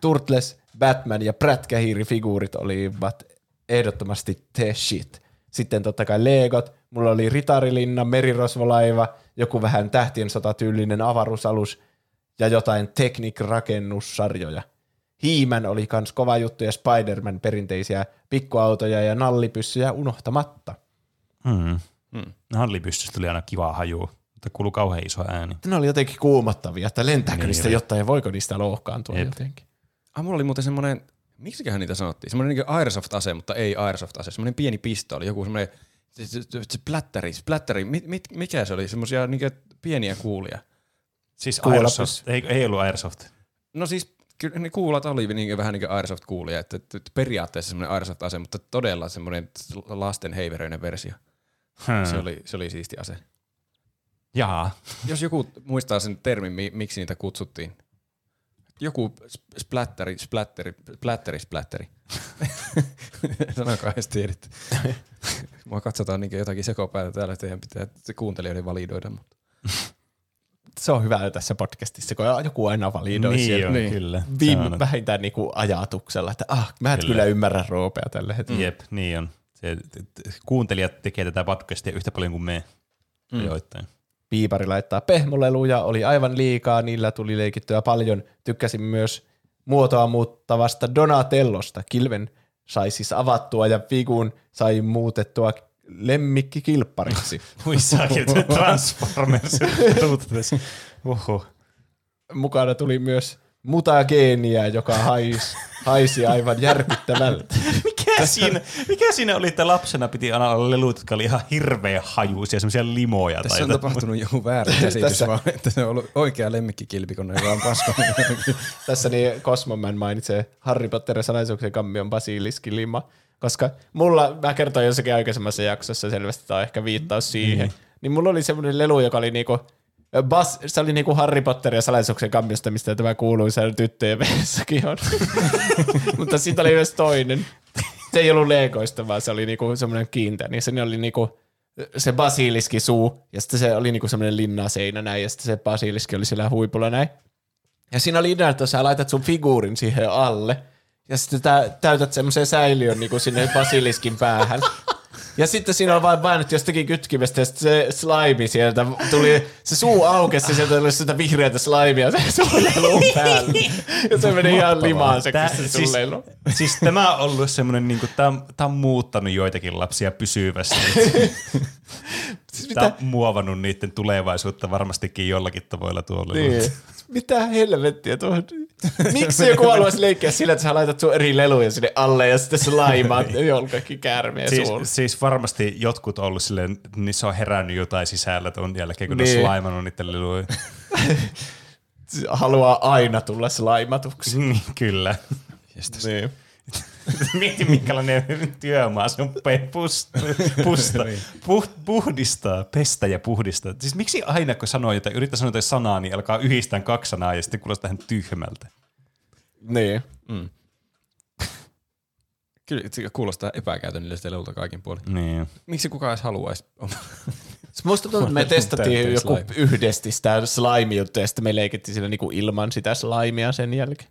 Turtles, Batman ja prätkähiirifiguurit olivat ehdottomasti the shit. Sitten totta kai Legot, mulla oli Ritarilinna, merirosvolaiva, joku vähän tähtien sotatyylinen avaruusalus ja jotain Technic-rakennussarjoja. Hiimän oli kans kova juttu ja Spider-Man perinteisiä pikkuautoja ja nallipyssyjä unohtamatta. Hmm. Hmm. Hallipyssystä tuli aina kiva haju, mutta kuului kauhean iso ääni. Ne oli jotenkin kuumottavia, että lentääkö Niin niistä jotain ja voiko niistä lohkaantua Jep. jotenkin. Ah, mulla oli muuten semmoinen, miksiköhän niitä sanottiin, semmoinen niin Airsoft-ase, mutta ei Airsoft-ase, semmoinen pieni pistooli, joku semmoinen se, se, se, se plättäri, plättäri, mit, mit, mikä se oli, semmoisia niin pieniä kuulia. Siis. Airsoft, ei, ei ollut Airsoft. No siis kyllä ne kuulat oli niin, vähän niin kuin Airsoft-kuulia, että, että periaatteessa semmoinen Airsoft-ase, mutta todella semmoinen lasten heiveröinen versio. Hmm. Se, oli, se oli siisti ase. Jaa. Jos joku muistaa sen termin, mi, miksi niitä kutsuttiin. Joku sp- splatteri, splatteri, splatteri, splatteri. [laughs] Sanokaa, jos tiedät. [laughs] Mua katsotaan niin jotakin sekopäätä täällä, teidän pitää se kuuntelijoiden validoida. Mutta. [laughs] Se on hyvä tässä podcastissa, kun joku aina validoi Niin siellä. on, Niin. kyllä. Viime, on- vähintään niinku ajatuksella, että ah, mä et Kyllä. kyllä, ymmärrä roopea tällä hetkellä. Jep, niin on. Se, kuuntelijat tekee tätä podcastia yhtä paljon kuin me mm. joittain. Piipari laittaa pehmoleluja, oli aivan liikaa, niillä tuli leikittyä paljon. Tykkäsin myös muotoa muuttavasta Donatellosta. Kilven sai siis avattua ja Figun sai muutettua lemmikkikilppariksi. [laughs] Muissakin [laughs] Transformers. Mukana tuli myös mutageenia, joka hais, haisi aivan järkyttävältä. [laughs] Mikä siinä, mikä siinä oli, että lapsena piti aina olla lelut, jotka oli ihan hirveä hajuisia, semmoisia limoja. Tässä tai on jotain. tapahtunut joku väärä käsitys, Tässä- vaan että se on ollut oikea lemmikkikilpikone, joka on paskonut. [laughs] Tässä niin Cosmoman mainitsee Harry Potter ja salaisuuksien kammion basiliskin lima, koska mulla, mä kertoin jossakin aikaisemmassa jaksossa selvästi, tämä on ehkä viittaus siihen, mm. niin mulla oli semmoinen lelu, joka oli niinku, Bas, se oli niinku Harry Potter ja salaisuuksien kammiosta, mistä tämä kuuluisa tyttöjen [laughs] vessakin on. [laughs] Mutta siitä oli myös toinen. Se ei ollut Legoista, vaan se oli niinku semmoinen kiinteä, niin se oli niinku se basiliski suu, ja sitten se oli niinku semmoinen linnaseinä näin, ja sitten se basiliski oli siellä huipulla näin. Ja siinä oli idea, että sä laitat sun figuurin siihen alle, ja sitten tä- täytät semmoisen säiliön niinku sinne basiliskin päähän. [laughs] Ja sitten siinä on vain väännetty jostakin kytkimestä ja sitten se slime sieltä tuli, se suu aukesi ja sieltä tuli sitä vihreätä slimea se [laughs] sun lelun päälle. Ja se meni ihan limaan se, se siis, siis tämä on ollut semmoinen, niin kuin, tämä, on, tämä on muuttanut joitakin lapsia pysyvästi. [laughs] Tämä on muovannut niiden tulevaisuutta varmastikin jollakin tavoilla tuolla. Niin. Mitä helvettiä tuohon? Miksi joku haluaisi leikkiä sillä, että sä laitat sun eri leluja sinne alle ja sitten slaimaat jollekin käärmeen Siis, suulla? siis varmasti jotkut on ollut silleen, niissä on herännyt jotain sisällä tuon jälkeen, kun niin. Niin. ne on slaimannut niiden leluja. [laughs] Haluaa aina tulla slaimatuksi. Niin, Kyllä. Niin. [laughs] Mieti, minkälainen työmaa se on pe- pusta, pusta, puh, puhdistaa, pestä ja puhdistaa. Siis miksi aina, kun sanoo jotain, yrittää sanoa jotain sanaa, niin alkaa yhdistää kaksi sanaa ja sitten kuulostaa ihan tyhmältä. niin. Kyllä se kuulostaa epäkäytännölliseltä kaikin puolin. Niin. Miksi kukaan edes haluaisi? Musta tuntuu, että me [laughs] testattiin joku slime. yhdesti sitä slime-juttua ja sitten me leikittiin sillä niinku ilman sitä slimea sen jälkeen.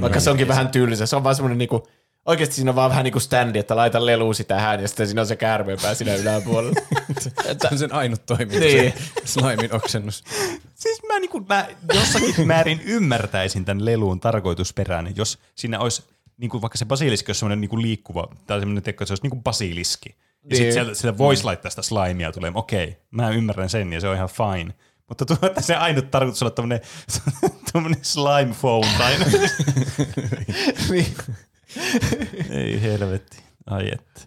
Vaikka se onkin vähän tylsä. Se on vaan semmoinen niinku, oikeasti siinä on vaan vähän niinku standi, että laita leluusi tähän ja sitten siinä on se käärmeenpää siinä yläpuolella. [laughs] Se on sen ainut toiminta, Niin. se slimin oksennus. Siis mä, niin kuin, mä jossakin määrin ymmärtäisin tämän leluun tarkoitusperään, jos siinä olisi niin kuin vaikka se basiliski olisi semmoinen niin kuin liikkuva, tai semmoinen, että se olisi niin kuin basiliski. Ja Niin. sitten sieltä, sieltä voisi laittaa sitä slimea tulee, okei, mä ymmärrän sen ja se on ihan fine. Mutta tuo, että se ainut tarkoitus olla tämmöinen, [laughs] tämmöinen slime fountain. [laughs] niin. Ei helvetti. Ai että.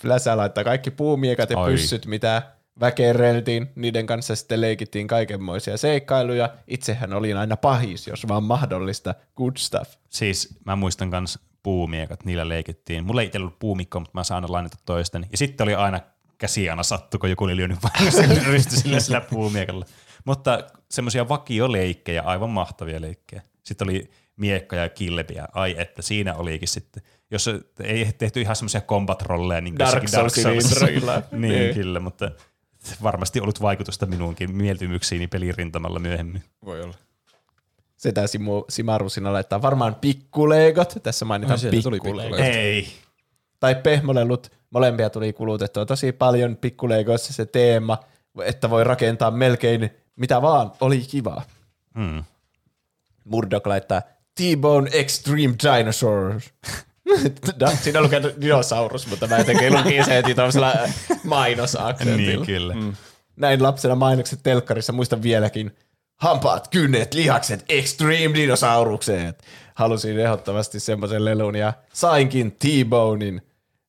Fläsä laittaa kaikki puumiekat ja Ai. pyssyt, mitä väkereltiin. Niiden kanssa sitten leikittiin kaikenmoisia seikkailuja. Itsehän olin aina pahis, jos vaan mahdollista. Good stuff. Siis mä muistan kans puumiekat, niillä leikittiin. Mulla ei itsellä ollut puumikkoa, mutta mä saan aina lainata toisten. Ja sitten oli aina käsi aina sattu, kun joku oli lyönyt vain [laughs] rysty sillä, sillä puumiekalla. Mutta semmoisia vakioleikkejä, aivan mahtavia leikkejä. Sitten oli miekka ja kilpiä. Ai että, siinä olikin sitten. Jos ei tehty ihan semmoisia combat-rolleja, niin Dark jossakin Dark introilla. [laughs] niin, Niin. kyllä, mutta varmasti ollut vaikutusta minuunkin mieltymyksiini pelirintamalla myöhemmin. Voi olla. Sitä Simu, Simaru siinä laittaa varmaan pikkuleegot. Tässä mainitaan pikkuleegot. pikkuleegot. Ei. Tai pehmolelut. Molempia tuli kulutettua tosi paljon. Pikkulegoissa se teema, että voi rakentaa melkein mitä vaan, oli kiva. Hmm. Murdoch laittaa T-Bone Extreme Dinosaurs. [laughs] Da- Siinä lukee dinosaurus, mutta mä jotenkin lukin se heti tuollaisella mainosaksentilla. Niin, kyllä. Mm. Näin lapsena mainokset telkkarissa, muistan vieläkin. Hampaat, kynnet, lihakset, Extreme Dinosaurukset. Halusin ehdottomasti semmoisen lelun ja sainkin T-Bonein.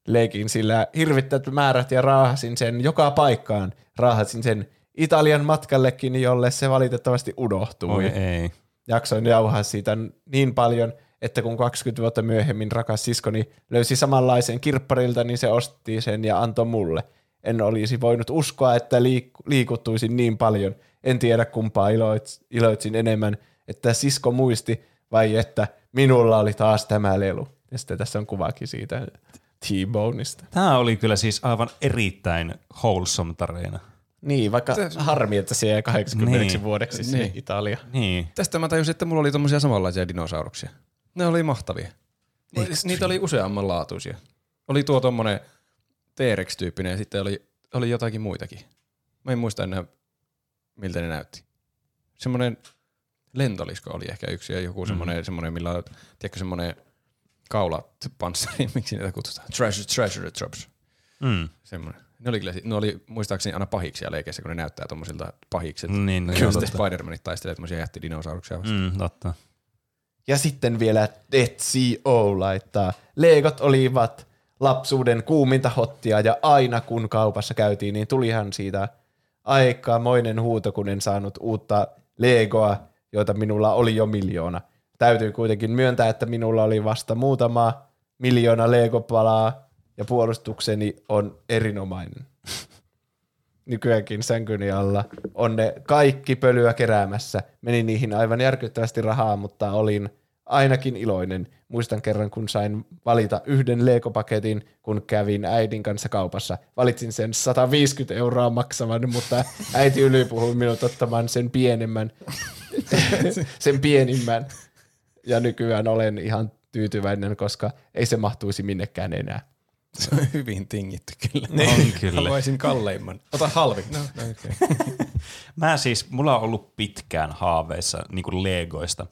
Leikin sillä hirvittävät määrät ja raahasin sen joka paikkaan. Raahasin sen Italian matkallekin, jolle se valitettavasti unohtui Oi ei. jaksoin jauhaa siitä niin paljon, että kun 20 vuotta myöhemmin rakas siskoni löysi samanlaisen kirpparilta, niin se osti sen ja antoi mulle. En olisi voinut uskoa, että liik- liikuttuisin niin paljon. En tiedä kumpaa iloits- iloitsin enemmän, että sisko muisti vai että minulla oli taas tämä lelu. Ja sitten tässä on kuvakin siitä T-Boneista. Tämä oli kyllä siis aivan erittäin wholesome tarina. Niin, vaikka se, harmi, että se jäi 80 Niin. vuodeksi sinne Niin. Italia. Niin. Tästä mä tajusin, että mulla oli tommosia samanlaisia dinosauruksia. Ne oli mahtavia. Niitä oli useamman laatuisia. Oli tuo tommonen T-Rex-tyyppinen ja sitten oli, oli jotakin muitakin. Mä en muista enää, miltä ne näytti. Semmonen lentolisko oli ehkä yksi ja joku semmonen, semmonen millä on, tiedätkö, semmonen kaulapanssari, [laughs] miksi niitä kutsutaan? Treasure, treasure drops. Mm. Semmoinen. Ne oli, kyllä, ne oli muistaakseni aina pahiksia leikeissä, kun ne näyttää tommosilta pahiksilta. Niin, ne kyllä. Spider-Manit taistelee tommosia jättidinosauruksia vastaan. Mm, totta. Ja sitten vielä Dead CO laittaa. Legot olivat lapsuuden kuuminta hottia ja aina kun kaupassa käytiin, niin tulihan siitä aikamoinen huuto, kun en saanut uutta Legoa, joita minulla oli jo miljoona. Täytyy kuitenkin myöntää, että minulla oli vasta muutama miljoona Lego-palaa ja puolustukseni on erinomainen. Nykyäänkin sänkyni alla on ne kaikki pölyä keräämässä. Meni niihin aivan järkyttävästi rahaa, mutta olin ainakin iloinen. Muistan kerran, kun sain valita yhden Lego-paketin, kun kävin äidin kanssa kaupassa. Valitsin sen 150 euroa maksavan, mutta äiti ylipuhui minut ottamaan sen pienemmän, [laughs] sen pienimmän. Ja nykyään olen ihan tyytyväinen, koska ei se mahtuisi minnekään enää. Se on hyvin tingitty kyllä. On kyllä. Haluaisin kalleimman. Ota halvi. No, no okay. [laughs] Mä siis, mulla on ollut pitkään haaveissa niin kuin Legoista.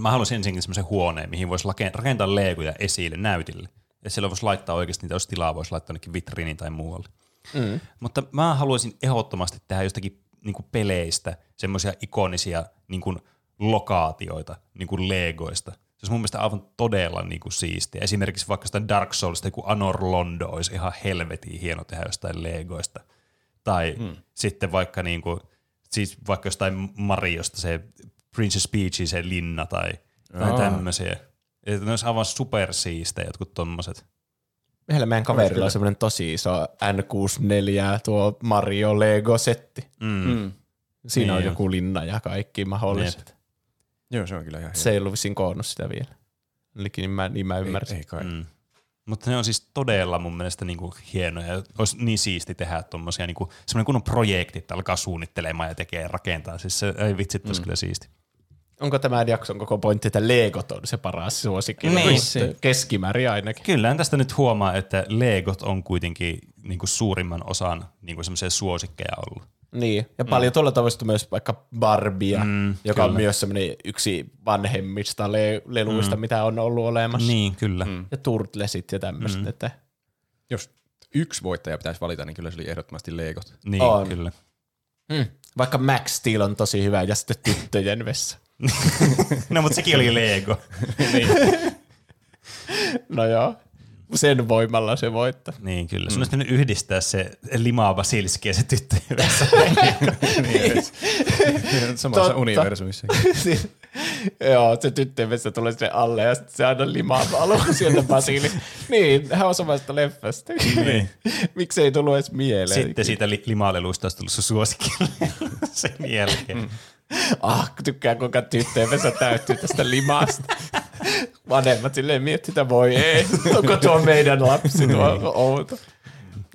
Mä haluaisin ensinnäkin semmoisen huoneen, mihin voisi rakentaa Legoja esille näytille. Ja siellä voisi laittaa oikeasti niitä, jos tilaa voisi laittaa jonnekin vitriiniin tai muualle. Mm. Mutta mä haluaisin ehdottomasti tehdä jostakin niin kuin peleistä semmoisia ikonisia niin kuin lokaatioita niin kuin Legoista. Se olisi mun mielestä aivan todella niin kuin siistiä. Esimerkiksi vaikka sitä Dark Soulsta joku Anor Londo olisi ihan helvetin hieno tehdä jostain Legoista. Tai hmm. sitten vaikka, niin kuin, siis vaikka jostain Mariosta se Princess Peachin se linna tai, tai tämmöisiä. Että ne olisi aivan supersiistejä jotkut tommoset. Meillä meidän kaverilla on semmoinen tosi iso N64 tuo Mario Lego-setti. Mm. Siinä Niin on on. joku linna ja kaikki mahdolliset. Joo, se on kyllä ihan. Se ei ollut vissiin koonnut sitä vielä. Eli niin mä, niin mä ymmärsin. Ei, ei kai. Mm. Mutta ne on siis todella mun mielestä niinku hienoja. Olisi niin siisti tehdä tuommoisia, niinku, semmoinen kunnon projekti, että alkaa suunnittelemaan ja tekee rakentaa. Siis se ei vitsi, mm. kyllä siisti. Onko tämä jakson koko pointti, että Legot on se paras suosikki? Niin. Keskimäärin ainakin. Kyllähän tästä nyt huomaa, että Legot on kuitenkin niinku suurimman osan niinku semmoisia suosikkeja ollut. Niin, ja paljon tuolla tavoista myös vaikka Barbia, Mm, joka on kyllä. myös semmoinen yksi vanhemmista le- leluista, mitä on ollut olemassa. Niin, kyllä. Mm. Ja Turtlesit ja tämmöistä. Mm. Että Jos yksi voittaja pitäisi valita, niin kyllä se oli ehdottomasti Legot. Niin, On. kyllä. mm. Vaikka Max Steel on tosi hyvä ja sitten tyttöjen vessa. [laughs] No, mutta sekin oli Lego. [laughs] No joo, sen voimalla se voittaa. niin, kyllä. Sun olisi pitänyt yhdistää se limaa basilski ja se tyttö. [laughs] Samassa Totta. universumissa. Siis, [laughs] Joo, se tyttöjen vessa tulee sinne alle ja sitten se aina limaa valuu [laughs] sieltä Basili. niin, hän on samasta leffasta. Niin. Miksi ei tullut edes mieleen? Sitten siitä li- limaleluista olisi tullut sun suosikki sen jälkeen. Ah, tykkään kuinka tyttöjen vessa täyttyy tästä limasta. Vanhemmat silleen miettii, että voi ei, [laughs] onko tuo meidän lapsi, tuo outo,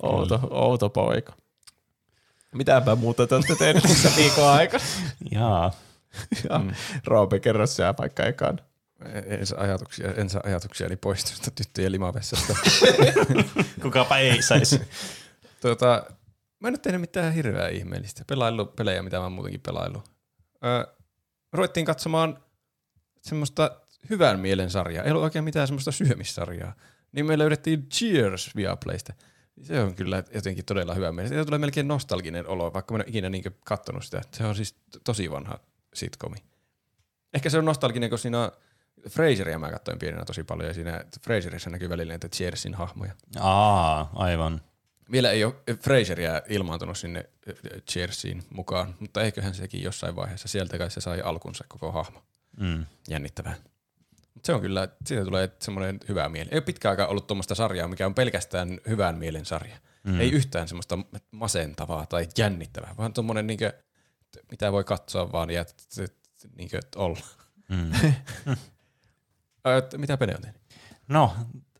outo, outo poika. Mitäpä muuta te olette tehneet tässä viikon aikana? Jaa. Ja mm. Roope, kerro sä vaikka ekaan. En saa ajatuksia, en saa ajatuksia eli poistusta tyttöjen limavessasta. [laughs] Kukapa ei saisi. tuota, mä en ole tehnyt mitään hirveää ihmeellistä. Pelaillu pelejä, mitä mä muutenkin pelaillut. Öö, ruvettiin katsomaan semmoista hyvän mielen sarjaa. Ei ollut oikein mitään semmoista syömissarjaa. Niin me löydettiin Cheers Viaplaysta. Se on kyllä jotenkin todella hyvä mieli. Siitä tulee melkein nostalginen olo, vaikka mä en ole ikinä niin kattonut sitä. Se on siis tosi vanha sitcomi. Ehkä se on nostalginen, koska siinä on Fraseria mä katsoin pienenä tosi paljon ja siinä Fraserissa näkyy välillä näitä Cheersin hahmoja. Aa, aivan. Vielä ei ole Fraseria ilmaantunut sinne Cheersiin mukaan, mutta eiköhän sekin jossain vaiheessa. Sieltä kai se sai alkunsa koko hahmo. Mm. Jännittävää. Se on kyllä, siitä tulee semmoinen hyvä mieli. Ei ole pitkään aikaa ollut tuommoista sarjaa, mikä on pelkästään hyvän mielen sarja. Mm. Ei yhtään semmoista masentavaa tai jännittävää, vaan tuommoinen niinkö, mitä voi katsoa vaan ja t- niinkö olla. Mm. [laughs] Mitä peli on tehnyt? No,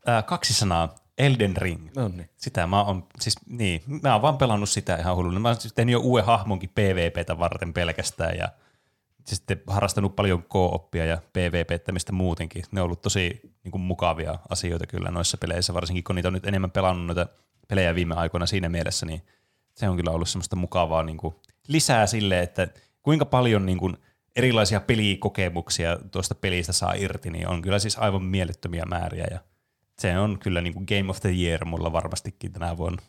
äh, kaksi sanaa. Elden Ring. No niin. Sitä mä oon, siis niin, mä oon vaan pelannut sitä ihan hulluna. Mä oon siis tehnyt jo uuden hahmonkin PvPtä varten pelkästään ja sitten harrastanut paljon co-oppia ja PvPttämistä muutenkin. Ne on ollut tosi niin kuin, mukavia asioita kyllä noissa peleissä, varsinkin kun niitä on nyt enemmän pelannut noita pelejä viime aikoina siinä mielessä, niin se on kyllä ollut semmoista mukavaa niin kuin, lisää sille, että kuinka paljon niin kuin, erilaisia pelikokemuksia tuosta pelistä saa irti, niin on kyllä siis aivan mielettömiä määriä ja se on kyllä niin kuin Game of the Year mulla varmastikin tänä vuonna.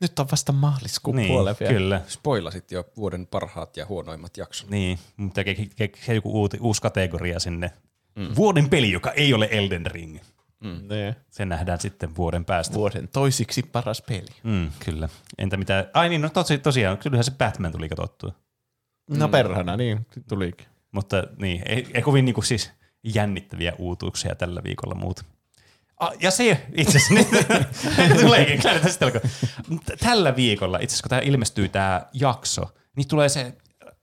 Nyt on vasta maaliskuun Niin, puolella vielä. kyllä. Spoilasit jo vuoden parhaat ja huonoimmat jaksot. Niin, mutta ke- ke- ke- joku uusi, uusi kategoria sinne. Mm. Vuoden peli, joka ei ole Elden Ring. Niin. Se nähdään sitten vuoden päästä. Vuoden toisiksi paras peli. Mm, kyllä. Entä mitä? Ai niin, no tosi, tosiaan, kyllähän se Batman tuli katsottua. No perhana, niin tulikin. Mutta niin, ei, ei kovin niinku siis jännittäviä uutuuksia tällä viikolla muuta. Ah, ja se itse asiassa [laughs] tuleekin tästä. Tällä viikolla, itse asiassa kun tämä ilmestyy tämä jakso, niin tulee se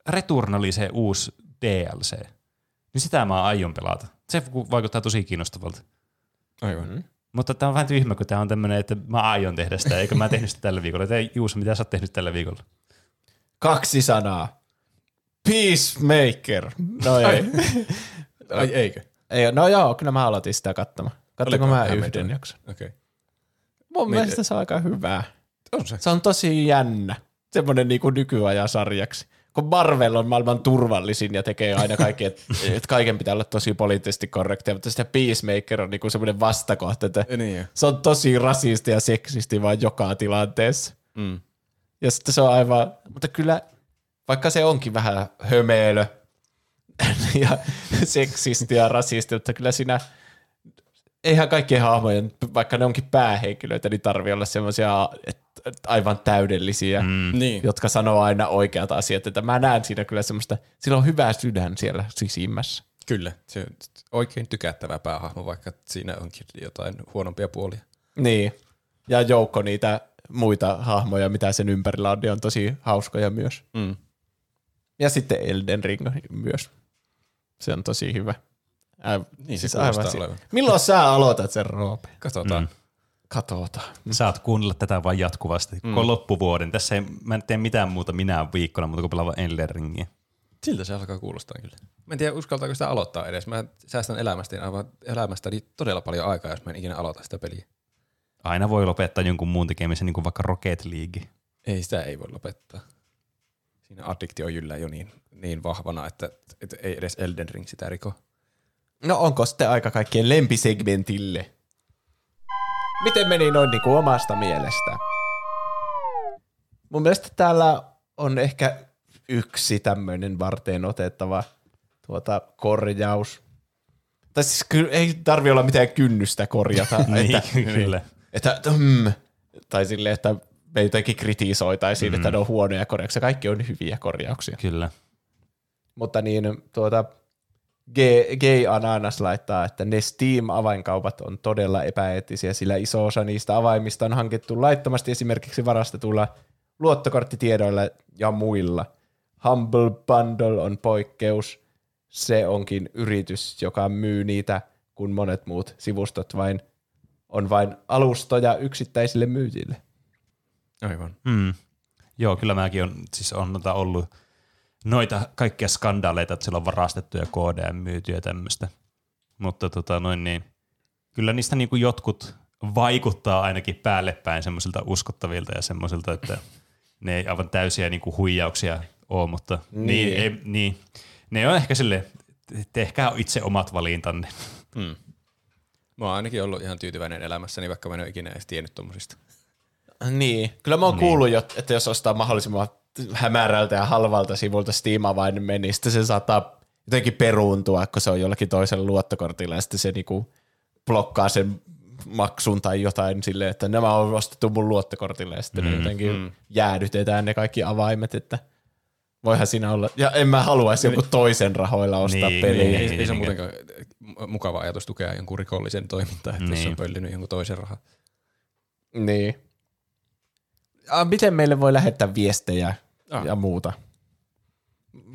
Returnali se uusi DLC. Niin sitä mä aion pelata. Se vaikuttaa tosi kiinnostavalta. Aivan. Mm. Mutta tämä on vähän tyhmä, kun tämä on tämmöinen, että mä aion tehdä sitä, eikö mä tehnyt sitä tällä viikolla. Te, Juuso, mitä sä oot tehnyt tällä viikolla? Kaksi sanaa. Peacemaker. No ei. [laughs] Ai eikö? ei. No joo, kyllä mä aloitin sitä katsomaan. Katsoinko Oliko mä yhden jakson? Okei. Mun Miten? mielestä se on aika hyvää. On se. Se on tosi jännä. Semmoinen niinku nykyajan sarjaksi. Kun Marvel on maailman turvallisin ja tekee aina kaikki, että [laughs] et kaiken pitää olla tosi poliittisesti korrektia, mutta sitten Peacemaker on niinku semmoinen vastakohta, että Niin jo. se on tosi rasisti ja seksisti vaan joka tilanteessa. Mm. Ja sitten se on aivan, mutta kyllä, vaikka se onkin vähän hömeilö [laughs] ja seksisti ja rasisti, mutta kyllä siinä, eihän kaikkien hahmojen, vaikka ne onkin päähenkilöitä, niin tarvii olla semmoisia aivan täydellisiä, mm. Niin. jotka sanoo aina oikeat asiat. Että mä näen siinä kyllä semmoista, sillä on hyvä sydän siellä sisimmässä. Kyllä. Se on oikein tykättävä päähahmo, vaikka siinä onkin jotain huonompia puolia. Niin. Ja joukko niitä muita hahmoja, mitä sen ympärillä on, niin on tosi hauskoja myös. Mm. Ja sitten Elden Ring myös. Se on tosi hyvä. Äh, Niin se kuulostaa si-. Milloin sä aloitat sen, Roope? Katsotaan. Mm. Katsotaan. Saat kuunnella tätä vain jatkuvasti, mm. koko loppuvuoden. Tässä ei, mä en tee mitään muuta minä viikkona, mutta kun pelaa vaan Elden Ringiä. Siltä se alkaa kuulostaa kyllä. Mä en tiedä, uskaltaako sitä aloittaa edes. Mä säästän elämästäni aivan elämästäni todella paljon aikaa, jos mä en ikinä aloita sitä peliä. Aina voi lopettaa jonkun muun tekemisen, niin kuin vaikka Rocket League. Ei sitä ei voi lopettaa. Siinä addiktio jyllää jo niin, niin vahvana, että, että ei edes Elden Ring sitä riko. No onko sitten aika kaikkien lempisegmentille? Miten meni noin niin kuin omasta mielestä? Mun mielestä täällä on ehkä yksi tämmöinen varteen otettava tuota, korjaus. Tai siis kyllä ei tarvi olla mitään kynnystä korjata. [laughs] Niin, että, kyllä. Että, mm, tai silleen, että me jotenkin kritisoitaisiin, mm. että ne on huonoja korjauksia. Kaikki on hyviä korjauksia. Kyllä. Mutta niin tuota, Gay Ananas laittaa, että ne Steam-avainkaupat on todella epäeettisiä, sillä iso osa niistä avaimista on hankittu laittomasti esimerkiksi varastetulla luottokorttitiedoilla ja muilla. Humble Bundle on poikkeus. Se onkin yritys, joka myy niitä, kun monet muut sivustot vain on vain alustoja yksittäisille myyjille. Aivan. Mm. Joo, kyllä mäkin on, siis on noita ollut noita kaikkia skandaaleita, että siellä on varastettuja koodeja myyty ja tämmöistä. Mutta tota noin niin, kyllä niistä niinku jotkut vaikuttaa ainakin päälle päin semmoisilta uskottavilta ja semmoisilta, että ne ei aivan täysiä niinku huijauksia ole, mutta niin. Niin. Niin, ei, niin, ne on ehkä sille, tehkää itse omat valintanne. Mm. Mä oon ainakin ollut ihan tyytyväinen elämässäni, vaikka mä en ole ikinä edes tiennyt tommosista. Niin. Kyllä mä oon niin. kuullut, jo, että jos ostaa mahdollisimman hämärältä ja halvalta sivulta Steam-avaimen, niin sitten se saattaa jotenkin peruuntua, kun se on jollakin toisella luottokortilla ja sitten se niinku blokkaa sen maksun tai jotain silleen, että nämä on ostettu mun luottokortille ja sitten mm, ne jotenkin mm. jäädytetään ne kaikki avaimet, että voihan siinä olla. Ja en mä haluaisi joku toisen rahoilla ostaa Niin, peliä. Ei, niin, ei, se ole niin. muutenkaan mukava ajatus tukea jonkun rikollisen toimintaa, että jos Niin. on pöllinyt jonkun toisen rahaa. Niin. Ah, miten meille voi lähettää viestejä Ah. ja muuta?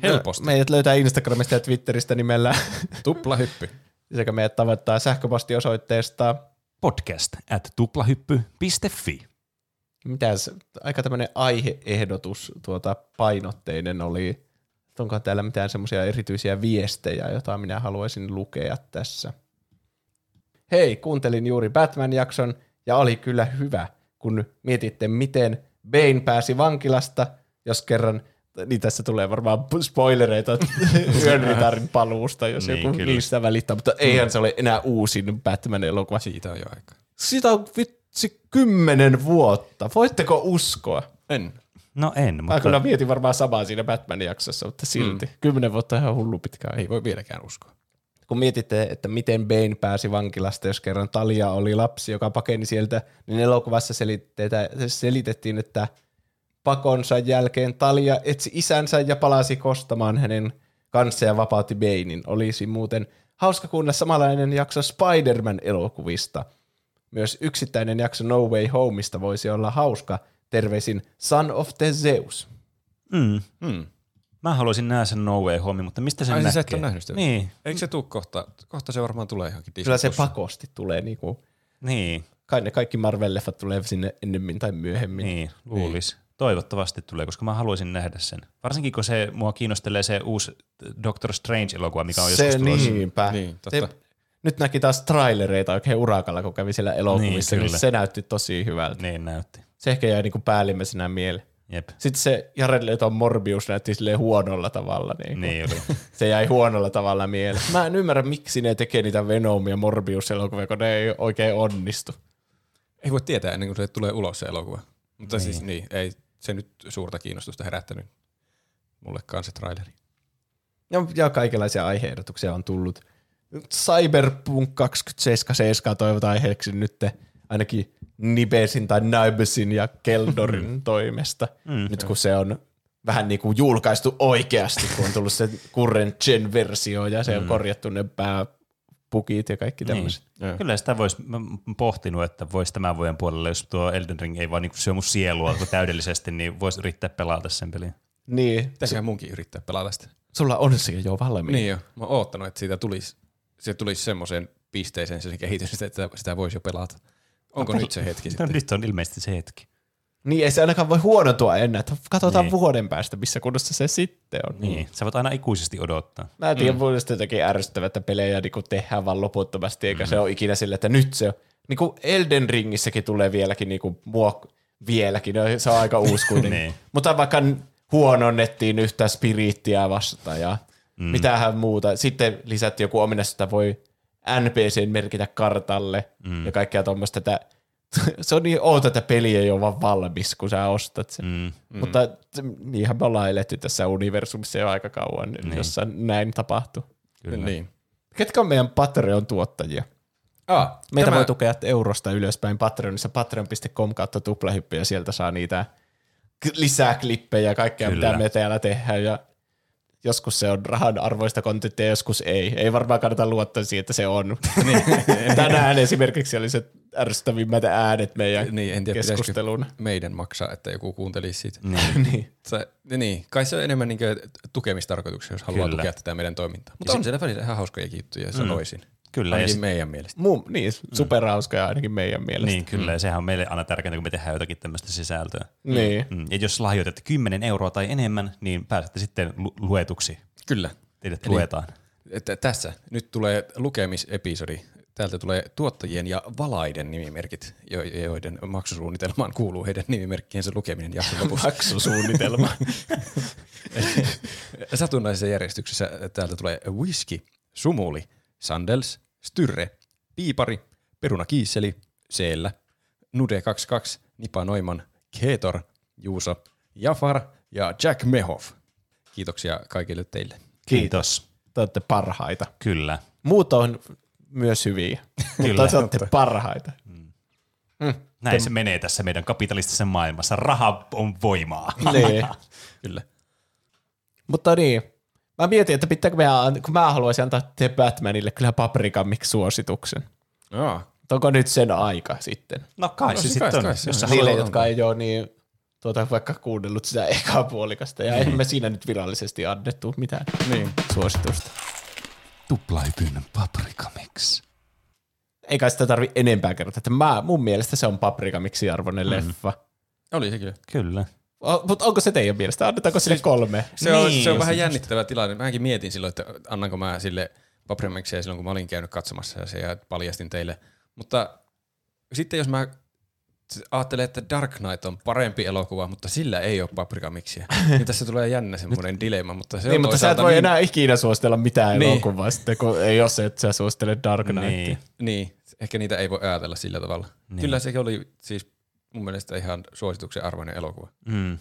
Helposti. Meidät löytää Instagramista ja Twitteristä nimellä Tuplahyppy. [laughs] sekä meidät tavoittaa sähköpostiosoitteesta. Podcast at tuplahyppy.fi. Mitäs, aika tämmöinen aiheehdotus tuota painotteinen oli. Onko täällä mitään semmoisia erityisiä viestejä, joita minä haluaisin lukea tässä? Hei, kuuntelin juuri Batman-jakson ja oli kyllä hyvä, kun mietitte, miten Bane pääsi vankilasta, jos kerran, niin tässä tulee varmaan spoilereita [laughs] Yönritarin paluusta, jos Niin, joku kyllä. niistä välittää, mutta eihän se ole enää uusin Batman-elokuva. Siitä on jo aika. Sitä on vitsi kymmenen vuotta. Voitteko uskoa? En. No en, Mä mutta kyllä mietin varmaan samaa siinä Batman-jaksossa, mutta silti. Mm. Kymmenen vuotta ihan hullu pitkä aika. Ei voi vieläkään uskoa. Kun mietitte, että miten Bane pääsi vankilasta, jos kerran Talia oli lapsi, joka pakeni sieltä, niin elokuvassa selitettiin, että pakonsa jälkeen Talia etsi isänsä ja palasi kostamaan hänen kanssa ja vapautti Banein. Olisi muuten hauska kuunnella samanlainen jakso Spider-Man-elokuvista. Myös yksittäinen jakso No Way Homeista voisi olla hauska. Terveisin Son of the Zeus. mm, Hmm. Mä haluaisin nähdä sen No Way Home, mutta mistä sen Ai, siis näkee? sä et ole nähnyt sitä? Niin, Eikö se tuu kohta? Kohta se varmaan tulee johonkin Disney Kyllä se pakosti tulee niinku, niin, kai ne kaikki Marvel-leffat tulee sinne ennemmin tai myöhemmin. niin, luulis. Toivottavasti tulee, koska mä haluaisin nähdä sen. Varsinkin kun se mua kiinnostelee se uusi Doctor Strange-elokuva, mikä on se joskus tulossa. niinpä. Niin, totta. Se, nyt näki taas trailereita oikein urakalla, kun kävi siellä elokuvissa, Niin, niin, se näytti tosi hyvältä. Niin näytti. Se ehkä jäi niinku päällimmäisenä mieleen. Jep. Sitten se Jared Leton Morbius näytti silleen huonolla tavalla. Niin, Niin oli. [laughs] Se jäi huonolla tavalla mieleen. Mä en ymmärrä, miksi ne tekee niitä Venom ja Morbius-elokuvia, kun ne ei oikein onnistu. Ei voi tietää ennen kuin se tulee ulos se elokuva. Mutta niin. siis niin, ei se nyt suurta kiinnostusta herättänyt mullekaan se traileri. Ja, ja kaikenlaisia aiheehdotuksia on tullut. Cyberpunk 2077 toivotaan aiheeksi nyt ainakin Nibesin tai Nibesin ja Keldorin [laughs] toimesta. Mm. Nyt kun se on vähän niin kuin julkaistu oikeasti, kun on tullut se current gen versio ja se on korjattu ne pääpukit ja kaikki tämmöiset. Niin. Kyllä sitä voisi, mä pohtinut, että voisi tämän vuoden puolella, jos tuo Elden Ring ei vaan niin syö mun sielua täydellisesti, niin voisi yrittää pelata sen pelin. Niin, Pitäisiköhän munkin yrittää pelata sitä. sulla on se jo valmiina. Niin jo. Mä oon oottanut, että siitä tulisi, se tulisi semmoiseen pisteeseen se kehitys, että sitä, voisi jo pelata. Onko nyt se hetki No, sitten? nyt on ilmeisesti se hetki. Niin ei se ainakaan voi huonontua enää. että Katsotaan Niin. vuoden päästä, missä kunnossa se sitten on. Niin, sä voit aina ikuisesti odottaa. Mä en tiedä, mm. muista jotenkin ärsyttävää, että pelejä niin tehdään vaan loputtomasti, eikä mm. se ole ikinä sille, että nyt se on. Niin kuin Elden Ringissäkin tulee vieläkin niin kuin muok, vieläkin, no, se on aika uusi. [laughs] Niin. Mutta vaikka huononnettiin yhtä spiriittiä vasta ja mm. mitähän muuta. Sitten lisättiin joku ominaisuus, että voi NPC merkitä kartalle mm. ja kaikkea tuommoista, että [laughs] se on niin outo, että peli ei ole vaan valmis, kun sä ostat sen. Mm. Mm. Mutta niinhän me ollaan eletty tässä universumissa jo aika kauan, niin. jossa näin tapahtuu. Kyllä. Niin. Ketkä on meidän Patreon-tuottajia? Ah, Meitä tämä- voi tukea eurosta ylöspäin Patreonissa patreon.com kautta tuplahyppy ja sieltä saa niitä lisää klippejä ja kaikkea, Kyllä. mitä me täällä tehdään ja joskus se on rahan arvoista kontenttia, joskus ei. Ei varmaan kannata luottaa siihen, että se on. [laughs] [laughs] Tänään esimerkiksi oli se ärsyttävimmät äänet meidän Niin, en tiedä, pitäisikö meidän maksaa, että joku kuuntelisi siitä. [laughs] Niin. niin. Se, niin, kai se on enemmän niin tukemistarkoituksia, jos haluaa Kyllä. tukea tätä meidän toimintaa. Mutta on siellä välillä ihan hauskoja juttuja, sanoisin. Kyllä, ja Ainakin s- meidän mielestä. Mu- niin, superhauskoja ainakin meidän mielestä. Niin, kyllä, ja sehän on meille aina tärkeintä, kun me tehdään jotakin tämmöistä sisältöä. Niin. Mm. Ja jos lahjoitatte 10 euroa tai enemmän, niin pääsette sitten lu- luetuksi. Kyllä. Teidät luetaan. Että tässä nyt tulee lukemisepisodi. Täältä tulee tuottajien ja valaiden nimimerkit, jo- joiden maksusuunnitelmaan kuuluu heidän nimimerkkiensä lukeminen jakson lopussa. [laughs] Maksusuunnitelma. [laughs] Satunnaisessa järjestyksessä täältä tulee whisky, sumuli, sandels, styrre, piipari, peruna kiisseli, seellä, nude 22, nipa noiman, keetor, juuso, jafar ja Jack Mehoff. Kiitoksia kaikille teille. Kiitos. Te olette parhaita. Kyllä. Muut on myös hyviä, Kyllä. [laughs] mutta te olette parhaita. Näin se menee tässä meidän kapitalistisessa maailmassa. Raha on voimaa. niin. [laughs] Kyllä. Mutta niin, mä mietin, että pitääkö meidän, kun mä haluaisin antaa The Batmanille kyllä Paprika Mix suosituksen. Aa, Onko nyt sen aika sitten? No kai No se sitten on. kai se Jos sä. Niille, jotka ei ole niin tuota, vaikka kuunnellut sitä ekaa puolikasta, ja eihän me siinä nyt virallisesti annettu mitään niin. suositusta. tuplahypyn paprika mix. Eikä sitä tarvi enempää kertoa, että mä, mun mielestä se on Paprika Mixin arvoinen mm. leffa. Oli se kyllä. Kyllä. Mutta onko se teidän mielestä? Annetaanko sille kolme? Se on, Niin. se on vähän jännittävä tilanne. Mäkin mietin silloin, että annanko mä sille Papremexia silloin, kun mä olin käynyt katsomassa ja se ja paljastin teille. Mutta sitten jos mä ajattelen, että Dark Knight on parempi elokuva, mutta sillä ei ole paprikamiksia. [laughs] niin tässä tulee jännä semmoinen dilemma, mutta se Niin, on mutta sä et voi niin, enää ikinä suositella mitään Niin. elokuvaa, sitten, kun ei ole se, että sä suosittelet Dark Knightia. Niin. Niin, ehkä niitä ei voi ajatella sillä tavalla. Niin. Kyllä sekin oli siis mun mielestä ihan suosituksen arvoinen elokuva. Mm.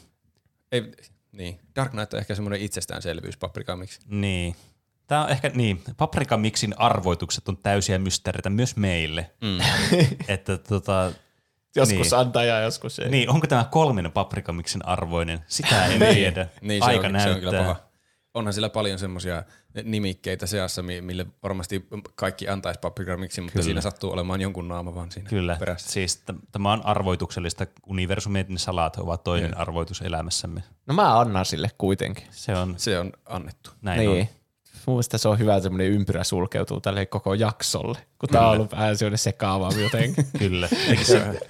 Ei, niin. Dark Knight on ehkä semmoinen itsestäänselvyys paprikamiksi. Niin. Tämä on ehkä, niin, Paprika Mixin arvoitukset on täysiä mysteereitä myös meille. Mm. [laughs] että tota, Joskus Niin. antaa ja joskus ei. niin, onko tämä kolmen Paprika Mixin arvoinen? Sitä en [laughs] tiedä. Niin, se Aika on, näyttää. se on kyllä paha. Onhan sillä paljon semmoisia nimikkeitä seassa, mi- mille varmasti kaikki antaisi paprikramiksi, mutta Kyllä. siinä sattuu olemaan jonkun naama vaan siinä Kyllä, perässä. siis t- tämä on arvoituksellista. Universumin salat ovat toinen arvoitus elämässämme. No mä annan sille kuitenkin. Se on, Se on annettu. näin niin. on. Mun mielestä se on hyvä, että semmoinen ympyrä sulkeutuu tälle koko jaksolle, kun tää on ollut vähän semmoinen sekaava jotenkin. [laughs] Kyllä, [laughs] eikä se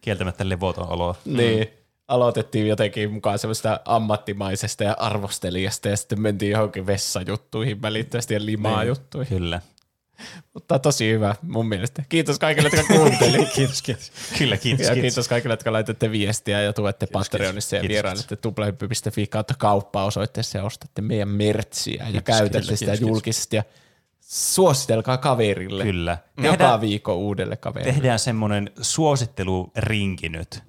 kieltämättä levoton olo. niin. Aloitettiin jotenkin mukaan semmoista ammattimaisesta ja arvostelijasta ja sitten mentiin johonkin vessajuttuihin välittömästi ja limaa juttuihin. Kyllä. Mutta tosi hyvä mun mielestä. Kiitos kaikille, jotka kuunteli. [laughs] Kiitos, kiitos. Kyllä, kiitos. Ja kiitos. kiitos kaikille, jotka laitatte viestiä ja tuette Patreonissa ja Kiitos, vierailette tuplahyppy.fi kautta kauppaa osoitteessa ja ostatte meidän mertsiä ja käytätte kiitos, sitä kiitos, julkisesti ja suositelkaa kaverille. Kyllä. Joka Tehdään, viikko uudelle kaverille. tehdään semmoinen suosittelurinki nyt,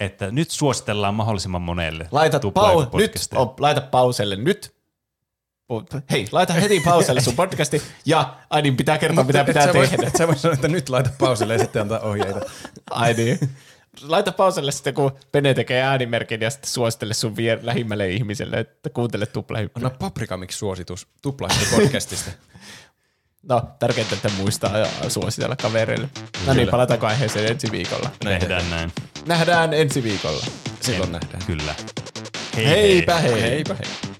että nyt suositellaan mahdollisimman monelle. Laita, pau- nyt, on, laita pauselle nyt. Hei, laita heti pauselle sun podcasti ja ai niin, pitää kertoa, mitä pitää voi, tehdä. et sä voi sanoa, että nyt laita pauselle ja sitten antaa ohjeita. Ai niin. Laita pauselle sitten, kun Pene tekee äänimerkin ja sitten suosittele sun vier- lähimmälle ihmiselle, että kuuntele tuplahyppyä. Anna paprikamiksi suositus tuplahyppy podcastista. [laughs] No, tärkeintä, että muistaa ja suositella kavereille. No niin, palataanko aiheeseen ensi viikolla. Tehdään näin. Nähdään ensi viikolla. Silloin nähdään. Kyllä. Heipä hei. Heipä hei.